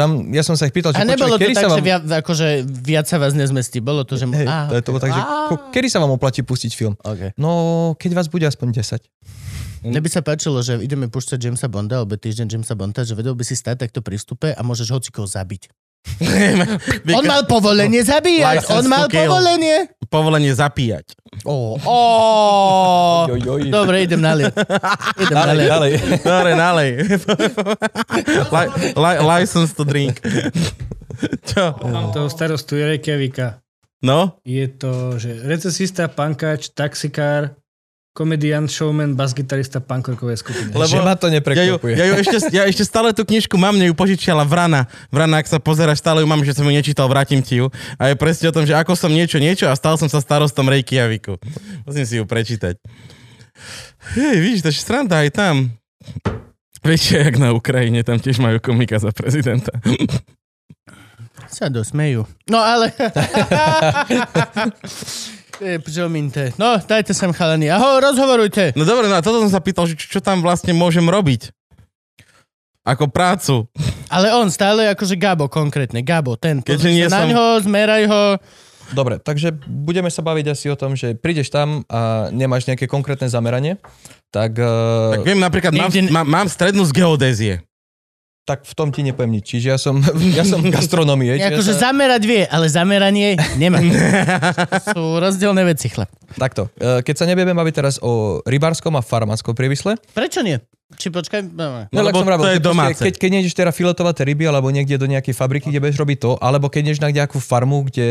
Tam ja som sa ich pýtal, že A nebolo to počúvaj, kedy tak, sa že vám... viac, akože viac sa vás nezmestí. Bolo to, že... Hej, Á, to, to bolo tak, že ko, kedy sa vám oplatí pustiť film? Okay. No, keď vás bude aspoň 10. Mne by sa páčilo, že ideme púšťať Jamesa Bonda, alebo týždeň Jamesa Bonda, že vedel by si stať takto prístupe a môžeš hocikoho zabiť. On mal povolenie zabíjať, License on mal to kill. povolenie. Povolenie zapíjať. Ó, ó. Joj, joj. Dobre, idem na liep. Idem Ďalej, liep. ďalej. Dobre, nalej. li, li, license to drink. Čo? Mám toho starostu Reykjavika. No? Je to, že recesista, pankač, taxikár, komediant, showman, basgitarista punkorkovej skupiny. Lebo- Že ma to Ja ju, neprekvapuje. ja, ju ešte, ja ešte stále tú knižku mám, mne ju požičiala Vrana. Vrana, ak sa pozeráš, stále ju mám, že som ju nečítal, vrátim ti ju. A je presne o tom, že ako som niečo, niečo a stal som sa starostom Reykjaviku. Musím si ju prečítať. Hej, vidíš, to je sranda aj tam. Viete, jak na Ukrajine, tam tiež majú komika za prezidenta. Sa dosmejú. No ale... Je, Promiňte. No, dajte sem chalani. Aho, rozhovorujte. No dobre, no a toto som sa pýtal, že čo, čo tam vlastne môžem robiť? Ako prácu. Ale on stále akože Gabo konkrétne. Gabo, ten. Keďže nie na som- ňo, zmeraj ho. Dobre, takže budeme sa baviť asi o tom, že prídeš tam a nemáš nejaké konkrétne zameranie, tak, Tak tak, viem, napríklad mám, Nikde- mám, mám strednú z geodézie. Tak v tom ti nepoviem nič. Čiže ja som, ja som gastronomie. čiže Akože sa, zamerať vie, ale zameranie nemá. Sú rozdielne veci, chlap. Takto, e, keď sa nebudeme baviť teraz o rybárskom a farmáckom priemysle, Prečo nie? Či počkaj, no, No, lebo lebo som vravel, to je keď, domáce. keď, keď nejdeš teda filetovať tie ryby alebo niekde do nejakej fabriky, kde budeš robiť to, alebo keď ideš na nejakú farmu, kde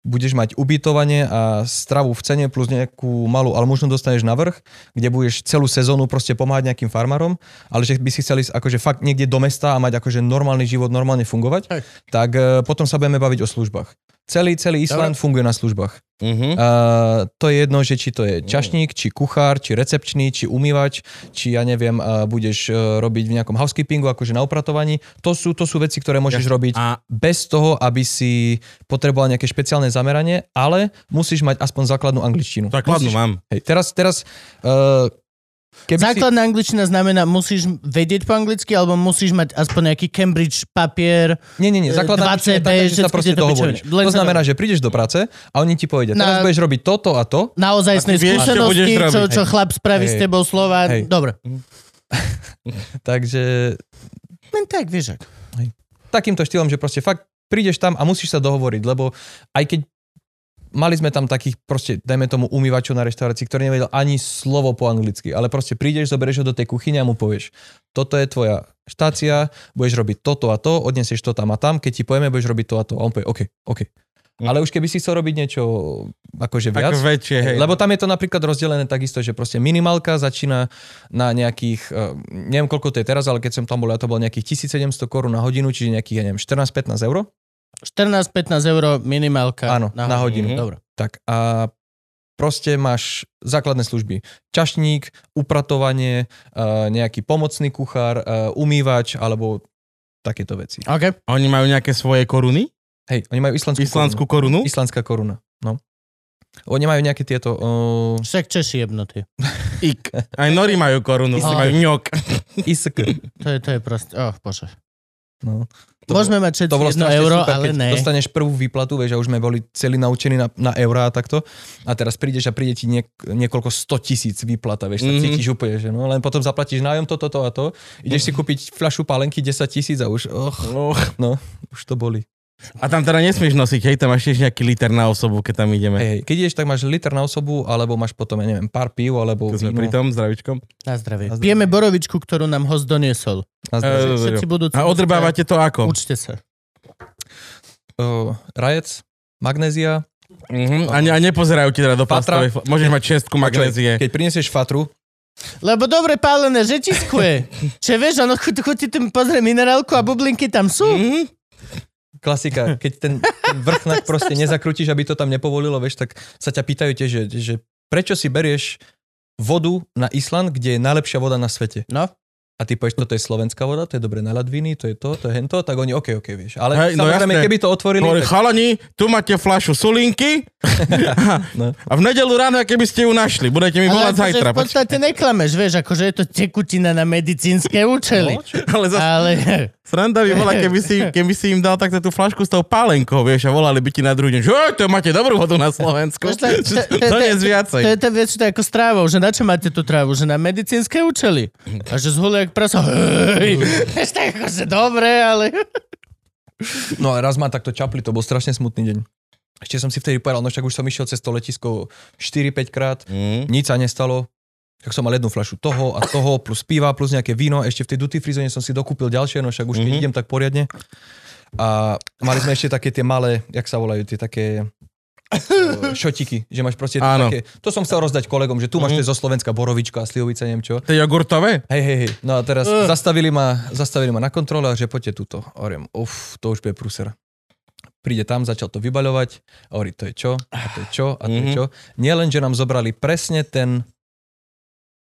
budeš mať ubytovanie a stravu v cene plus nejakú malú almužnu dostaneš na vrch, kde budeš celú sezónu proste pomáhať nejakým farmárom, ale že by si chceli ísť akože fakt niekde do mesta a mať akože normálny život, normálne fungovať, tak e, potom sa budeme baviť o službách. Celý, celý Island funguje na službách. Uh-huh. Uh, to je jedno, že či to je čašník, či kuchár, či recepčný, či umývač, či ja neviem, uh, budeš uh, robiť v nejakom housekeepingu, akože na upratovaní. To sú, to sú veci, ktoré môžeš Jasne. robiť A bez toho, aby si potreboval nejaké špeciálne zameranie, ale musíš mať aspoň základnú angličtinu. základnú musíš, mám. hej, teraz, teraz uh, keby si, Základná angličtina znamená, musíš vedieť po anglicky, alebo musíš mať aspoň nejaký Cambridge papier. nie, nie, nie, základná 20B, angličtina je taká, že sa proste dohovoríš. Len To znamená, že prídeš do práce a oni ti povedia, teraz Na- budeš robiť toto a to, vieš, čo skúsenosti, čo, robiť. čo chlap spraví s Hej. tebou slova. Hej. Dobre. takže Len tak, vieš. ak. takýmto štýlom, že proste fakt prídeš tam a musíš sa dohovoriť, lebo aj keď mali sme tam takých proste, dajme tomu umývačov na reštaurácii, ktorý nevedel ani slovo po anglicky, ale proste prídeš, zoberieš ho do tej kuchyne a mu povieš, toto je tvoja štácia, budeš robiť toto a to, odnesieš to tam a tam, keď ti povieme, budeš robiť to a to. A on povie, OK, OK. Hm. Ale už keby si chcel robiť niečo akože viac, Ako väčšie, hej. lebo tam je to napríklad rozdelené takisto, že proste minimálka začína na nejakých, eh, neviem koľko to je teraz, ale keď som tam bol, ja to bolo nejakých 1700 korún na hodinu, čiže nejakých, ja neviem, 14-15 eur. 14-15 eur minimálka. Áno, na hodinu. Mhm. Dobre. Tak a proste máš základné služby. Čašník, upratovanie, eh, nejaký pomocný kuchár, eh, umývač alebo takéto veci. OK. A Oni majú nejaké svoje koruny? Hej, oni majú islandskú, Islandskú korunu. korunu? Islandská koruna, no. Oni majú nejaké tieto... Uh, Však Češi jebnutí. Ik. Aj Nori majú korunu, Isk. majú ňok. isk. To je, to je proste... Oh, bože. No. To Môžeme mať všetci to bolo jedno euro, super, ale keď ne. dostaneš prvú výplatu, vieš, a už sme boli celí naučení na, na eurá a takto. A teraz prídeš a príde ti niek- niekoľko 100 tisíc výplata, vieš, Mhm. cítiš úplne, že no, len potom zaplatíš nájom toto, toto a to. Ideš si kúpiť fľašu pálenky 10 tisíc a už, och, Oh. no, už to boli. A tam teda nesmieš nosiť, hej, tam máš tiež nejaký liter na osobu, keď tam ideme. Hej, hej, keď ideš, tak máš liter na osobu, alebo máš potom, ja neviem, pár pív, alebo Tu sme víno. pri tom, zdravičkom. Na zdravie. Na zdravie. Pijeme borovičku, ktorú nám host doniesol. Na zdravie. Eh, Všetci budú... A odrbávate to ako? Učte sa. Uh, rajec, magnézia. Mhm. A, ne, a nepozerajú ti teda do Fatra. plastovej... Môžeš mať šestku magnézie. Keď prinesieš fatru, Lebo dobre pálené žetiskuje. Čiže vieš, ono chuť, chuť tam pozrie minerálku a bublinky tam sú. Mhm. Klasika, keď ten, ten vrchnak proste nezakrutíš, aby to tam nepovolilo, vieš, tak sa ťa pýtajú tiež, že, že prečo si berieš vodu na Island, kde je najlepšia voda na svete? No. A ty povieš, toto je slovenská voda, to je dobre na ladviny, to je to, to je hento, tak oni, OK, OK, vieš. Ale Hej, no samozrejme, jasné. keby to otvorili, Hovorí, tak, chalani, tu máte flašu sulinky no. a v nedelu ráno, keby ste ju našli, budete mi volať akože zajtra. v podstate neklameš, vieš, akože je to tekutina na medicínske účely. No, čo- Ale zase Ale sranda by bola, keby si, keby si im dal takto tú flašku s tou pálenkou, vieš, a volali by ti na druhý deň, že "Oj, to máte dobrú vodu na Slovensku. To- to- to- To nie je to viacej. je to vieš, to je ako s trávou, že na čo máte tú trávu? Že na medicínske účely. A že zhulé jak prasa. Hej, tak akože dobre, ale... no a raz ma takto čapli, to bol strašne smutný deň. Ešte som si vtedy povedal, no však už som išiel cez to letisko 4-5 krát, Mm. nič sa nestalo. Tak som mal jednu fľašu toho a toho, plus piva, plus nejaké víno. Ešte v tej duty free som si dokúpil ďalšie, no však už keď Mhm. idem tak poriadne. A mali sme ešte také tie malé, jak sa volajú, tie také šotiky, že máš proste Áno. také, to som chcel rozdať kolegom, že tu máš mm. zo Slovenska borovička a slivovica, neviem čo. To je jogurtové? Hej, hej, hej. No a teraz Uh. zastavili, ma, zastavili ma na kontrole a že poďte túto. Hovorím, uf, to už bude prúser. Príde tam, začal to vybaľovať hovorí, to je čo, a to je čo, a to je Mhm. čo. Nie len, že nám zobrali presne ten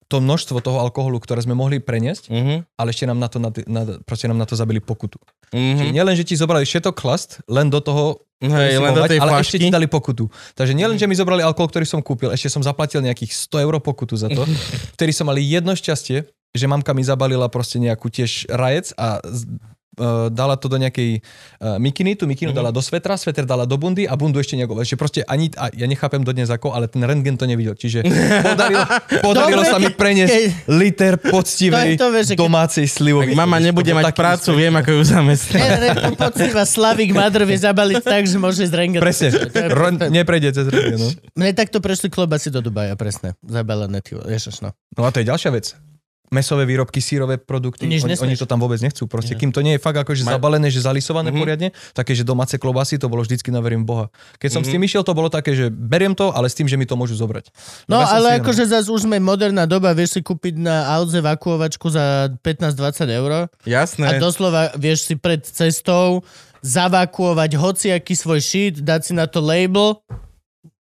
to množstvo toho alkoholu, ktoré sme mohli preniesť, Mhm. ale ešte nám na to, na, na, proste nám na to zabili pokutu. Mhm. Čiže nielen, že ti zobrali všetok chlast, len do toho, Hej, len do tej ale ešte flašky. ti dali pokutu. Takže nielen, že mi zobrali alkohol, ktorý som kúpil, ešte som zaplatil nejakých 100 eur pokutu za to, vtedy som mali jedno šťastie, že mamka mi zabalila proste nejakú tiež rajec a dala to do nejakej uh, mikiny, tú mikinu Mhm. dala do svetra, sveter dala do bundy a bundu ešte nejako. Že proste ani, a ja nechápem dodnes ako, ale ten rentgen to nevidel. Čiže podarilo, podarilo Dobre, sa mi preniesť keď- liter poctivej To je to, domácej Ak slivovice. mama nebude mať prácu, viem, ako ju ne, poctivá Slavik Madr vie zabaliť tak, že môže ísť rengen. Presne, neprejde cez rentgen, no. Mne takto prešli klobasy do Dubaja, presne. Zabalené, ty, ježiš, no. No a to je ďalšia vec. Mesové výrobky, sírové produkty, Nič oni, oni to tam vôbec nechcú. Proste, Nie. kým to nie je fakt akože Ma- zabalené, že zalisované Mhm. poriadne, také, že domáce klobasy, to bolo vždycky na verím Boha. Keď som s Mhm. tým išiel, to bolo také, že beriem to, ale s tým, že mi to môžu zobrať. No, som ale akože zase už sme moderná doba, vieš si kúpiť na Audze vakuovačku za 15-20 eur a Jasné. doslova vieš si pred cestou zavakuovať hociaký svoj shit, dať si na to label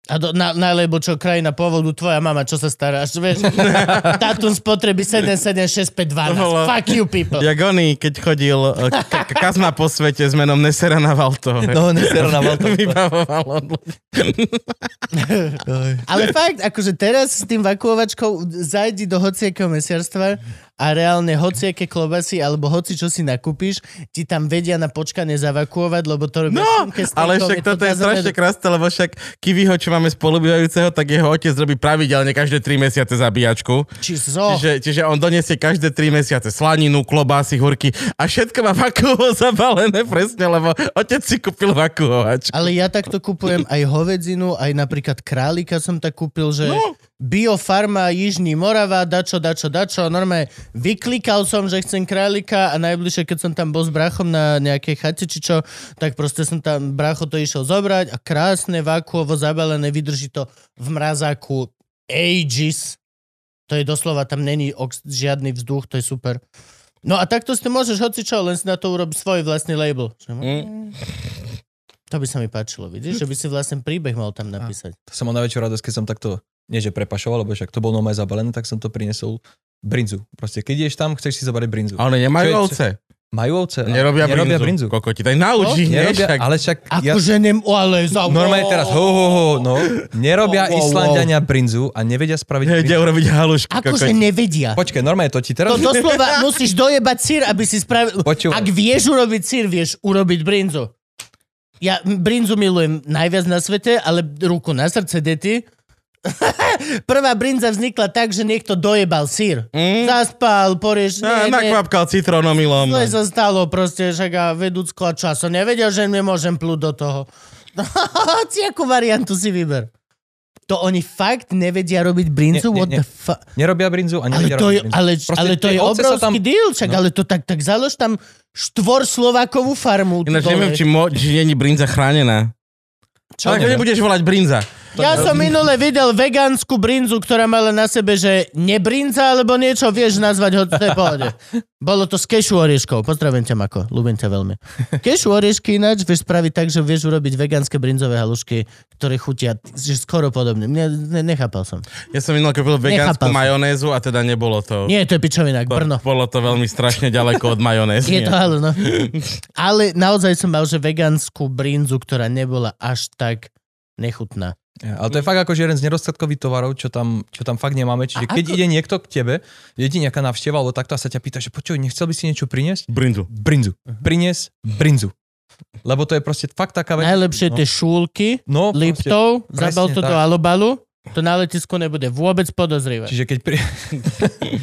a do, na, na label, čo krajina pôvodu, tvoja mama, čo sa staráš, vieš? Dátum spotreby 77652. Bolo- Fuck you people. Jak oný, keď chodil eh, Ka- Kazma po svete s menom Nesera na Valto. No, nesero na Valto. Vybavoval. Ale fakt, akože teraz s tým vakuovačkou zajdi do hociakého mesiarstva a reálne hociaké klobasy alebo hoci čo si nakúpiš, ti tam vedia na počkanie zavakuovať, lebo to robia No, šunke s ale však je to toto je strašne krásne, lebo však Kiviho, čo máme spolubývajúceho, tak jeho otec robí pravidelne každé 3 mesiace zabíjačku. Či zo. Čiže, čiže on donesie každé 3 mesiace slaninu, klobásy, hurky a všetko má vakuovo zabalené presne, lebo otec si kúpil vakuovač. Ale ja takto kupujem aj hovedzinu, aj napríklad králika som tak kúpil, že no. Biofarma Jižní Morava, dačo, dačo, dačo. Normálne vyklikal som, že chcem králika a najbližšie, keď som tam bol s brachom na nejakej chate či čo, tak proste som tam, bracho to išiel zobrať a krásne vakuovo zabalené, vydrží to v mrazáku ages. To je doslova, tam není ox- žiadny vzduch, to je super. No a takto si môžeš hoci čo, len si na to urob svoj vlastný label. Že- Mm. To by sa mi páčilo, vidíš? Že by si vlastne príbeh mal tam napísať. To som mal najväčšiu radosť, keď som takto, nie že prepašoval, lebo však to bolo normálne zabalené, tak som to prinesol brinzu. Proste, keď ideš tam, chceš si zobrať brinzu. A oni nemajú ovce. Majú ovce? a- Nerobia, nerobia brinzu. brinzu. Kokoti, tak naučí, No, nie? nerobia, Však- ale však... Ja, Akože nem, o, ale za... normálne teraz, ho, ho, ho, no, nerobia wow, wow. Islandiania brinzu a nevedia spraviť brinzu. urobiť halušky. Akože nevedia. Počkaj, normálne to ti teraz... To doslova musíš dojebať sír, aby si spravil... Počúvaj. Ak vieš urobiť sír, vieš urobiť brinzu. Ja brinzu milujem najviac na svete, ale ruku na srdce, deti. Prvá brinza vznikla tak, že niekto dojebal sír. Mm. Zaspal, porieš... Á, nie, nie. Nakvapkal citrónomilom. To sa stalo proste, však a vedúcko a časo. Nevedel, že nemôžem plúť do toho. Hoci akú variantu si vyber. To oni fakt nevedia robiť brinzu? Nie, What nie. the fuck? Nerobia brinzu a Ale nevedia to, je, brinzu. ale, Proste ale to je obrovský tam- deal, však, No. ale to tak, tak založ tam štvor Slovákovú farmu. Ináč dole. neviem, či, mo- či není brinza chránená. Čo Ale nebudeš volať brinza. Ja som minule videl vegánsku brinzu, ktorá mala na sebe, že nebrinza, alebo niečo, vieš nazvať ho, to je pohode. Bolo to z kešu orieškov. Pozdravujem ťa, Mako. Ľúbim ťa veľmi. Kešu oriešky ináč vieš spraviť tak, že vieš urobiť vegánske brinzové halušky, ktoré chutia že skoro podobne. Mne, ne, nechápal som. Ja som minul kúpil vegánsku Nechápal majonézu a teda nebolo to... Nie, to je pičovina, Brno. Bolo to veľmi strašne ďaleko od majonézy. Je to ale, no. Ale naozaj som mal, že vegánsku brinzu, ktorá nebola až tak nechutná. Ja, ale to je fakt akože jeden z nedostatkových tovarov, čo tam, čo tam fakt nemáme. Čiže A keď ako- ide niekto k tebe, je ti nejaká návšteva alebo takto a sa ťa pýta, že počuj, nechcel by si niečo priniesť? Brindu. Brinzu. Prinies brinzu. Lebo to je proste fakt taká vec. Najlepšie tie šúlky, No, proste, Liptov, zabal to do tak. alobalu, to na letisku nebude vôbec podozrívať. Čiže keď pri...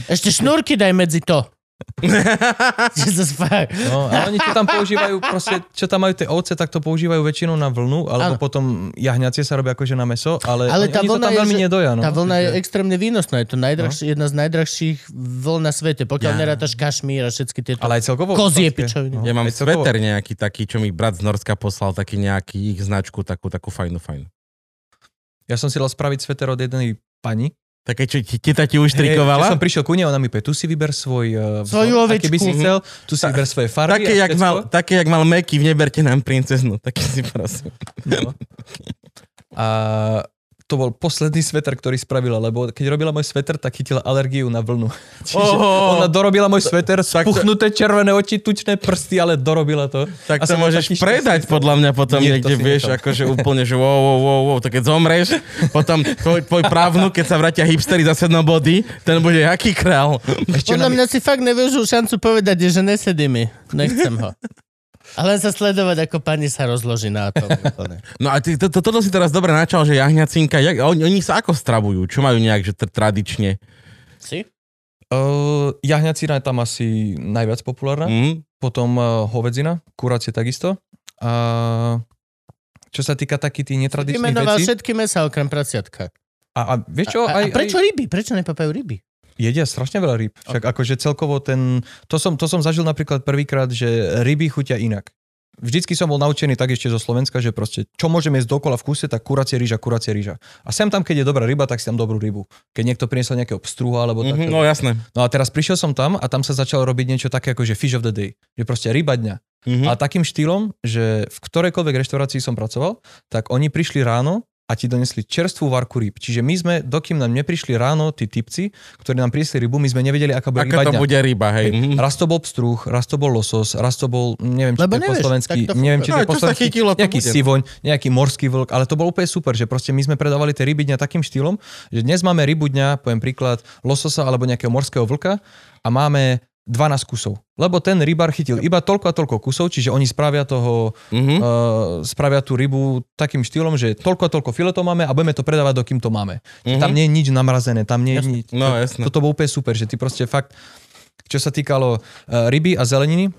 Ešte šnúrky daj medzi to. Jesus, fuck. No, a oni to tam používajú, proste, čo tam majú tie ovce, tak to používajú väčšinou na vlnu, alebo Áno. potom jahňacie sa robia akože na meso, ale, Ale oni, tá oni to vlna tam je, veľmi nedoja. No. Tá vlna je extrémne výnosná. Je to najdrahší, jedna z najdrahších vln na svete. Pokiaľ Ja. nerátaš kašmír a všetky tieto Ale aj celkovo... kozie pičoviny. Ja mám sveter nejaký taký, čo mi brat z Norska poslal, taký nejaký ich značku, takú, takú fajnú, fajnú. Ja som si dal spraviť sveter od jednej pani. Také, čo ti, teta ti už trikovala? ja som prišiel ku nej, ona mi povie, tu si vyber svoj... Uh, Svoju Aký by si ovečku. chcel, tu si vyber svoje farby. Také, jak mal, také, jak mal Meky v Neberte nám princeznu. Taký si prosím. No. A to bol posledný sveter, ktorý spravila, lebo keď robila môj sveter, tak chytila alergiu na vlnu. Čiže Oho. ona dorobila môj sveter, Tak to- spuchnuté červené oči, tučné prsty, ale dorobila to. Tak A to môžeš predať šťastný. podľa mňa potom Nie, to niekde, vieš, nechal. akože úplne, že wow, wow, wow, wow, to keď zomreš, potom tvoj, tvoj právnu, keď sa vrátia hipstery za sedno body, ten bude jaký král. Ešte Podľa mňa si fakt nevyužil šancu povedať, že nesedí mi. Nechcem ho. A len sa sledovať, ako pani sa rozloží na to. No a ty, to, to, toto si teraz dobre načal, že jahňacinka, jak, oni, oni sa ako stravujú? Čo majú nejak, že tr- tradične? Si? Uh, jahňacina je tam asi najviac populárna, mm. Potom uh, hovedzina, kuracie takisto. A čo sa týka takých tých netradičných Vymenoval vecí... všetky mesa okrem prasiatka. A, a vieš čo, a, aj, a prečo aj, ryby? Prečo nepapajú ryby? Jedia strašne veľa rýb. Však akože celkovo ten... To som, to som zažil napríklad prvýkrát, že ryby chutia inak. Vždycky som bol naučený tak ešte zo Slovenska, že proste čo môžeme jesť dokola v kuse, tak kuracie rýža, kuracie rýža. A sem tam, keď je dobrá ryba, tak si tam dobrú rybu. Keď niekto priniesol nejakého pstruha alebo Mm-hmm, mm-hmm, no jasné. No a teraz prišiel som tam a tam sa začalo robiť niečo také ako že fish of the day. Že proste ryba dňa. Mm-hmm. A takým štýlom, že v ktorejkoľvek reštaurácii som pracoval, tak oni prišli ráno a ti donesli čerstvú varku rýb. Čiže my sme, dokým nám neprišli ráno tí typci, ktorí nám priniesli rybu, my sme nevedeli, aká bude ryba Aká to dňa. bude ryba, hej. Hej. Mhm. Raz to bol pstruh, raz to bol losos, raz to bol, neviem, či Lebo to je po slovensky, to neviem, či to No, je po slovensky, chytilo, to nejaký bude. sivoň, nejaký morský vlk, ale to bolo úplne super, že proste my sme predávali tie ryby dňa takým štýlom, že dnes máme rybu dňa, poviem príklad, lososa alebo nejakého morského vlka a máme 12 kusov. Lebo ten rybar chytil iba toľko a toľko kusov, čiže oni spravia toho, Mhm. uh, spravia tú rybu takým štýlom, že toľko a toľko filetov máme a budeme to predávať, dokým to máme. Mhm. tam nie je nič namrazené, tam nie je nič. No, jasné. Toto bolo úplne super, že ty proste fakt, čo sa týkalo uh, ryby a zeleniny,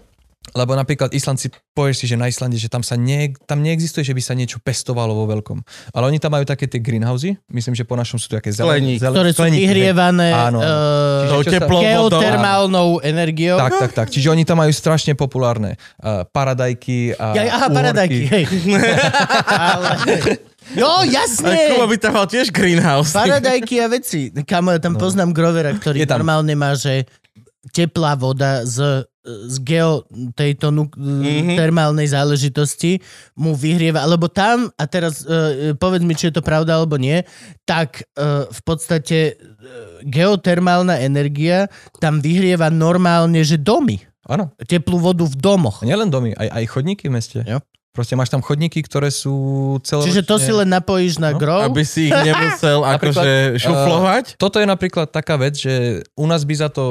lebo napríklad Islandci, povieš si, že na Islande, že tam, sa nie, tam neexistuje, že by sa niečo pestovalo vo veľkom. Ale oni tam majú také tie greenhousey, myslím, že po našom sú to také Skleník. Ktoré sú skleníky, vyhrievané Áno. uh, Čiže sa- vodou. geotermálnou energiou. Tak, tak, tak. Čiže oni tam majú strašne populárne uh, paradajky a Ja, aha, uhorky. paradajky, hej. Ale... Jo, Ale jasne. Kuba by tam mal tiež greenhouse. Paradajky a veci. Kamo, ja tam poznám Grovera, ktorý normálne má, že teplá voda z, z geo tejto nu- Mhm. termálnej záležitosti mu vyhrieva, alebo tam, a teraz uh, povedz mi, či je to pravda alebo nie, tak uh, v podstate uh, geotermálna energia tam vyhrieva normálne, že domy. Áno. Teplú vodu v domoch. A nielen domy, aj, aj chodníky v meste. Jo. Proste máš tam chodníky, ktoré sú celoročne... Čiže to si len napojíš na No, grov. Aby si ich nemusel akože šuflovať. Toto je napríklad taká vec, že u nás by za to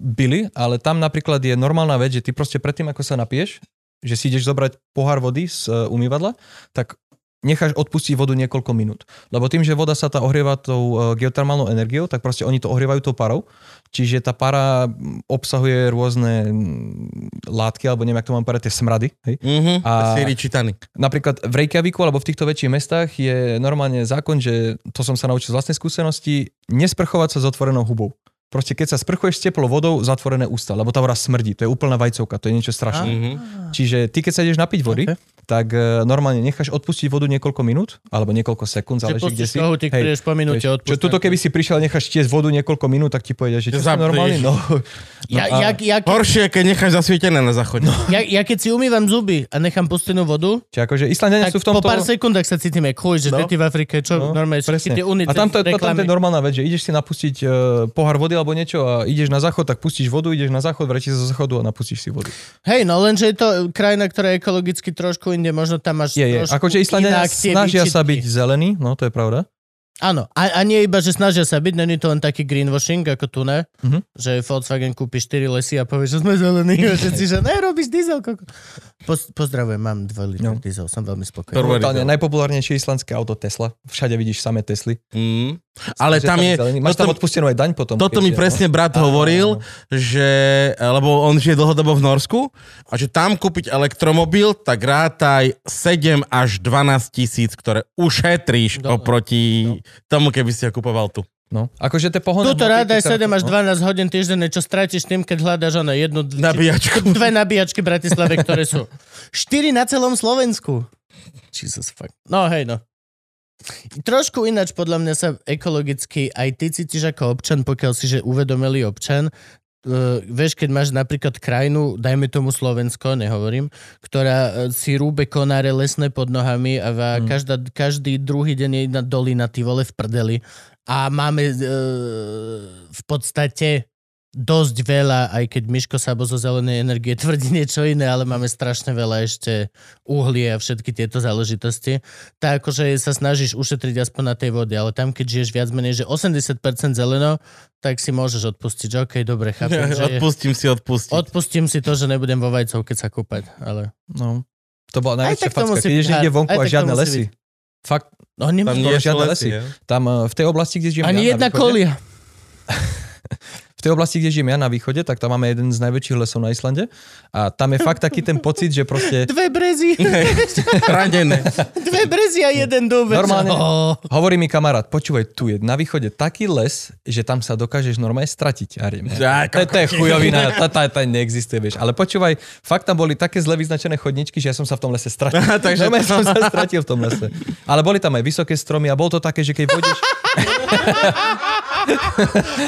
byli, ale tam napríklad je normálna vec, že ty proste predtým, ako sa napiješ, že si ideš zobrať pohár vody z e, umývadla, tak necháš odpustiť vodu niekoľko minút. Lebo tým, že voda sa tá ohrieva tou e, geotermálnou energiou, tak proste oni to ohrievajú tou parou. Čiže tá para mm, obsahuje rôzne mm, látky, alebo neviem, jak to mám povedať, tie smrady. Hej? Mhm. A- Siri čítaný. Napríklad v Reykjaviku alebo v týchto väčších mestách je normálne zákon, že to som sa naučil z vlastnej skúsenosti, nesprchovať sa s otvorenou hubou. Proste keď sa sprchuješ s teplou vodou, zatvorené ústa, lebo tá voda smrdí, to je úplná vajcovka, to je niečo strašné. Mhm. Čiže ty keď sa ideš napiť vody, Ok. okay. tak e, normálne necháš odpustiť vodu niekoľko minút, alebo niekoľko sekúnd, záleží kde si. kohútik, Hej, po minúte. Čo tuto keby si prišiel a necháš tiesť vodu niekoľko minút, tak ti povedia, že čo Zapneš. si normálny? No, Ja, No a- ja, ja, Horšie, keď necháš zasvietené na záchode. No. ja, ja keď si umývam zuby a nechám pustenú vodu, Čiže akože sú v tomto... po pár sekundách sa cítim chuj, že No. no. v Afrike, čo no, No, normálne A tam to, to, tam to je normálna vec, že ideš si napustiť uh, pohár vody alebo niečo a ideš na záchod, tak pustíš vodu, ideš na záchod, vrátiš sa zo záchodu a napustíš si vodu. Hej, no lenže je to krajina, ktorá je ekologicky trošku inde, možno tam máš Je, je. Akože tie snažia sa byť zelení, no to je pravda. Áno, a, a nie iba, že snažia sa byť, není to len taký greenwashing, ako tu ne, Mhm. že Volkswagen kúpi 4 lesy a povie, že sme zelení a všetci, že ne, robíš diesel. Koko. Poz, pozdravujem, mám 2 litr No. diesel, som veľmi spokojný. Diesel. najpopulárnejšie islandské auto Tesla. Všade vidíš samé Tesly. Mm. Ale Že tam je... zelený. Máš tam odpustenú aj daň potom. Toto keď mi je, presne brat Áno, hovoril, áno. že, lebo on žije dlhodobo v Norsku a že tam kúpiť elektromobil, tak rátaj 7 až 12 tisíc, ktoré ušetríš Dobre. oproti tomu, keby si ho kupoval tu. No. Akože tie pohonné Tuto ráda je keď sa- 7 až no. 12 hodín týždenne, čo strátiš tým, keď hľadáš ono jednu... Nabíjačku. Dve nabíjačky v Bratislave, ktoré sú 4 na celom Slovensku. Jesus fuck. No hej no. Trošku ináč podľa mňa sa ekologicky aj ty cítiš ako občan, pokiaľ si že uvedomelý občan. Uh, vieš, keď máš napríklad krajinu, dajme tomu Slovensko, nehovorím, ktorá uh, si rúbe konáre lesné pod nohami a va, Mm. každá, každý druhý deň je jedna dolina, ty vole, v prdeli. A máme uh, v podstate dosť veľa, aj keď Miško Sabo zo zelenej energie tvrdí niečo iné, ale máme strašne veľa ešte uhlie a všetky tieto záležitosti. Tak akože sa snažíš ušetriť aspoň na tej vode, ale tam, keď žiješ viac menej, že 80% zeleno, tak si môžeš odpustiť, že OK, dobre, chápem, že Odpustím si odpustiť. odpustím si to, že nebudem vo vajcov, keď sa kúpať, ale... No. To bola Aj najväčšia facka. musí Keď byť ideš niekde vonku a žiadne lesy. Fakt, No. Tam nie sú žiadne lesy. lesy. tam eh, v tej oblasti, kde žijem Ani ja jedna kolia. v tej oblasti, kde žijem ja na východe, tak tam máme jeden z najväčších lesov na Islande a tam je fakt taký ten pocit, že proste Dve brezy. Ranené. Dve brezy a jeden dúbec. Normálne. Oh. Hovorí mi kamarát, počúvaj, tu je na východe taký les, že tam sa dokážeš normálne stratiť. A riem, Ja, to, to je chujovina, tá, tá, tá neexistuje, vieš. Ale počúvaj, fakt tam boli také zle vyznačené chodničky, že ja som sa v tom lese stratil. Takže- Normálne som sa stratil v tom lese. Ale boli tam aj vysoké stromy a bolo to také, že keď vodíš...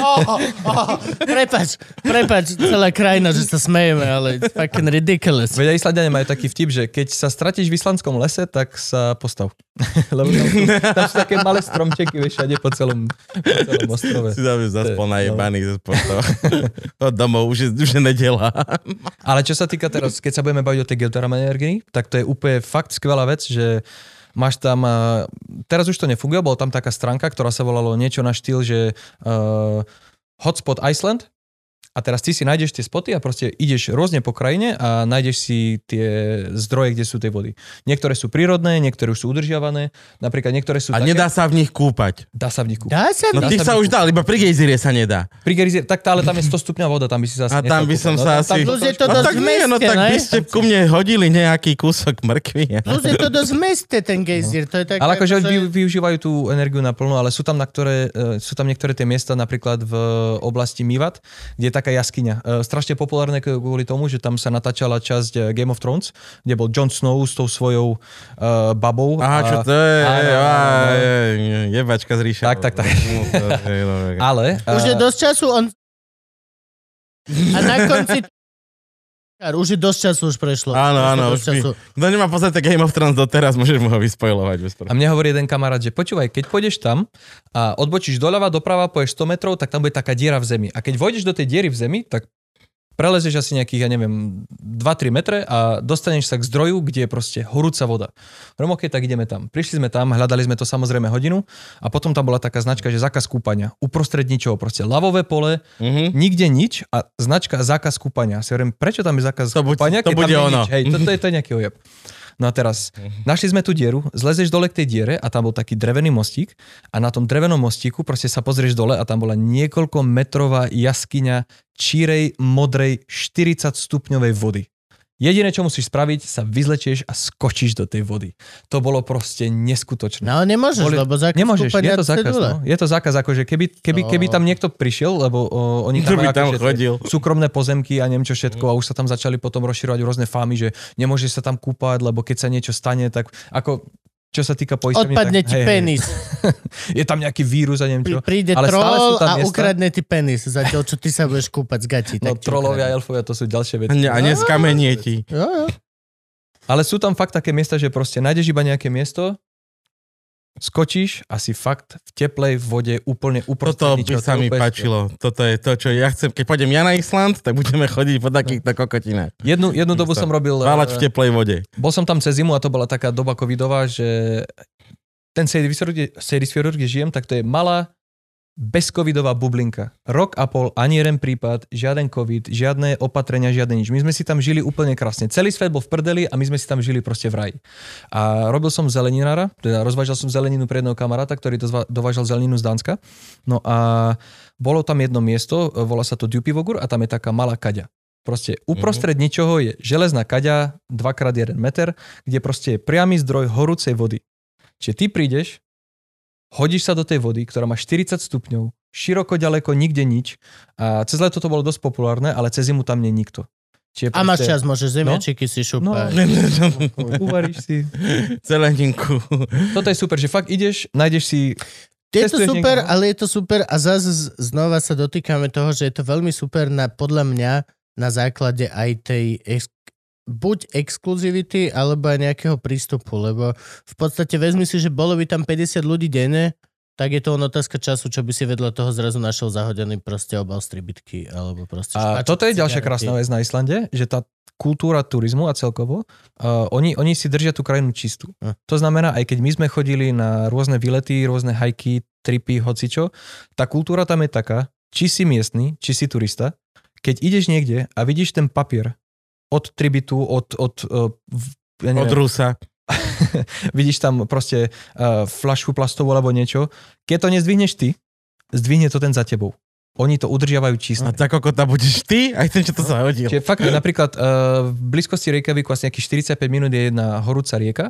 Oh, oh. Prepač, prepač, celá krajina, že sa smejeme, ale fucking ridiculous. Veď aj Islandiania majú taký vtip, že keď sa stratíš v islandskom lese, tak sa postav. Lebo tam sú, tam sú také malé stromčeky vieš, všade po celom, po celom ostrove. Si tam zaspal To je- najebaný ze sportov. Od domov, už je, už je nedela. Ale čo sa týka teraz, keď sa budeme baviť o tej geotermálnej energii, tak to je úplne fakt skvelá vec, že máš tam, a teraz už to nefunguje, bola tam taká stránka, ktorá sa volalo niečo na štýl, že uh, Hotspot Iceland, a teraz ty si nájdeš tie spoty a proste ideš rôzne po krajine a nájdeš si tie zdroje, kde sú tej vody. Niektoré sú prírodné, niektoré už sú udržiavané, napríklad niektoré sú A také, nedá sa v nich kúpať. dá sa v nich kúpiť. Dá sa No mi? tých sa už dá, iba pri gejzire sa nedá. Pri Gerizie, tak tá, ale tam je 100 stupňa voda, tam by si sa asi A tam by som kúpať. sa tam- asi- tam- Plus je to No tak v nie, no tak ne? by ste ku mne hodili nejaký kúsok mrkvy. Plus je to dosť v meste, ten gejzír. To je tak, Ale akože vy, využívajú tú energiu naplno, ale sú tam, na ktoré, e, sú tam niektoré tie miesta, napríklad v oblasti Mivat, kde je taká jaskyňa. E, Strašne populárne kvôli tomu, že tam sa natáčala časť e, Game of Thrones, kde bol Jon Snow s tou svojou uh, babou. Aha, čo a- to je? Áno, áno, Á, áno. je- Jebačka z ríša. Tak, tak, tak. Je, Ale... Už je a- dosť času, on... A na konci... Už je dosť času už prešlo. Áno, áno, už času. Kto nemá pozrieť Game of Thrones doteraz, môžeš mu ho vyspojovať. A mne hovorí jeden kamarát, že počúvaj, keď pôjdeš tam a odbočíš doľava, doprava, poješ 100 metrov, tak tam bude taká diera v zemi. A keď vojdeš do tej diery v zemi, tak prelezeš asi nejakých, ja neviem, 2-3 metre a dostaneš sa k zdroju, kde je proste horúca voda. Hovorím, OK, tak ideme tam. Prišli sme tam, hľadali sme to samozrejme hodinu a potom tam bola taká značka, že zákaz kúpania. Uprostred ničoho, proste lavové pole, Mhm. nikde nič a značka zákaz kúpania. Si hovorím, prečo tam je zákaz To buď- kúpania, to keď tam bude je ono. nič? Hej, to, to, je, to je nejaký ojeb. No a teraz, našli sme tú dieru, zlezeš dole k tej diere a tam bol taký drevený mostík a na tom drevenom mostíku proste sa pozrieš dole a tam bola niekoľko metrová jaskyňa čírej, modrej, 40 stupňovej vody. Jediné, čo musíš spraviť, sa vyzlečieš a skočíš do tej vody. To bolo proste neskutočné. No nemôžeš, Boli- lebo zákaz Nemôžeš, je to zákaz. No. Je to zákaz, akože keby, keby, No. keby tam niekto prišiel, lebo o, oni tam, majú tam akože chodil? súkromné pozemky a neviem čo všetko a už sa tam začali potom rozširovať rôzne fámy, že nemôžeš sa tam kúpať, lebo keď sa niečo stane, tak ako čo sa týka poisťovní, Odpadne tak, ti hej, penis. je tam nejaký vírus a neviem čo. príde Ale stále sú troll tam a miesta- ukradne ti penis, zatiaľ čo ty sa budeš kúpať z gatí. No trolovia a elfovia, to sú ďalšie veci. A neskamenie ti. Jo, jo. Ale sú tam fakt také miesta, že proste nájdeš iba nejaké miesto, skočíš a si fakt v teplej vode úplne uprostred Toto by sa mi páčilo. Toto je to, čo ja chcem. Keď pôjdem ja na Island, tak budeme chodiť po takýchto kokotinách. Jednu, jednu dobu som robil... Váľať v eh, teplej vode. Bol som tam cez zimu a to bola taká doba covidová, že ten Seydisfjord, kde, kde žijem, tak to je malá bezcovidová bublinka. Rok a pol, ani jeden prípad, žiaden covid, žiadne opatrenia, žiadne nič. My sme si tam žili úplne krásne. Celý svet bol v prdeli a my sme si tam žili proste v raji. A robil som zeleninára, teda rozvážal som zeleninu pre jedného kamaráta, ktorý dovážal zeleninu z Dánska. No a bolo tam jedno miesto, volá sa to Djupivogur a tam je taká malá kaďa. Proste uprostred mm-hmm. ničoho je železná kaďa 2x1 meter, kde proste je priamy zdroj horúcej vody. Čiže ty prídeš, hodíš sa do tej vody, ktorá má 40 stupňov, široko ďaleko, nikde nič. A cez leto to bolo dosť populárne, ale cez zimu tam nie je nikto. Čiže A máš čas, môžeš zemiačiky si šúpať. Uvaríš si. Zeleninku. Toto je super, že fakt ideš, nájdeš si... Je to super, niekde, no? ale je to super a zase znova sa dotýkame toho, že je to veľmi super na, podľa mňa na základe aj tej ex, buď exkluzivity, alebo aj nejakého prístupu, lebo v podstate vezmi si, že bolo by tam 50 ľudí denne, tak je to len otázka času, čo by si vedľa toho zrazu našiel zahodený proste obal stribitky, alebo proste A špačok, toto je ďalšia cigarety. krásna vec na Islande, že tá kultúra turizmu a celkovo, uh, oni, oni si držia tú krajinu čistú. Hm. To znamená, aj keď my sme chodili na rôzne výlety, rôzne hajky, tripy, hocičo, tá kultúra tam je taká, či si miestny, či si turista, keď ideš niekde a vidíš ten papier od tribitu, od, od, v- ja Od neviem, Rusa. vidíš tam proste uh, flašku plastovú alebo niečo, keď to nezdvihneš ty, zdvihne to ten za tebou. Oni to udržiavajú čisté. A tak ako tam budeš ty, aj ten, čo to zahodil. Čiže fakt, napríklad uh, v blízkosti Reykjavíku asi nejakých 45 minút je jedna horúca rieka,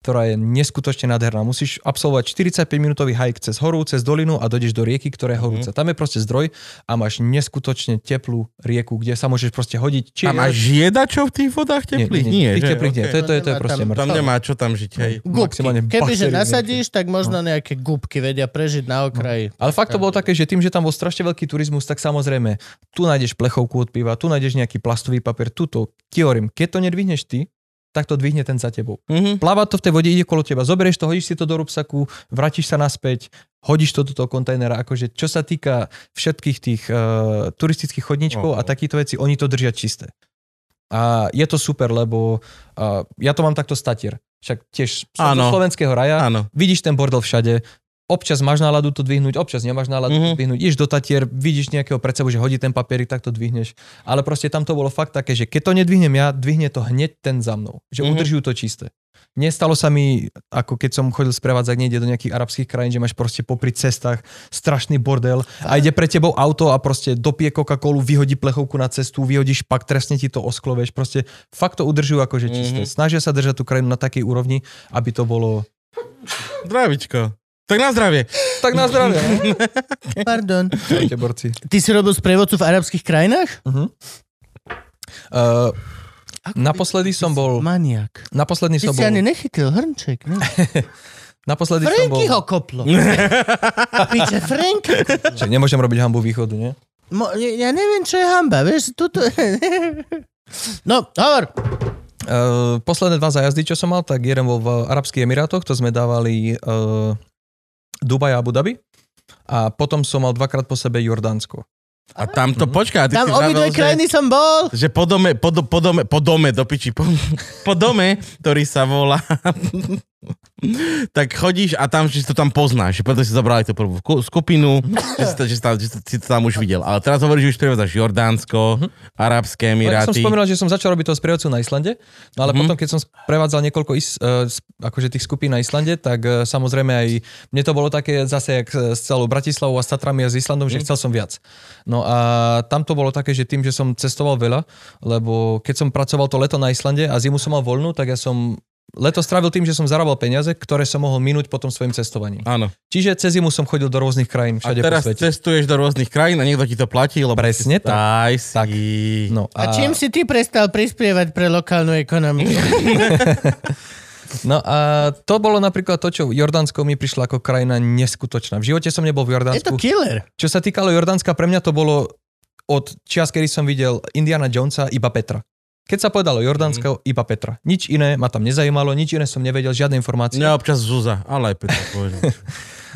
ktorá je neskutočne nádherná. Musíš absolvovať 45 minútový hike cez horu, cez dolinu a dojdeš do rieky, ktorá je horúca. Tam je proste zdroj a máš neskutočne teplú rieku, kde sa môžeš proste hodiť. Či A máš žiedačov v tých vodách teplých? Nie, nie, Nie, teplých nie. Okej. To je, to je, to je proste tam- mŕtve. Tam nemá čo tam žiť, hej. Gubky. Kebyže nasadíš, tak možno nejaké gubky vedia prežiť na okraji. Ale fakt to bolo také, že tým, že tam bol strašne veľký turizmus, tak samozrejme, tu nájdeš plechovku od piva, tu nájdeš nejaký plastový papier, tuto, ti hovorím, keď to nedvihneš ty, tak to dvihne ten za tebou. Mhm. Pláva to v tej vode, ide kolo teba, zoberieš to, hodíš si to do rúbsaku, vrátiš sa naspäť, hodíš to do toho kontajnera, akože čo sa týka všetkých tých uh, turistických chodníčkov Oho. a takýchto veci, oni to držia čisté. A je to super, lebo uh, ja to mám takto statier. Však tiež som zo slovenského raja, Áno. vidíš ten bordel všade, občas máš náladu to dvihnúť, občas nemáš náladu Mhm. to dvihnúť, ideš do Tatier, vidíš nejakého pred sebou, že hodí ten papierik, tak to dvihneš. Ale proste tam to bolo fakt také, že keď to nedvihnem ja, dvihne to hneď ten za mnou. Že Mhm. udržujú to čisté. Nestalo sa mi, ako keď som chodil sprevádzať niekde do nejakých arabských krajín, že máš proste popri cestách strašný bordel a ide pre tebou auto a proste dopije Coca-Colu, vyhodí plechovku na cestu, vyhodí špak, trestne ti to osklo, vieš, proste fakt to udržujú akože čisté. Mhm. Snažia sa držať tú krajinu na takej úrovni, aby to bolo... Zdravičko. Tak na zdravie. Tak na zdravie. no. Pardon. Čaute, borci. Ty si robil sprievodcu v arabských krajinách? Uh-huh. Uh, naposledy som bol... Maniak. Naposledy Ty som si ani nechytil hrnček, ne? Naposledy som bol... Franky ho koplo. Piče, Frank. Čak, nemôžem robiť hambu východu, nie? Mo, ja neviem, čo je hamba, vieš, tuto... No, hovor. Uh, posledné dva zájazdy, čo som mal, tak jeden bol v Arabských Emirátoch, to sme dávali uh, Dubaj a Abu Dhabi. A potom som mal dvakrát po sebe Jordánsko. A tam to, počkaj, a ty Tam si obidve vravel, že, krajiny som bol. že po dome, po, do, po dome, po dome, do piči, po, po dome, ktorý sa volá tak chodíš a tam, že si to tam poznáš, preto si zobrali tú prvú ku- skupinu, že, si to, že, si tam, že si to tam už videl. Ale teraz hovoríš, že už sprevádzaš Jordánsko, Arabské No, ja som Emiráty. spomínal, že som začal robiť toho sprievodcu na Islande, no ale Mhm. potom, keď som prevádzal niekoľko is, uh, akože tých skupín na Islande, tak uh, samozrejme aj mne to bolo také zase jak s celou Bratislavou a s Tatrami a s Islandom, Mhm. že chcel som viac. No a tam to bolo také, že tým, že som cestoval veľa, lebo keď som pracoval to leto na Islande a zimu som mal voľnú, tak ja som leto strávil tým, že som zarábal peniaze, ktoré som mohol minúť potom svojim cestovaním. Áno. Čiže cez zimu som chodil do rôznych krajín A všade teraz po svete. cestuješ do rôznych krajín a niekto ti to platí, lebo... Presne tak. Aj si. Tak. No, A čím si ty prestal prispievať pre lokálnu ekonomiku? No a to bolo napríklad to, čo Jordánsko mi prišla ako krajina neskutočná. V živote som nebol v Je Jordánsku. to killer. Čo sa týkalo Jordánska, pre mňa to bolo od čias, kedy som videl Indiana Jonesa iba Petra. Keď sa povedalo Jordánsko, iba Petra. Nič iné ma tam nezajímalo, nič iné som nevedel, žiadne informácie. Mňa občas Zúza, ale aj Petra.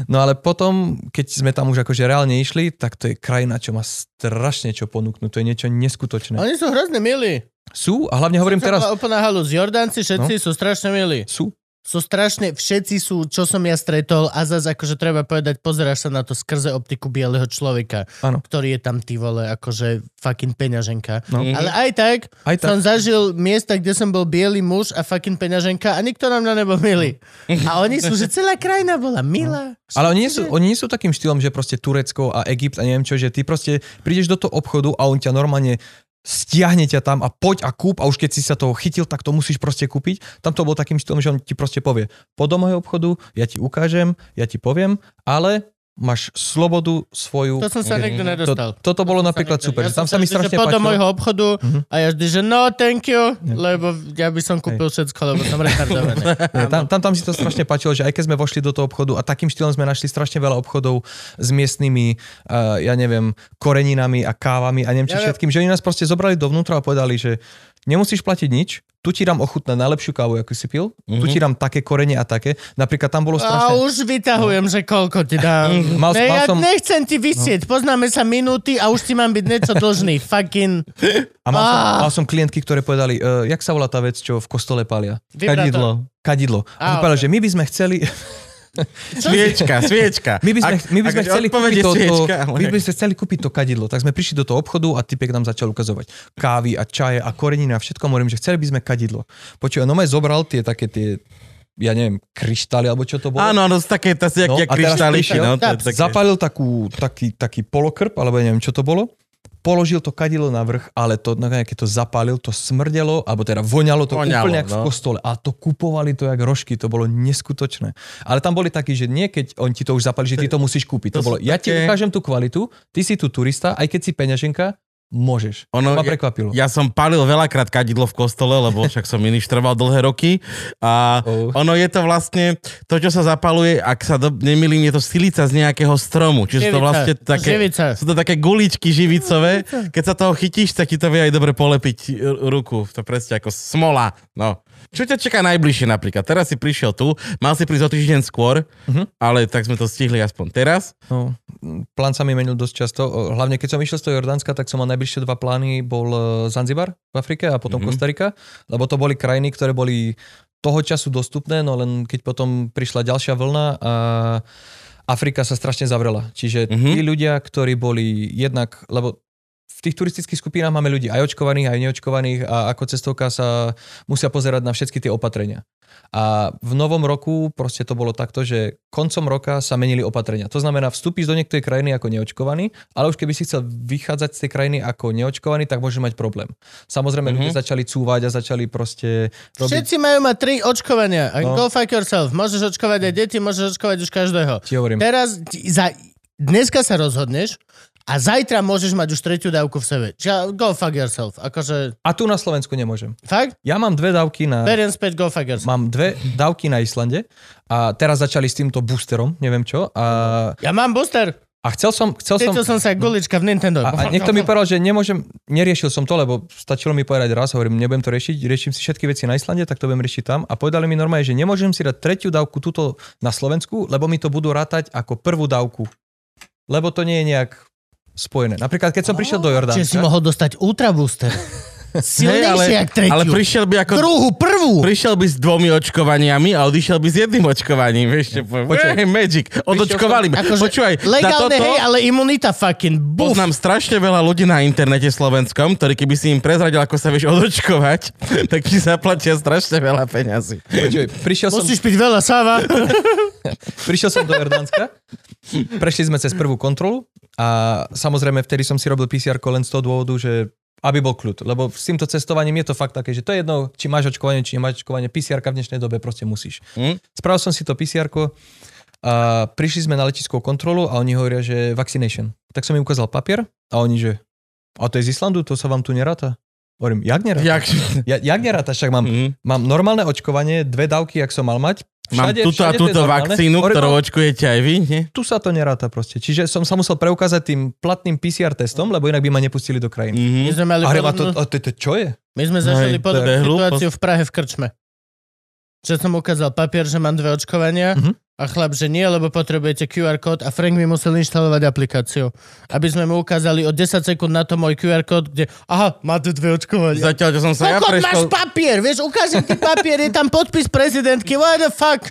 No ale potom, keď sme tam už akože reálne išli, tak to je krajina, čo má strašne čo ponúknuť. To je niečo neskutočné. Oni sú hrozne milí. Sú, a hlavne hovorím teraz, No. Úplná halus. Jordánci všetci sú strašne milí. sú. Sú strašne, všetci sú, čo som ja stretol a zase akože treba povedať, pozeráš sa na to skrze optiku bieleho človeka, Áno. ktorý je tam ty vole, akože fucking peňaženka. No. Ale aj tak, Aj tak. som zažil miesta, kde som bol biely muž a fucking peňaženka a nikto na mňa nebol milý. A oni sú, že celá krajina bola milá. Ale oni nie, sú, oni nie sú takým štýlom, že proste Turecko a Egypt a neviem čo, že ty proste prídeš do toho obchodu a on ťa normálne stiahne ťa tam a poď a kúp a už keď si sa toho chytil, tak to musíš proste kúpiť. Tam to bol takým štýlom, že on ti proste povie, poď do môjho obchodu, ja ti ukážem, ja ti poviem, ale máš slobodu svoju. To som sa nikdy nedostal. To, toto bolo napríklad super. Ja tam sa mi strašne poď do páčilo. môjho obchodu Mhm. a ja vždy, že no, thank you, lebo ja by som kúpil všetko, lebo som retardovaný. Tam, tam, tam si to strašne páčilo, že aj keď sme vošli do toho obchodu a takým štýlom sme našli strašne veľa obchodov s miestnymi, uh, ja neviem, koreninami a kávami a neviem či Ja všetkým, že oni nás proste zobrali dovnútra a povedali, že nemusíš platiť nič, tu ti dám ochutnať najlepšiu kávu, akú si pil, tu ti dám také korene a také. Napríklad tam bolo A strašne... už vytahujem, že koľko ti dám. Mal- ne, mal ja som- nechcem ti vysieť, poznáme sa minúty a už ti mám byť niečo dlžný. Fucking... A mal som, Á. mal som klientky, ktoré povedali, uh, jak sa volá tá vec, čo v kostole palia? Vibrátor. Kadidlo. Á, A povedali, ok. že my by sme chceli... Sviečka, sviečka. My by sme, Ak- my by sme chceli kúpiť to, to, sviečka, ale- my by sme chceli kúpiť to kadidlo. Tak sme prišli do toho obchodu a typek nám začal ukazovať kávy a čaje a koreniny a všetko. Hovorím, že chceli by sme kadidlo. Počuj, no zobral tie také tie ja neviem, kryštály, alebo čo to bolo. Áno, z také, to si No, no, prišiel no. To. Zapálil takú, taký, taký polokrp, alebo ja neviem, čo to bolo. Položil to kadidlo na vrch, ale to, no, keď to zapálil, to smrdelo, alebo teda voňalo to Voňalo, úplne jak v no. kostole. A to kupovali to jak rožky, to bolo neskutočné. Ale tam boli takí, že nie keď on ti to už zapálil, že ty to musíš kúpiť. To, To bolo, ja ti také- ukážem tú kvalitu, ty si tu turista, aj keď si peňaženka, môžeš. Ono, to ma ja- prekvapilo. Ja som palil veľakrát kadidlo v kostole, lebo však som ministroval dlhé roky. A Oh. ono je to vlastne, to, čo sa zapaluje, ak sa do, nemýlim, je to silica z nejakého stromu. Čiže to Živica, vlastne také, živica. sú to také guličky živicové. Keď sa toho chytíš, tak ti to vie aj dobre polepiť ruku. To presne ako smola. No. Čo ťa čaká najbližšie napríklad? Teraz si prišiel tu, mal si prísť o týždeň skôr, Mhm. ale tak sme to stihli aspoň teraz. No, plán sa mi menil dosť často. Hlavne keď som išiel z toho Jordánska, tak som mal najbližšie dva plány, bol e, Zanzibar v Afrike a potom mm-hmm. Kostarika, lebo to boli krajiny, ktoré boli toho času dostupné, no len keď potom prišla ďalšia vlna a Afrika sa strašne zavrela. Čiže mm-hmm. tí ľudia, ktorí boli jednak, lebo v tých turistických skupinách máme ľudí aj očkovaných, aj neočkovaných a ako cestovka sa musia pozerať na všetky tie opatrenia. A v novom roku proste to bolo takto, že koncom roka sa menili opatrenia. To znamená, vstúpiš do niektorej krajiny ako neočkovaný, ale už keby si chcel vychádzať z tej krajiny ako neočkovaný, tak môže mať problém. Samozrejme, mm-hmm. ľudia začali cúvať a začali proste robiť... Všetci majú mať tri očkovania. No. Go fuck yourself. Môžeš očkovať aj deti, môžeš očkovať už každého. Ti hovorím. Teraz, za, dneska sa rozhodneš a zajtra môžeš mať už tretiu dávku v sebe. Go fuck yourself. Akože, A tu na Slovensku nemôžem. fakt? Ja mám dve dávky na... Beriem späť go fuck yourself. Mám dve dávky na Islande a teraz začali s týmto boosterom, neviem čo. A, Ja mám booster. a chcel som... Chcel som som sa gulička v Nintendo. A, a niekto mi povedal, že nemôžem, neriešil som to, lebo stačilo mi povedať raz, hovorím, nebudem to riešiť, riešim si všetky veci na Islande, tak to budem riešiť tam. A povedali mi normálne, že nemôžem si dať tretiu dávku túto na Slovensku, lebo mi to budú rátať ako prvú dávku. Lebo to nie je nejak spojené. Napríklad, keď som prišiel do Čiže si Jordánska, mohol dostať ultra booster. Silnejšie jak tretiu. ale prišiel by ako... Druhú, prvú. Prišiel by s dvomi očkovaniami a odišiel by s jedným očkovaním, vieš, čo poviem. Hey, magic, odočkovali ma. Akože Počúvaj, legálne, toto hej, ale imunita fucking buf. poznám strašne veľa ľudí na internete slovenskom, ktorí keby si im prezradil, ako sa vieš odočkovať, tak ti zaplatia strašne veľa peňazí. Počuj, prišiel som, Musíš piť veľa sáva. prišiel som do Jordánska, prešli sme cez prvú kontrolu a samozrejme vtedy som si robil PCR len z toho dôvodu, že aby bol kľud. Lebo s týmto cestovaním je to fakt také, že to je jedno, či máš očkovanie, či nemáš očkovanie. PCR v dnešnej dobe proste musíš. Hm? Spravil som si to PCR a prišli sme na letiskovú kontrolu a oni hovoria, že vaccination. Tak som im ukázal papier a oni, že a to je z Islandu, to sa vám tu neráta. Hovorím, jak neráta? Jak... Ja, jak neráta? Však mám, Mhm. mám normálne očkovanie, dve dávky, jak som mal mať. Mám túto a všade je túto vakcínu, ktorou no, očkujete aj vy, nie? tu sa to neráta proste. Čiže som sa musel preukázať tým platným PCR testom, lebo inak by ma nepustili do krajiny. Mhm. My sme mali A a to, podobnú- a to, to, čo je? My sme zažili Hej, podobnú situáciu v Prahe v krčme. Že som ukázal papier, že mám dve očkovania Mhm. A chlap, že nie, lebo potrebujete QR kód a Frank mi musel inštalovať aplikáciu. Aby sme mu ukázali od 10 sekúnd na to môj QR kód, kde aha, máte dve očkovania. Zatiaľ, čo som sa ja Kokot, máš prešiel, papier, vieš, ukážem ti papier, je tam podpis prezidentky, what the fuck?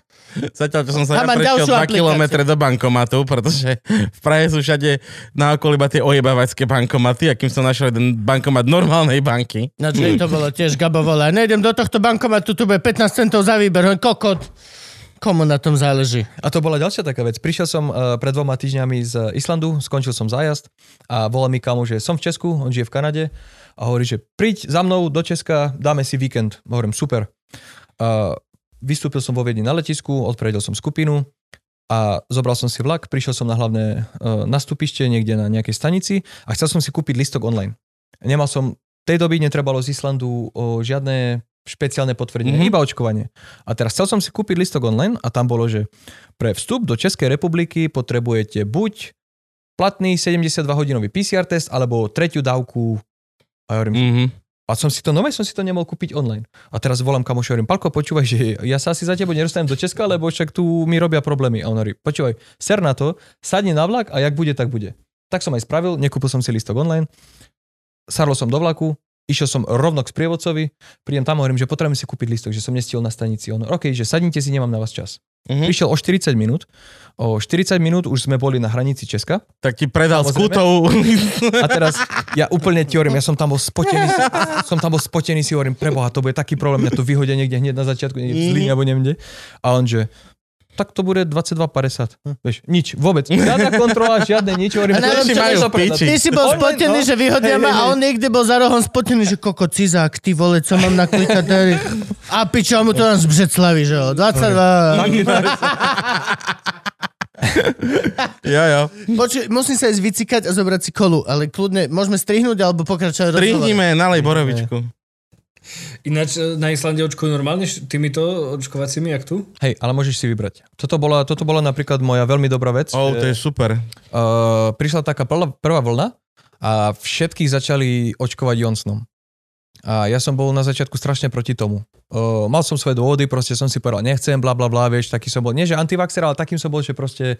zatiaľ, čo som sa ja Tam prešiel ďalšiu 2 aplikáciu. kilometre do bankomatu, pretože v Prahe sú všade na okolí iba tie ojebavačské bankomaty, a kým som našiel jeden bankomat normálnej banky, No čo to bolo tiež Gabo volá, nejdem do tohto bankomatu, tu bude 15 centov za výber, kokot. Komu na tom záleží? A to bola ďalšia taká vec. Prišiel som uh, pred dvoma týždňami z Islandu, skončil som zájazd a volá mi kamu, že som v Česku, on žije v Kanade a hovorí, že príď za mnou do Česka, dáme si víkend. Hovorím, super. Uh, vystúpil som vo Viedni na letisku, odpredel som skupinu a zobral som si vlak, prišiel som na hlavné uh, nastupište niekde na nejakej stanici a chcel som si kúpiť listok online. Nemal som, tej doby netrebalo z Islandu o žiadne špeciálne potvrdenie, Mhm. mm-hmm. iba očkovanie. A teraz chcel som si kúpiť listok online a tam bolo, že pre vstup do Českej republiky potrebujete buď platný 72-hodinový PCR test, alebo tretiu dávku. A ja hovorím, mhm. a som si to, nové som si to nemohol kúpiť online. A teraz volám kamošu, hovorím, Palko, počúvaj, že ja sa asi za tebou nedostanem do Česka, lebo však tu mi robia problémy. A on hovorí, počúvaj, ser na to, sadni na vlak a jak bude, tak bude. Tak som aj spravil, nekúpil som si listok online, sadol som do vlaku, išiel som rovno k sprievodcovi, prídem tam hovorím, že potrebujem si kúpiť listok, že som nestihol na stanici. On, OK, že sadnite si, nemám na vás čas. Mhm. Prišiel o 40 minút, o 40 minút už sme boli na hranici Česka Tak ti predal s Samozrejme. kutou. a teraz ja úplne ti hovorím, ja som tam bol spotený, som tam bol spotený, si hovorím, preboha, to bude taký problém, mňa to vyhodia niekde hneď na začiatku, niekde v Zlíne alebo niekde. A on že, tak to bude 22,50. Vieš, nič, vôbec. Žiadna kontrola, žiadne nič. Hovorím, A najlepšie čo majú. Ty si bol Online, spotený, no. že vyhodia ma a on niekde bol za rohom spotený, že koko cizák, ty vole, co mám naklikať tady. A pičo, mu to tam z Břeclavy, že jo, 22. jo, jo. Počuj, musím sa ísť vycikať a zobrať si kolu, ale kľudne, môžeme strihnúť alebo pokračovať rozhovor. Trihnime, nalej borovičku. Ináč e, na Islande očkujú normálne týmito očkovacími, jak tu? Hej, ale môžeš si vybrať. Toto bola, toto bola napríklad moja veľmi dobrá vec. Oh, to je že, super. uh, prišla taká prvá, prvá vlna a všetkých začali očkovať Johnsonom. A ja som bol na začiatku strašne proti tomu. Uh, mal som svoje dôvody, proste som si povedal, nechcem, bla bla bla, vieš, taký som bol, nie že antivaxer, ale takým som bol, že proste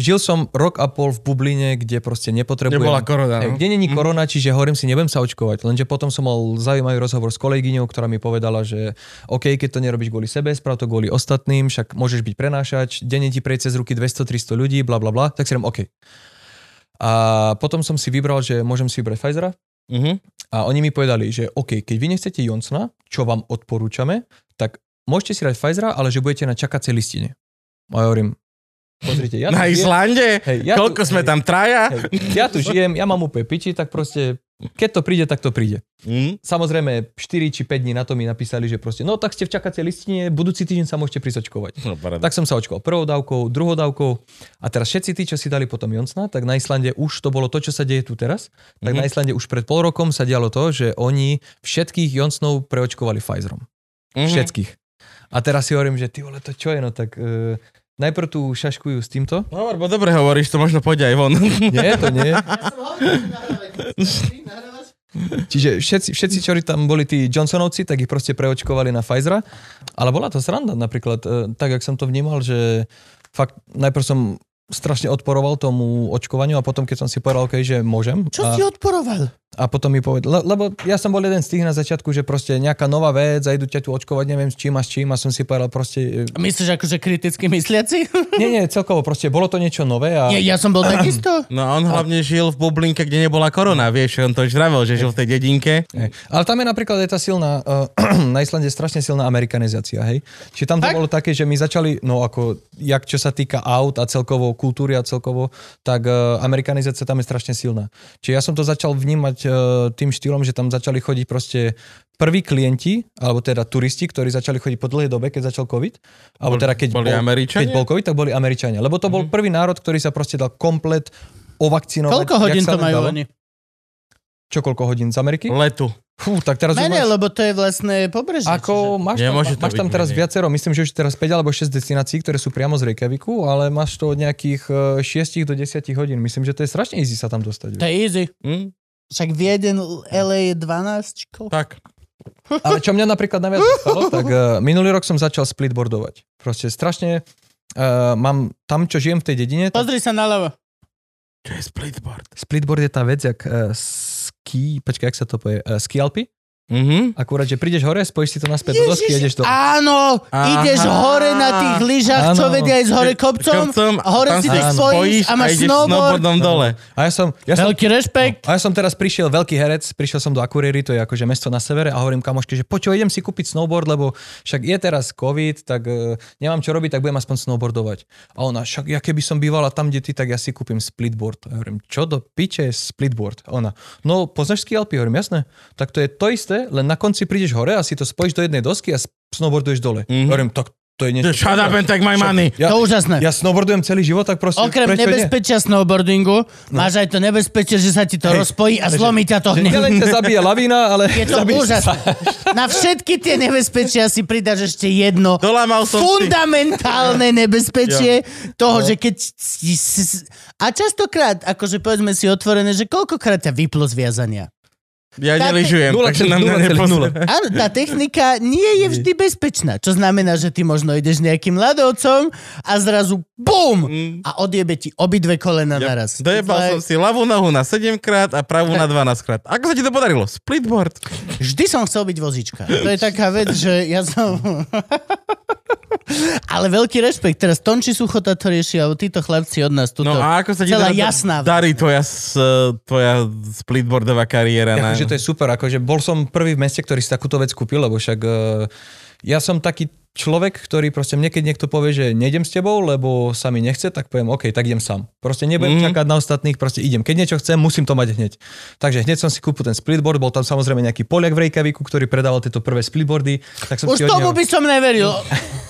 žil som rok a pol v bubline, kde proste nepotrebujem... Nebola korona. No? kde není korona, čiže hovorím si, nebudem sa očkovať. Lenže potom som mal zaujímavý rozhovor s kolegyňou, ktorá mi povedala, že OK, keď to nerobíš kvôli sebe, sprav to kvôli ostatným, však môžeš byť prenášač, denne ti prejde cez ruky 200-300 ľudí, bla bla bla, tak si hovorím OK. A potom som si vybral, že môžem si vybrať Pfizera Mhm. a oni mi povedali, že OK, keď vy nechcete Johnsona, čo vám odporúčame, tak môžete si dať Pfizera, ale že budete na čakacej listine. A ja hovorím, pozrite, ja tu Na Islande? Hej, ja tu- Koľko sme hej. tam traja? Hej, ja tu žijem, ja mám úplne piči, tak proste, keď to príde, tak to príde. Mhm. Samozrejme, 4 či 5 dní na to mi napísali, že proste, no tak ste v čakacej listine, budúci týždeň sa môžete prisočkovať. No, paráda. Tak som sa očkoval prvou dávkou, druhou dávkou a teraz všetci tí, čo si dali potom Jonsna, tak na Islande už to bolo to, čo sa deje tu teraz. Tak Mhm. na Islande už pred pol rokom sa dialo to, že oni všetkých Jonsnov preočkovali Pfizerom. Mhm. Všetkých. A teraz si hovorím, že ty vole, to čo je, no tak uh, najprv tu šaškujú s týmto. Hovor, bo dobre hovoríš, to možno pôjde aj von. Nie, to nie. Čiže všetci, všetci, čo tam boli tí Johnsonovci, tak ich proste preočkovali na Pfizera. Ale bola to sranda napríklad, e, tak jak som to vnímal, že fakt najprv som strašne odporoval tomu očkovaniu a potom, keď som si povedal, okay, že môžem. Čo a si odporoval? A potom mi povedal, le, lebo ja som bol jeden z tých na začiatku, že proste nejaká nová vec a idú ťa tu očkovať, neviem s čím a s čím a som si povedal proste... e, Myslíš akože kriticky mysliaci? Nie, nie, celkovo proste bolo to niečo nové a... ja, ja som bol takisto. No on hlavne žil v bublinke, kde nebola korona, vieš, on to už že žil v tej dedinke. Hej. Ale tam je napríklad aj tá silná, uh, na Islande je strašne silná amerikanizácia, hej. Čiže tam to Tak? bolo také, že my začali, no ako, jak čo sa týka aut a celkovo kultúry a celkovo, tak uh, amerikanizácia tam je strašne silná. Čiže ja som to začal vnímať tým štýlom, že tam začali chodiť proste prví klienti, alebo teda turisti, ktorí začali chodiť po dlhej dobe, keď začal COVID, alebo teda keď boli bol, Američania? keď bol COVID, tak boli Američania. Lebo to bol prvý národ, ktorý sa proste dal komplet ovakcinovať. Koľko hodín to majú oni? Čo, koľko hodín z Ameriky? Letu. Fú, tak teraz Menej, máš... lebo to je vlastné pobrežie. Ako máš tam, Nemôže to máš tam teraz menej. viacero, myslím, že už teraz 5 alebo 6 destinácií, ktoré sú priamo z Reykjaviku, ale máš to od nejakých eh, 6 do 10 hodín. Myslím, že to je strašne easy sa tam dostať. To je easy. Hm? Však Vieden LA je 12. či koľko? Tak. Ale čo mňa napríklad najviac dostalo, tak uh, minulý rok som začal splitboardovať. Proste strašne uh, mám tam, čo žijem v tej dedine, tak Pozri sa naľavo. Čo je splitboard? splitboard je tá vec, jak uh, ski, počkaj, jak sa to povie, uh, ski alpy. Mhm. Akurát, že prídeš hore, spojíš si to naspäť do dosky a ideš do... Áno, Aha. ideš hore na tých lyžach, čo vedia aj z hore kopcom. Kopcom, a hore si to spojíš a máš ideš snowboard. snowboardom dole. A ja som, ja som Veľký rešpekt. A ja som teraz prišiel, veľký herec, prišiel som do Akureyri, to je akože mesto na severe a hovorím kamoške, že počuj, idem si kúpiť snowboard, lebo však je teraz COVID, tak uh, nemám čo robiť, tak budem aspoň snowboardovať. A ona, však ja keby som bývala tam, kde ty, tak ja si kúpim splitboard. A ja hovorím, čo do piče je splitboard? A ona, no poznáš ski Alpy? Hovorím, jasné. Tak to je to isté, len na konci prídeš hore a si to spojíš do jednej dosky a snowboarduješ dole. Mhm. Hovorím, tak to je niečo. Shut up and take my money. Ja, To úžasné. ja snowboardujem celý život, tak proste Okrem prečo nie? nebezpečia snowboardingu, máš aj to nebezpečie, že sa ti to Hej. rozpojí a zlomí ťa to Že hneď. nielen ťa zabije lavína, ale Je to úžasné. sa. Na všetky tie nebezpečia si pridáš ešte jedno Dolámal som si. fundamentálne nebezpečie toho, No. že keď... A častokrát, akože povedzme si otvorené, že koľkokrát ťa vyplo z viazania. Ja Tá- neližujem, takže na mňa 0,0. nepozor. Áno, tá technika nie je vždy bezpečná. Čo znamená, že ty možno ideš nejakým ľadovcom a zrazu BUM! Mm. A odjebe ti obidve kolena Ja, naraz. Dojebal som si ľavú nohu na 7 krát a pravú na 12 krát. Ako sa ti to podarilo? Splitboard. Vždy som chcel byť vozička. To je taká vec, že ja som... Ale veľký rešpekt. Teraz Tonči Suchota to rieši, alebo títo chlapci od nás. Tuto. No a ako sa ti celá teda jasná vec. darí tvoja, tvoja splitboardová kariéra? na- Akože to je super, akože bol som prvý v meste, ktorý si takúto vec kúpil, lebo však uh, ja som taký človek, ktorý proste mne, keď niekto povie, že nejdem s tebou, lebo sa mi nechce, tak poviem, OK, tak idem sám. Proste nebudem mm. čakať na ostatných, proste idem. Keď niečo chcem, musím to mať hneď. Takže hneď som si kúpil ten splitboard, bol tam samozrejme nejaký Poliak v Reykjaviku, ktorý predával tieto prvé splitboardy. Tak som Už si tomu neho- by som neveril.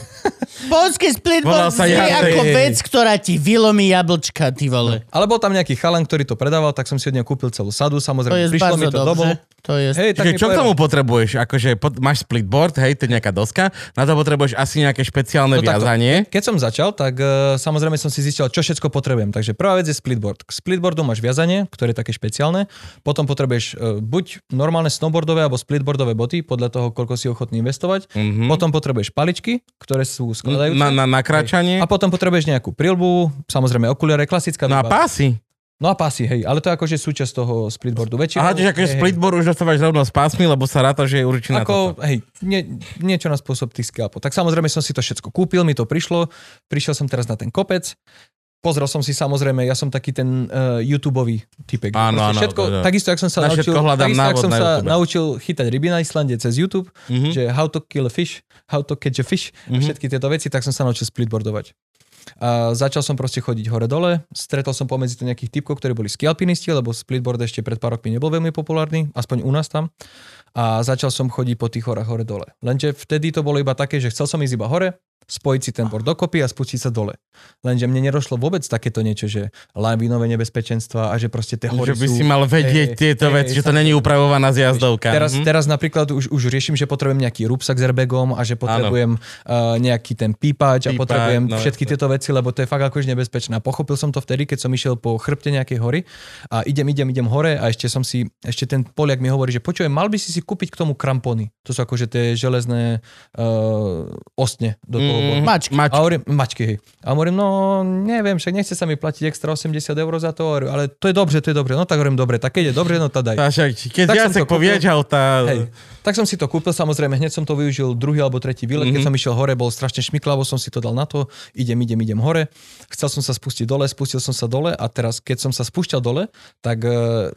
Polský splitboard sa je ako vec, ktorá ti vylomí jablčka, ty vole. Ale bol tam nejaký chalan, ktorý to predával, tak som si od neho kúpil celú sadu, To samozrejme je prišlo mi to domov. To je... Hej, tak Čiže čo k tomu potrebuješ? Akože pod, máš splitboard, hej, to je nejaká doska, na to potrebuješ asi nejaké špeciálne No takto. viazanie. Keď som začal, tak uh, samozrejme som si zistil, čo všetko potrebujem. Takže prvá vec je splitboard. K splitboardu máš viazanie, ktoré je také špeciálne. Potom potrebuješ uh, buď normálne snowboardové alebo splitboardové boty, podľa toho, koľko si ochotný investovať. Mhm. Potom potrebuješ paličky, ktoré sú skladajúce. Na, na, na kráčanie. A potom potrebuješ nejakú prilbu, samozrejme okuliare, klasická No a pásy. No a pásy, hej, ale to je akože súčasť toho splitboardu. Väčšinou, Aha, čiže akože splitboard už dostávaš rovno s pásmi, lebo sa ráta, že je určená Ako, toto. hej, nie, niečo na spôsob tých scalpov. Tak samozrejme som si to všetko kúpil, mi to prišlo, prišiel som teraz na ten kopec, pozrel som si samozrejme, ja som taký ten uh, YouTubeový typek. Áno, áno, všetko, to- takisto, jak som sa na naučil, takisto, návod som na sa YouTube. naučil chytať ryby na Islande cez YouTube, Mhm. že how to kill a fish, how to catch a fish, Mhm. všetky tieto veci, tak som sa naučil splitboardovať. A začal som proste chodiť hore-dole, stretol som pomedzi to nejakých typkov, ktorí boli skialpinisti, lebo splitboard ešte pred pár rokmi nebol veľmi populárny, aspoň u nás tam. A začal som chodiť po tých horách hore-dole. Lenže vtedy to bolo iba také, že chcel som ísť iba hore, spojiť si ten board dokopy a spustiť sa dole. Lenže mne nerošlo vôbec takéto niečo, že lavinové nebezpečenstva a že proste tie hory Že by sú... si mal vedieť Hej, tieto hej, veci, že to není upravovaná zjazdovka. Teraz, Mhm. teraz napríklad už, už riešim, že potrebujem nejaký rúbsak s airbagom a že potrebujem uh, nejaký ten pípač a potrebujem no, všetky jasné. tieto veci, lebo to je fakt akož nebezpečné. Pochopil som to vtedy, keď som išiel po chrbte nejakej hory a idem, idem, idem hore a ešte som si, ešte ten Poliak mi hovorí, že počujem, mal by si si kúpiť k tomu krampony. To sú akože tie železné uh, ostne do Mm, toho bolo. Mačky. Mač. A hovorím, mačky, hej. A hovorím, no neviem, však nechce sa mi platiť extra 80 eur za to, ale to je dobre, to je dobre. No tak hovorím, dobre, tak keď je dobre, no tá daj. Tá, však, keď Tak to kúpil. poviečal, tá... Hej. Tak som si to kúpil, samozrejme, hneď som to využil druhý alebo tretí výlet, mm-hmm. keď som išiel hore, bol strašne šmiklavo, som si to dal na to, idem, idem, idem hore. Chcel som sa spustiť dole, spustil som sa dole a teraz, keď som sa spúšťal dole, tak uh,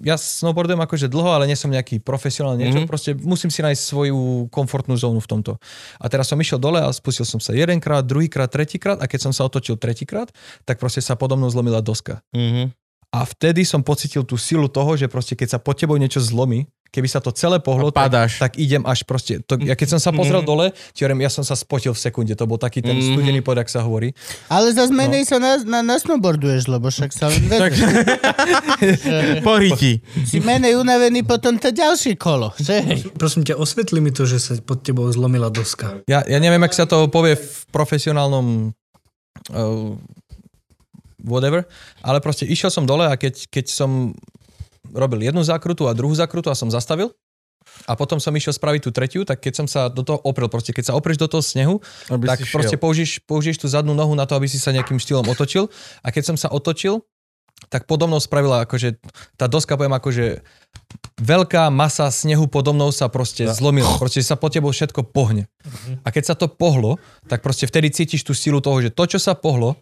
ja snowboardujem akože dlho, ale nie som nejaký profesionál, niečo, mm-hmm. proste musím si nájsť svoju komfortnú zónu v tomto. A teraz som išiel dole a spustil som sa jedenkrát, druhýkrát, tretíkrát a keď som sa otočil tretíkrát, tak proste sa podo mnou zlomila doska. Mhm. A vtedy som pocitil tú silu toho, že proste keď sa pod tebou niečo zlomí, keby sa to celé pohlo, tak, tak idem až proste. To, ja keď som sa pozrel dole, ti hovorím, ja som sa spotil v sekunde, to bol taký ten Mhm. studený pod, ak sa hovorí. Ale zase menej sa na, na, na snowboarduješ, lebo však sa len Tak, vedeš. poriti. Si menej unavený potom to ďalšie kolo. Že? Prosím ťa, osvetli mi to, že sa pod tebou zlomila doska. Ja, ja neviem, ak sa to povie v profesionálnom uh, whatever, ale proste išiel som dole a keď, keď som robil jednu zákrutu a druhú zákrutu a som zastavil, a potom som išiel spraviť tú tretiu, tak keď som sa do toho oprel, proste keď sa oprieš do toho snehu, Aby tak proste použiješ, použiješ tú zadnú nohu na to, aby si sa nejakým štýlom otočil. A keď som sa otočil, tak podo mnou spravila akože, tá doska poviem akože veľká masa snehu podo mnou sa proste zlomila. Proste sa po tebou všetko pohne. A keď sa to pohlo, tak proste vtedy cítiš tú silu toho, že to, čo sa pohlo,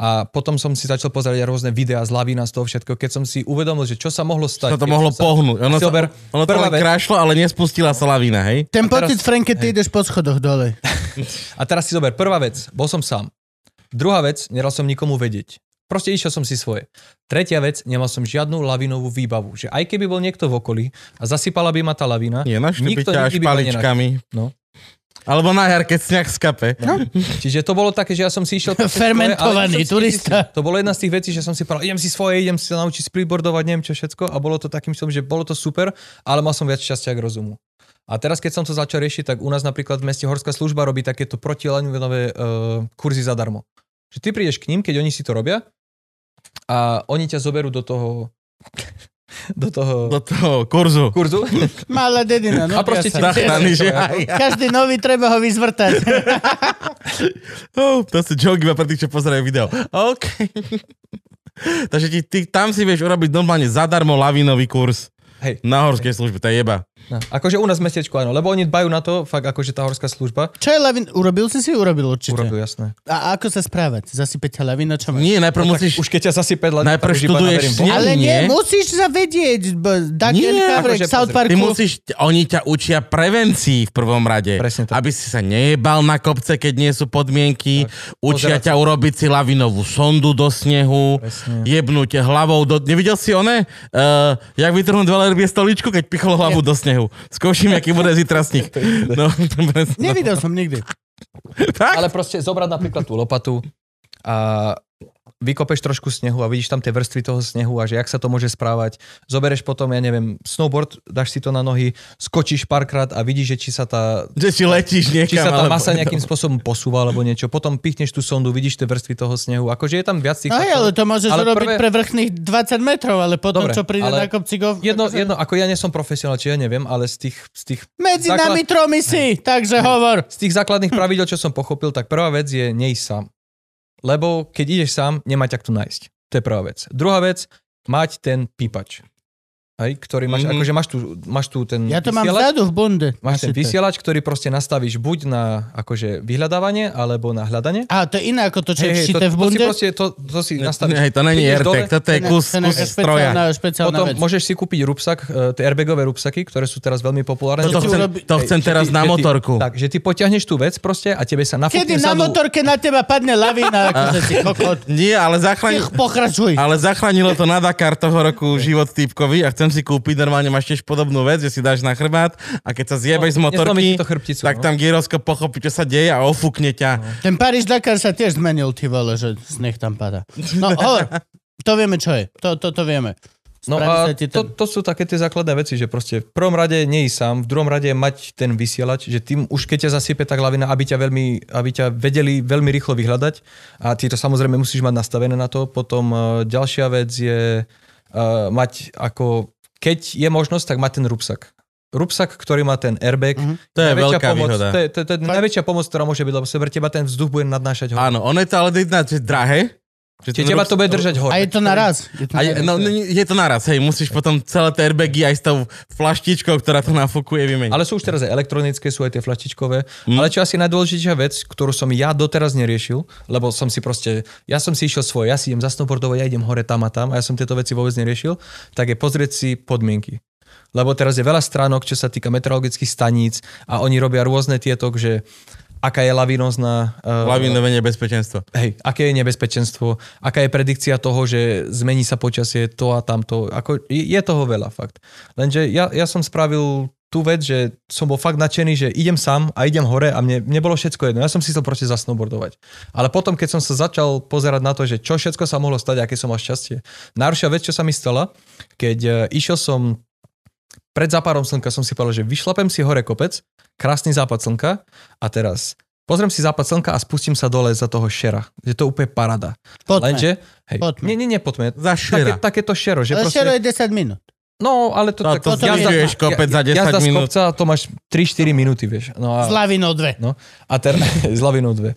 a potom som si začal pozerať rôzne videá z lavína z toho všetko, keď som si uvedomil, že čo sa mohlo stať. Sa to mohlo sa- pohnúť. Ono, Si sa, zober, ono to len krášlo, ale nespustila sa lavína, hej? Ten teraz- pocit, Frank, keď ty ideš po schodoch dole. A teraz si zober, prvá vec, bol som sám. Druhá vec, nedal som nikomu vedieť. Proste išiel som si svoje. Tretia vec, nemal som žiadnu lavinovú výbavu. Že aj keby bol niekto v okolí a zasypala by ma tá lavina, Nie, nikto ťa až nikdy by ma. No. Alebo na jar, keď sňah skape. No. Čiže to bolo také, že ja som si išiel... Fermentovaný si- turista. To bolo jedna z tých vecí, že som si povedal, idem si svoje, idem si sa naučiť spreeboardovať, neviem čo všetko a bolo to takým som, že bolo to super, ale mal som viac šťastia k rozumu. A teraz, keď som to začal riešiť, tak u nás napríklad v meste Horská služba robí takéto protilaňové uh, kurzy zadarmo. Že ty prídeš k ním, keď oni si to robia a oni ťa zoberú do toho do toho Do toho kurzu. kurzu Malá dedina, no. a proste ti. Zachráni, že aj. Každý nový treba ho vyzvrtať. Oh, to sú joke iba pre tých, čo pozerajú video. OK. Takže ti, ty tam si vieš urobiť normálne zadarmo lavinový kurz Hej. na horskej službe, to je jeba. No, akože u nás v mestečku áno, lebo oni dbajú na to, fakt akože tá horská služba Čo je lavin? Urobil si si? Urobil určite. urobil, jasné. A ako sa správať? Zasypeť ťa lavina? Čo máš? Nie, najprv No, musíš... tak už keď ťa zasype len, Najprv tak už iba študuješ naverím sneh. Bohu. Ale nie, musíš sa vedieť. Duck Nie, akože South Parku. Ty musíš, oni ťa učia prevencii v prvom rade. Presne tak. Aby si sa nejebal na kopce, keď nie sú podmienky. Učia Pozerať ťa urobiť si lavinovú sondu do snehu. Presne. Jebnúť hlavou do... Nevidel si one? Uh, jak vytrhnúť velerbie stoličku, keď pichol hlavu do snehu. Skúšim, aký bude zítra sneh. No. Nevidel som nikdy. tak? Ale proste zobrať napríklad tú lopatu a vykopeš trošku snehu a vidíš tam tie vrstvy toho snehu a že jak sa to môže správať. Zobereš potom, ja neviem, snowboard, dáš si to na nohy, skočíš párkrát a vidíš, že či sa tá Že si letíš niekam. či sa tá alebo- masa nejakým spôsobom posúva alebo niečo. Potom pichneš tú sondu, vidíš tie vrstvy toho snehu. Akože je tam viac tých No ale to môžeš Ale robiť prvé- pre vrchných 20 metrov, ale potom, Dobre, čo príde ale na kopci go... Jedno, jedno, ako ja nie som profesionál, či ja neviem, ale z tých, z tých, Medzi základ- nami tromi si, takže hovor. z tých základných pravidel, čo som pochopil, tak prvá vec je neísť sám. Lebo keď ideš sám, nemať ak tu nájsť. To je prvá vec. Druhá vec, mať ten pípač. Hej, ktorý máš, Mhm. mm-hmm. akože máš tu, máš tu ten Ja to mám vzadu v bunde. máš ten to. vysielač, ktorý proste nastavíš buď na akože vyhľadávanie, alebo na hľadanie. Á, to je iné ako to, čo je hej, všité v to, to, si bunde? proste, to, to si nastavíš. Hej, to není AirTag, To je kus, to kus stroja. špeciálna, špeciálna Potom vec. môžeš si kúpiť rúbsak, e, tie airbagové rúbsaky, ktoré sú teraz veľmi populárne. To chcem, urobi- to chcem teraz na motorku. Tak, že ty potiahneš tú vec proste a tebe sa nafúkne Kedy na motorke na teba padne lavina, akože si kokot. Nie, ale zachránilo to na Dakar toho roku život typkovi a chcem si kúpiť, normálne máš tiež podobnú vec, že si dáš na chrbát a keď sa zjebeš z No, nezlomí motorky, ti to chrbticu, tak no. tam gyroskop pochopí, čo sa deje a ofúkne ťa. Ten Paríž Dakar sa tiež zmenil, ty vole, že sneh tam padá. No, hovor, to vieme, čo je. To, to, to vieme. No a to, to sú také tie základné veci, že proste v prvom rade nie sám, v druhom rade mať ten vysielač, že tým už keď ťa zasype tá lavina, aby ťa, veľmi, aby ťa vedeli veľmi rýchlo vyhľadať a ty to samozrejme musíš mať nastavené na to. Potom uh, ďalšia vec je uh, mať ako, keď je možnosť, tak mať ten rúbsak. rúbsak, ktorý má ten airbag. Mhm. To je veľká pomoc, výhoda. To je, to, je, to je najväčšia pomoc, ktorá môže byť, lebo sa pre teba ten vzduch bude nadnášať hore. Áno, ono je to ale jedna, že drahé. Že Čiže teba to bude držať hore. A je to naraz. Je to A je, no, naraz. je to naraz, hej, musíš potom celé tie airbagy aj s tou flaštičkou, ktorá to nafúkuje, vymeniť. Ale sú už teraz aj elektronické, sú aj tie flaštičkové. Mm. Ale čo asi najdôležitejšia vec, ktorú som ja doteraz neriešil, lebo som si proste, ja som si išiel svoje, ja si idem zasnowboardovať, ja idem hore tam a tam a ja som tieto veci vôbec neriešil, tak je pozrieť si podmienky. Lebo teraz je veľa stránok, čo sa týka meteorologických staníc a oni robia rôzne tieto, že aká je lavinozná... Uh, Lavínové nebezpečenstvo. Hej, aké je nebezpečenstvo, aká je predikcia toho, že zmení sa počasie to a tamto. Ako, je, toho veľa, fakt. Lenže ja, ja som spravil tú vec, že som bol fakt nadšený, že idem sám a idem hore a mne, mne bolo všetko jedno. Ja som si chcel proste zasnowboardovať. Ale potom, keď som sa začal pozerať na to, že čo všetko sa mohlo stať, aké som mal šťastie. Najhoršia vec, čo sa mi stala, keď e, išiel som pred západom slnka, som si povedal, že vyšlapem si hore kopec, krásny západ slnka a teraz pozriem si západ slnka a spustím sa dole za toho šera. Je to úplne parada. Poďme. Lenže, hej, Poďme. nie, nie, nie, poďme. Za Také, šera. takéto šero, že Ale proste... šero je 10 minút. No, ale to, No, tak, to znižuješ kopec za 10 jazda z minút. kopca, to máš 3-4 minúty, vieš. No a, S lavinou dve. no, a teraz, s lavinou dve.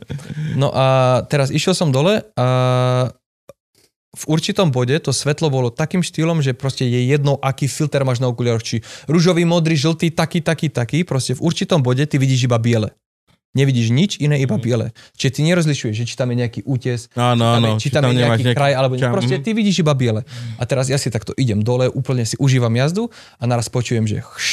No a teraz išiel som dole a v určitom bode to svetlo bolo takým štýlom, že proste je jedno, aký filter máš na okuliároch, či rúžový, modrý, žltý, taký, taký, taký, proste v určitom bode ty vidíš iba biele. Nevidíš nič iné, iba biele. Čiže ty nerozlišuješ, že či tam je nejaký útes, Áno, áno. či tam, je nemáš nejaký kraj, alebo čam- proste mhm. ty vidíš iba biele. A teraz ja si takto idem dole, úplne si užívam jazdu a naraz počujem, že chš,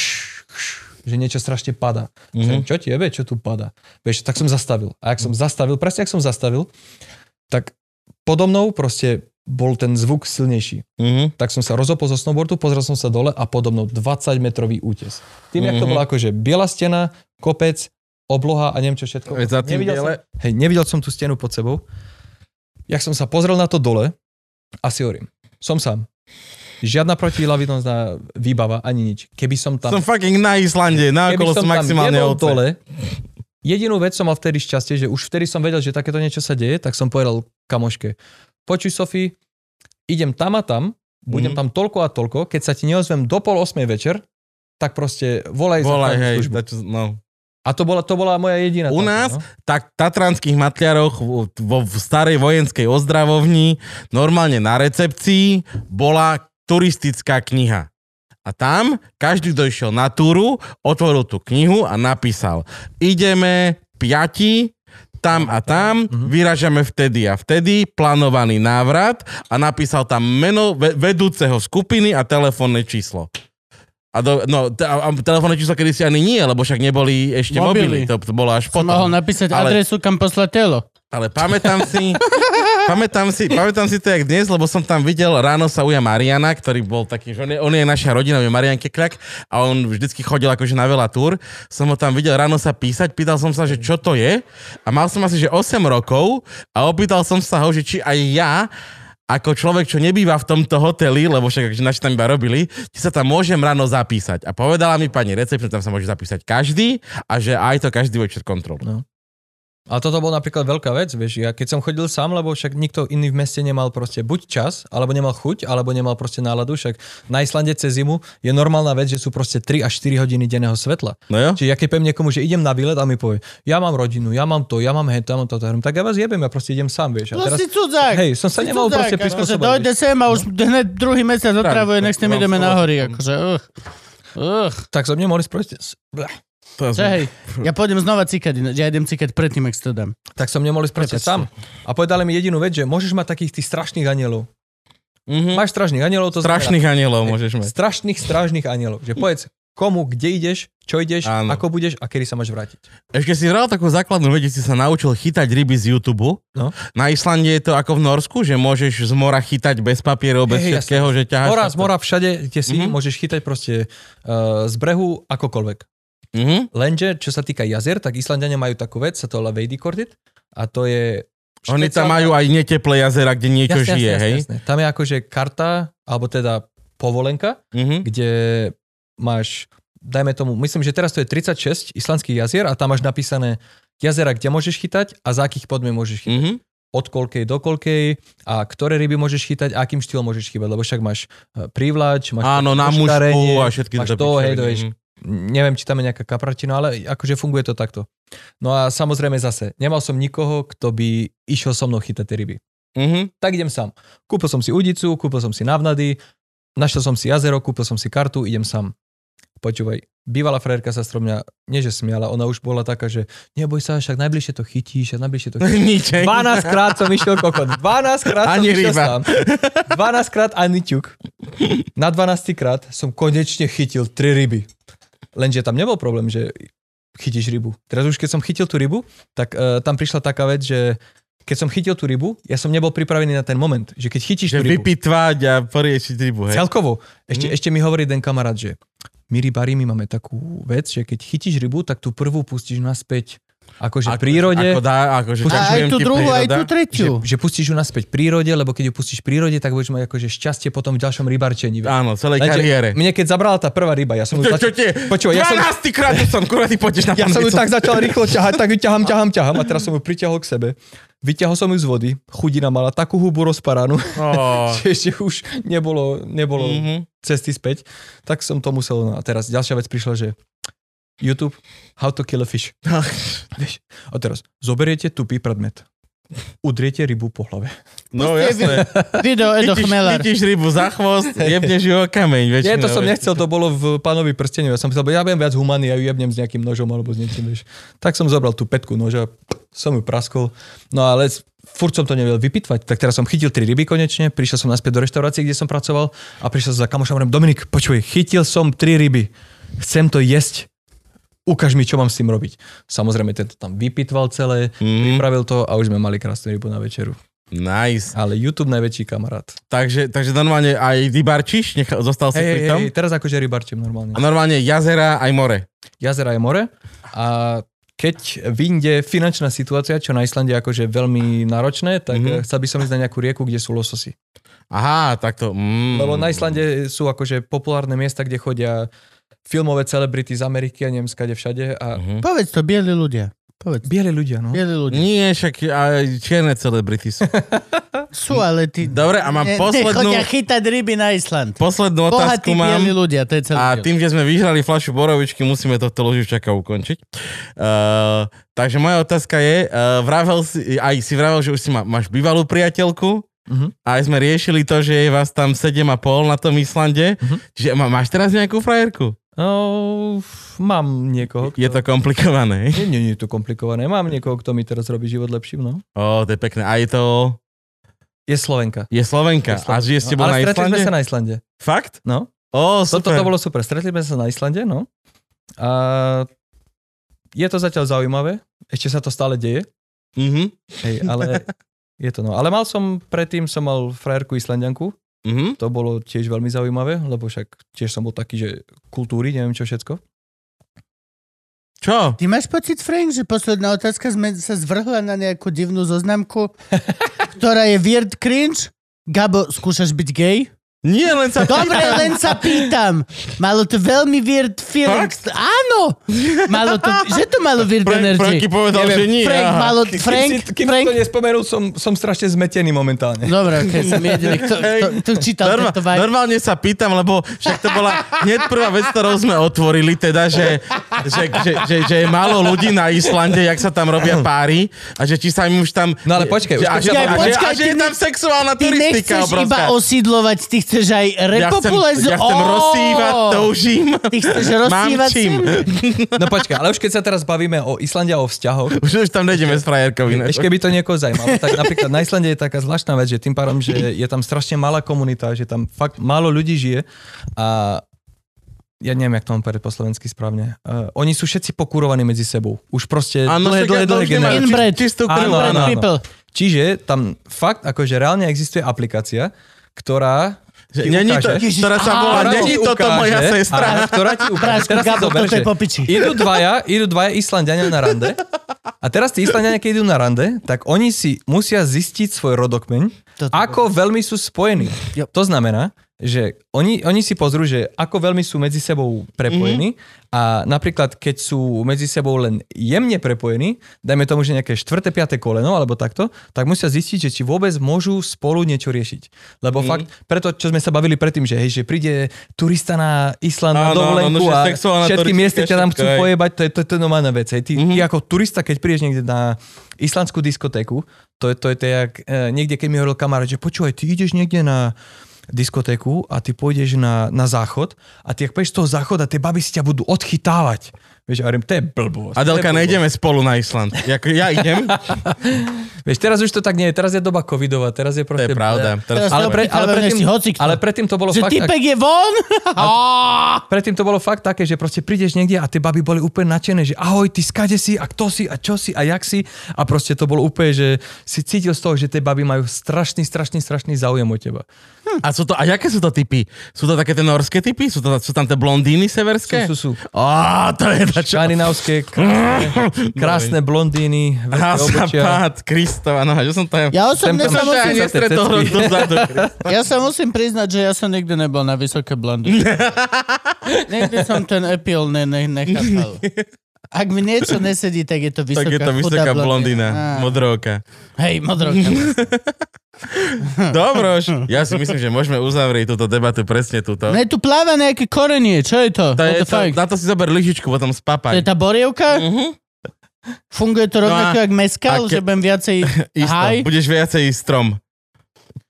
chš, že niečo strašne padá. Mhm. Mm-hmm. Čo ti je, čo tu padá? Vieš, tak som zastavil. A ak som zastavil, presne ak som zastavil, tak podo mnou proste bol ten zvuk silnejší. Mhm. Tak som sa rozopol zo snowboardu, pozrel som sa dole a podo mnou 20 metrový útes. Tým, jak to Mhm. bolo akože biela stena, kopec, obloha a neviem čo všetko. Veď za tým nevidel, biele- som, hej, nevidel som tú stenu pod sebou. Jak som sa pozrel na to dole, asi hovorím, som sám. Žiadna protilavinozná výbava, ani nič. Keby som tam... Som fucking na Islande, na okolo som som maximálne ovce. dole, jedinú vec som mal vtedy šťastie, že už vtedy som vedel, že takéto niečo sa deje, tak som povedal kamoške, počuj Sofie, idem tam a tam, budem Mhm. tam toľko a toľko, keď sa ti neozvem do pol osmej večer, tak proste volaj, Volaj, záchrannú hej, službu. dačo, no. A to bola, to bola moja jediná. U táto, nás, no. tak v tatranských matliaroch vo, vo v starej vojenskej ozdravovni normálne na recepcii bola turistická kniha. A tam každý, kto išiel na túru, otvoril tú knihu a napísal ideme piati tam a tam, vyražame vtedy a vtedy, plánovaný návrat a napísal tam meno ve- vedúceho skupiny a telefónne číslo. A, do, no, a, a telefónne číslo kedy si ani nie, lebo však neboli ešte Mobily. mobily. To, to bolo až Som potom. mohol napísať Ale- adresu, kam poslať telo. Ale pamätám si, pamätám si, pamätám si to jak dnes, lebo som tam videl, ráno sa uja Mariana, ktorý bol taký, že on je, on je naša rodina, je Marian Kekľak a on vždycky chodil akože na veľa túr. Som ho tam videl ráno sa písať, pýtal som sa, že čo to je a mal som asi, že 8 rokov a opýtal som sa ho, že či aj ja ako človek, čo nebýva v tomto hoteli, lebo však že naši tam iba robili, či sa tam môžem ráno zapísať. A povedala mi pani recepčná, tam sa môže zapísať každý a že aj to každý večer kontrolu. No. Ale toto bol napríklad veľká vec, vieš, ja keď som chodil sám, lebo však nikto iný v meste nemal proste buď čas, alebo nemal chuť, alebo nemal proste náladu, však na Islande cez zimu je normálna vec, že sú proste 3 až 4 hodiny denného svetla. No jo? Čiže ja keď poviem niekomu, že idem na výlet a mi povie, ja mám rodinu, ja mám to, ja mám hen, ja mám toto, tak ja vás jebem, ja proste idem sám, vieš. A No teraz, si cudzák. hej, som sa Si nemal cudzák, proste akože prispôsobať. Dojde sem a už hneď druhý mesiac otravuje, nech s tým ideme slovo. na hory. Akože, uh, uh. Tak som nemohol ísť proste, To Že hej, ja pôjdem znova cikať, ja idem cikať predtým, ak si to dám. tak som nemohol ísť proste sám. A povedali mi jedinú vec, že môžeš mať takých tých strašných anielov. Mhm. Máš strašných anielov, to Strašných anielov môžeš znamená, mať. strašných strážnych anielov. Že povedz, komu, kde ideš, čo ideš, Áno. ako budeš a kedy sa máš vrátiť. Ešte si hral takú základnú že si sa naučil chytať ryby z YouTube. No. Na Islande je to ako v Norsku, že môžeš z mora chytať bez papierov, bez hej, všetkého, že ťaháš... Mora, z mora všade, kde si, Mhm. môžeš chytať proste uh, z brehu akokoľvek. Mhm. Lenže, čo sa týka jazier, tak Islandiania majú takú vec, sa to volá Veidikordit a to je... Oni tam špeciálna- majú aj neteplé jazera, kde niečo Jasne, žije, jasne, hej? Jasne. Tam je akože karta, alebo teda povolenka, Mhm. kde máš, dajme tomu, myslím, že teraz to je 36 islandských jazier a tam máš napísané jazera, kde môžeš chytať a za akých podmien môžeš chytať. Mhm. Od koľkej do koľkej a ktoré ryby môžeš chytať akým štýlom môžeš chytať, lebo však máš eh, prívlač, máš Áno, na mužku a všetky máš to, hej, pičoviny, to vieš. mhm. Neviem, či tam je nejaká kapratina, ale akože funguje to takto. No a samozrejme zase, nemal som nikoho, kto by išiel so mnou chytať tie ryby. Mhm. Tak idem sám. Kúpil som si udicu, kúpil som si navnady, našiel som si jazero, kúpil som si kartu, idem sám. Počúvaj, bývalá frajerka sa strom mňa, nie že smiala, ona už bola taká, že neboj sa, však najbližšie to chytíš, však najbližšie to chytíš. Nič. hej. 12 krát som išiel kokot. 12 krát som Ani išiel ryba. sám. 12 krát ani ťuk. Na 12 krát som konečne chytil 3 ryby. Lenže tam nebol problém, že chytíš rybu. Teraz už keď som chytil tú rybu, tak uh, tam prišla taká vec, že keď som chytil tú rybu, ja som nebol pripravený na ten moment, že keď chytíš Že tú rybu, vypitvať a poriešiť rybu, hej. celkovo, ešte, Mhm. ešte mi hovorí ten kamarát, že my rybári, my máme takú vec, že keď chytíš rybu, tak tú prvú pustíš naspäť akože v prírode. Ako dá, akože A aj tú druhú, aj príroda. tú tretiu. že, že pustíš ju naspäť prírode, lebo keď ju pustíš v prírode, tak budeš mať akože šťastie potom v ďalšom rybarčení. Áno, celej Lenže kariére. Mne keď zabrala tá prvá ryba, ja som ju Čo, čo začal, tie? Počúvaj, ja som- 12 krát som, kurva, ty poďeš na ja som ju tak začal rýchlo ťahať, tak ju ťahám, ťahám, ťahám a teraz som ju priťahol k sebe. Vyťahol som ju z vody, chudina mala takú hubu rozparanú, Ó. že ešte už nebolo, nebolo Mhm. cesty späť, tak som to musel, no a teraz ďalšia vec prišla, že YouTube, how to kill a fish. Vieš, a teraz zoberiete tupý predmet, udriete rybu po hlave. No jasné. Video Edo Chmelar. chytíš rybu za chvost, jebneš ju o kameň. Nie, väčšinou, to som vieš. nechcel, to bolo v pánovi prsteniu. Ja som myslel, ja budem viac humaný, ja ju jebnem s nejakým nožom alebo s niečím, vieš. Tak som zobral tú petku noža, som ju praskol. No ale furt som to nevedel vypitvať. Tak teraz som chytil tri ryby konečne, prišiel som naspäť do reštaurácie, kde som pracoval a prišiel som za kamošom Dominik, počuj, chytil som tri ryby. Chcem to jesť. Ukáž mi, čo mám s tým robiť. Samozrejme, tento tam vypitval celé, Mhm. pripravil to a už sme mali krásnu rybu na večeru. Nice. Ale YouTube najväčší kamarát. Takže, takže normálne aj vybarčíš, nechal, zostal si Hej, pri tom? hej, teraz akože rybarčím normálne. A normálne jazera aj more. jazera je more a keď vyjde finančná situácia, čo na Islande je akože veľmi náročné, tak Mhm. mm-hmm. chcel by som ísť na nejakú rieku, kde sú lososy. Aha, takto. Mm. Lebo na Islande sú akože populárne miesta, kde chodia filmové celebrity z Ameriky a neviem skade všade a Mhm. Povedz to, bieli ľudia. Povedz. bieli ľudia, no. Bieli ľudia. Nie, však aj čierne celebrity sú. Sú, ale ty... Dobre, a mám ne, poslednú, nechodia chytať ryby na Island. poslednú Bohatí otázku mám. bieli ľudia, to je celý A tým, že sme vyhrali fľašu borovičky, musíme tohto loživčaka ukončiť. Uh, takže moja otázka je, uh, vravel si, aj si vravel, že už si má, máš bývalú priateľku, Mhm. a aj sme riešili to, že je vás tam 7,5 na tom Islande. Mhm. Čiže má, máš teraz nejakú frajerku? No, mám niekoho, kto... Je to komplikované. Nie, nie, nie je to komplikované. Mám niekoho, kto mi teraz robí život lepším, no. Ó, to je pekné. A je to... Je Slovenka. Je Slovenka. Je A žije s tebou no, ale na stretli Islande? sme sa na Islande. Fakt? No. Toto super. to bolo super. Stretli sme sa na Islande, no. A je to zatiaľ zaujímavé. Ešte sa to stále deje. Mhm. Hej, ale je to no. Ale mal som, predtým som mal frajerku Islandianku. Mhm. To bolo tiež veľmi zaujímavé, lebo však tiež som bol taký, že kultúry, neviem čo všetko. Čo? Ty máš pocit, Frank, že posledná otázka sme sa zvrhla na nejakú divnú zoznamku, ktorá je weird cringe? Gabo, skúšaš byť gay? Nie, len sa... Dobre, len sa pýtam. Malo to veľmi weird feelings. Áno! Malo to, že to malo weird Frank, energy. Franky povedal, Neviem, že nie. Frank aha. malo... Kým, Frank, si, kým Frank... si to nespomenul, som, som strašne zmetený momentálne. Dobre, keď som jediný, kto, kto, kto čítal Norma, tento vibe. normálne sa pýtam, lebo však to bola hneď prvá vec, ktorou sme otvorili, teda, že, že, že, že, že je málo ľudí na Islande, jak sa tam robia páry a že či sa im už tam... No ale počkaj, že, už a, že, sa- a, že, počkaj, a že ty je tam sexuálna Ty turistika nechceš obrovská. iba osídlovať, ty chceš aj ja chcem, ja chcem rozsývať, toužím. Ty chceš Mám rozsývať čím. No počkaj, ale už keď sa teraz bavíme o Islande a o vzťahoch, Už, už tam nejdeme s frajerkou iné. Ešte keby to niekoho zaujímalo, tak napríklad na Islande je taká zvláštna vec, že tým pádom, že je tam strašne malá komunita, že tam fakt málo ľudí žije a ja neviem, jak to mám povedať po slovensky správne. Uh, oni sú všetci pokurovaní medzi sebou. Už proste Áno, dlhé, dlhé, to dlhé generácie. Inbred. či- čistú krv. Áno, áno, áno. Čiže tam fakt akože reálne existuje aplikácia, ktorá Že ti Není to, ukáže- ktorá sa volá, není toto moja sestra. Áno, ktorá ti ukáže. Teraz si Gabo, zober, že idú dvaja, idú dvaja Islandiania na rande a teraz tí Islandiania, keď idú na rande, tak oni si musia zistiť svoj rodokmeň, Toto ako veľmi sú spojení. Jo. To znamená, že oni, oni si pozrú, že ako veľmi sú medzi sebou prepojení a napríklad keď sú medzi sebou len jemne prepojení, dajme tomu, že nejaké štvrté, piaté koleno alebo takto, tak musia zistiť, že či vôbec môžu spolu niečo riešiť. Lebo fakt, preto čo sme sa bavili predtým, že hej, že príde turista na Island na Áno, áno, dovolenku no, že a všetky miesta ťa tam chcú hej. pojebať, to je, to, je- to je normálna vec. Hej. Ty, ty ako turista, keď prídeš niekde na islandskú diskotéku, to je, to je to jak, e, niekde, keď mi hovoril kamarát, že počúvaj, ty ideš niekde na diskotéku a ty pôjdeš na, na záchod a ty ak pôjdeš z toho záchoda, tie baby si ťa budú odchytávať. Vieš, ja hovorím, to je blbosť. Adelka, to nejdeme spolu na Island. Jak, ja idem, Vieš, teraz už to tak nie je, teraz je doba covidová, teraz je to proste... je pravda. Teraz Ale, to pre, ale, predtým, ale predtým to bolo Že fakt... typek je von? Predtým to bolo fakt také, že proste prídeš niekde a tie baby boli úplne nadšené, že ahoj, ty skade si a kto si a čo si a jak si a proste to bolo úplne, že si cítil z toho, že tie baby majú strašný, strašný, strašný záujem o teba. A, sú to, a jaké sú to typy? Sú to také tie norské typy? Sú, to, sú tam tie blondíny severské? Sú, sú, sú. Á, to je to čo. Škandinávské, krásne, krásne blondíny, veľké. Hasapát, Kristova, no, že som to... Ja osobne Sem sa tam musím, dozadu. ja sa musím priznať, že ja som nikdy nebol na vysoké blondy. nikdy som ten epil ne, ne, nechápal. Ak mi niečo nesedí, tak je to vysoká, Tak je to vysoká blondína. blondína, Á. modrovka. Hej, modrovka. Dobroš, ja si myslím, že môžeme uzavrieť túto debatu presne túto. Ne, tu pláva nejaké korenie, čo je to? To What je to, na to si zober lyžičku, potom To je spapaj. tá borievka? Mhm. Funguje to No rovnako a- jak meskal, a ke- že budem viacej Isto, haj? budeš viacej strom.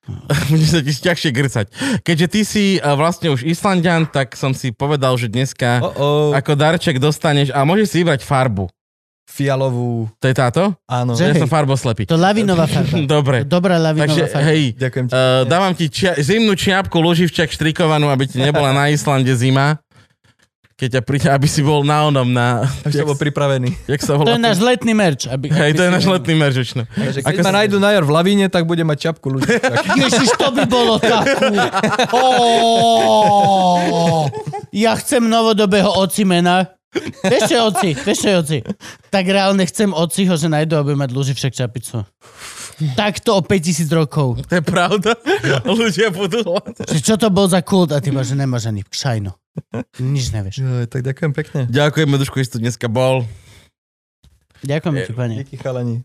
Budeš sa ti ťažšie grcať. Keďže ty si uh, vlastne už Islandian, tak som si povedal, že dneska Oh, oh, ako darček dostaneš, a môžeš si vybrať farbu. Fialovú, To je táto? áno. Že- Ja Hej. som farboslepý. To lavinová farba. Dobre. Dobrá lavinová Takže farba. hej, Ďakujem ti. uh, dávam ti čia- zimnú čiapku loživčak štrikovanú, aby ti nebola na Islande zima. Keď ťa príde, aby si bol na onom, na... Už som bol pripravený. Jak sa To volá? je náš letný merch. Aby, Hej, aby to je si- náš letný meržočno. Takže keď Ako ma sa- nájdu na jar v lavíne, tak budem mať čapku ľudí. Ježiš, to by bolo takú. Ó, Ja chcem novodobého ocimena. Vieš čo je oci? Vieš čo je oci? Tak reálne chcem ociho, že nájdu, aby mať lúži však čapicu. Takto o 5000 rokov. To je pravda. Ľudia budú. Že čo to bol za kult? A ty máš, že nemáš ani kšajno. Nič nevieš. Jo, tak ďakujem pekne. Ďakujeme, Duško, že si tu dneska bol. Ďakujeme ti, pani. Díky chalani.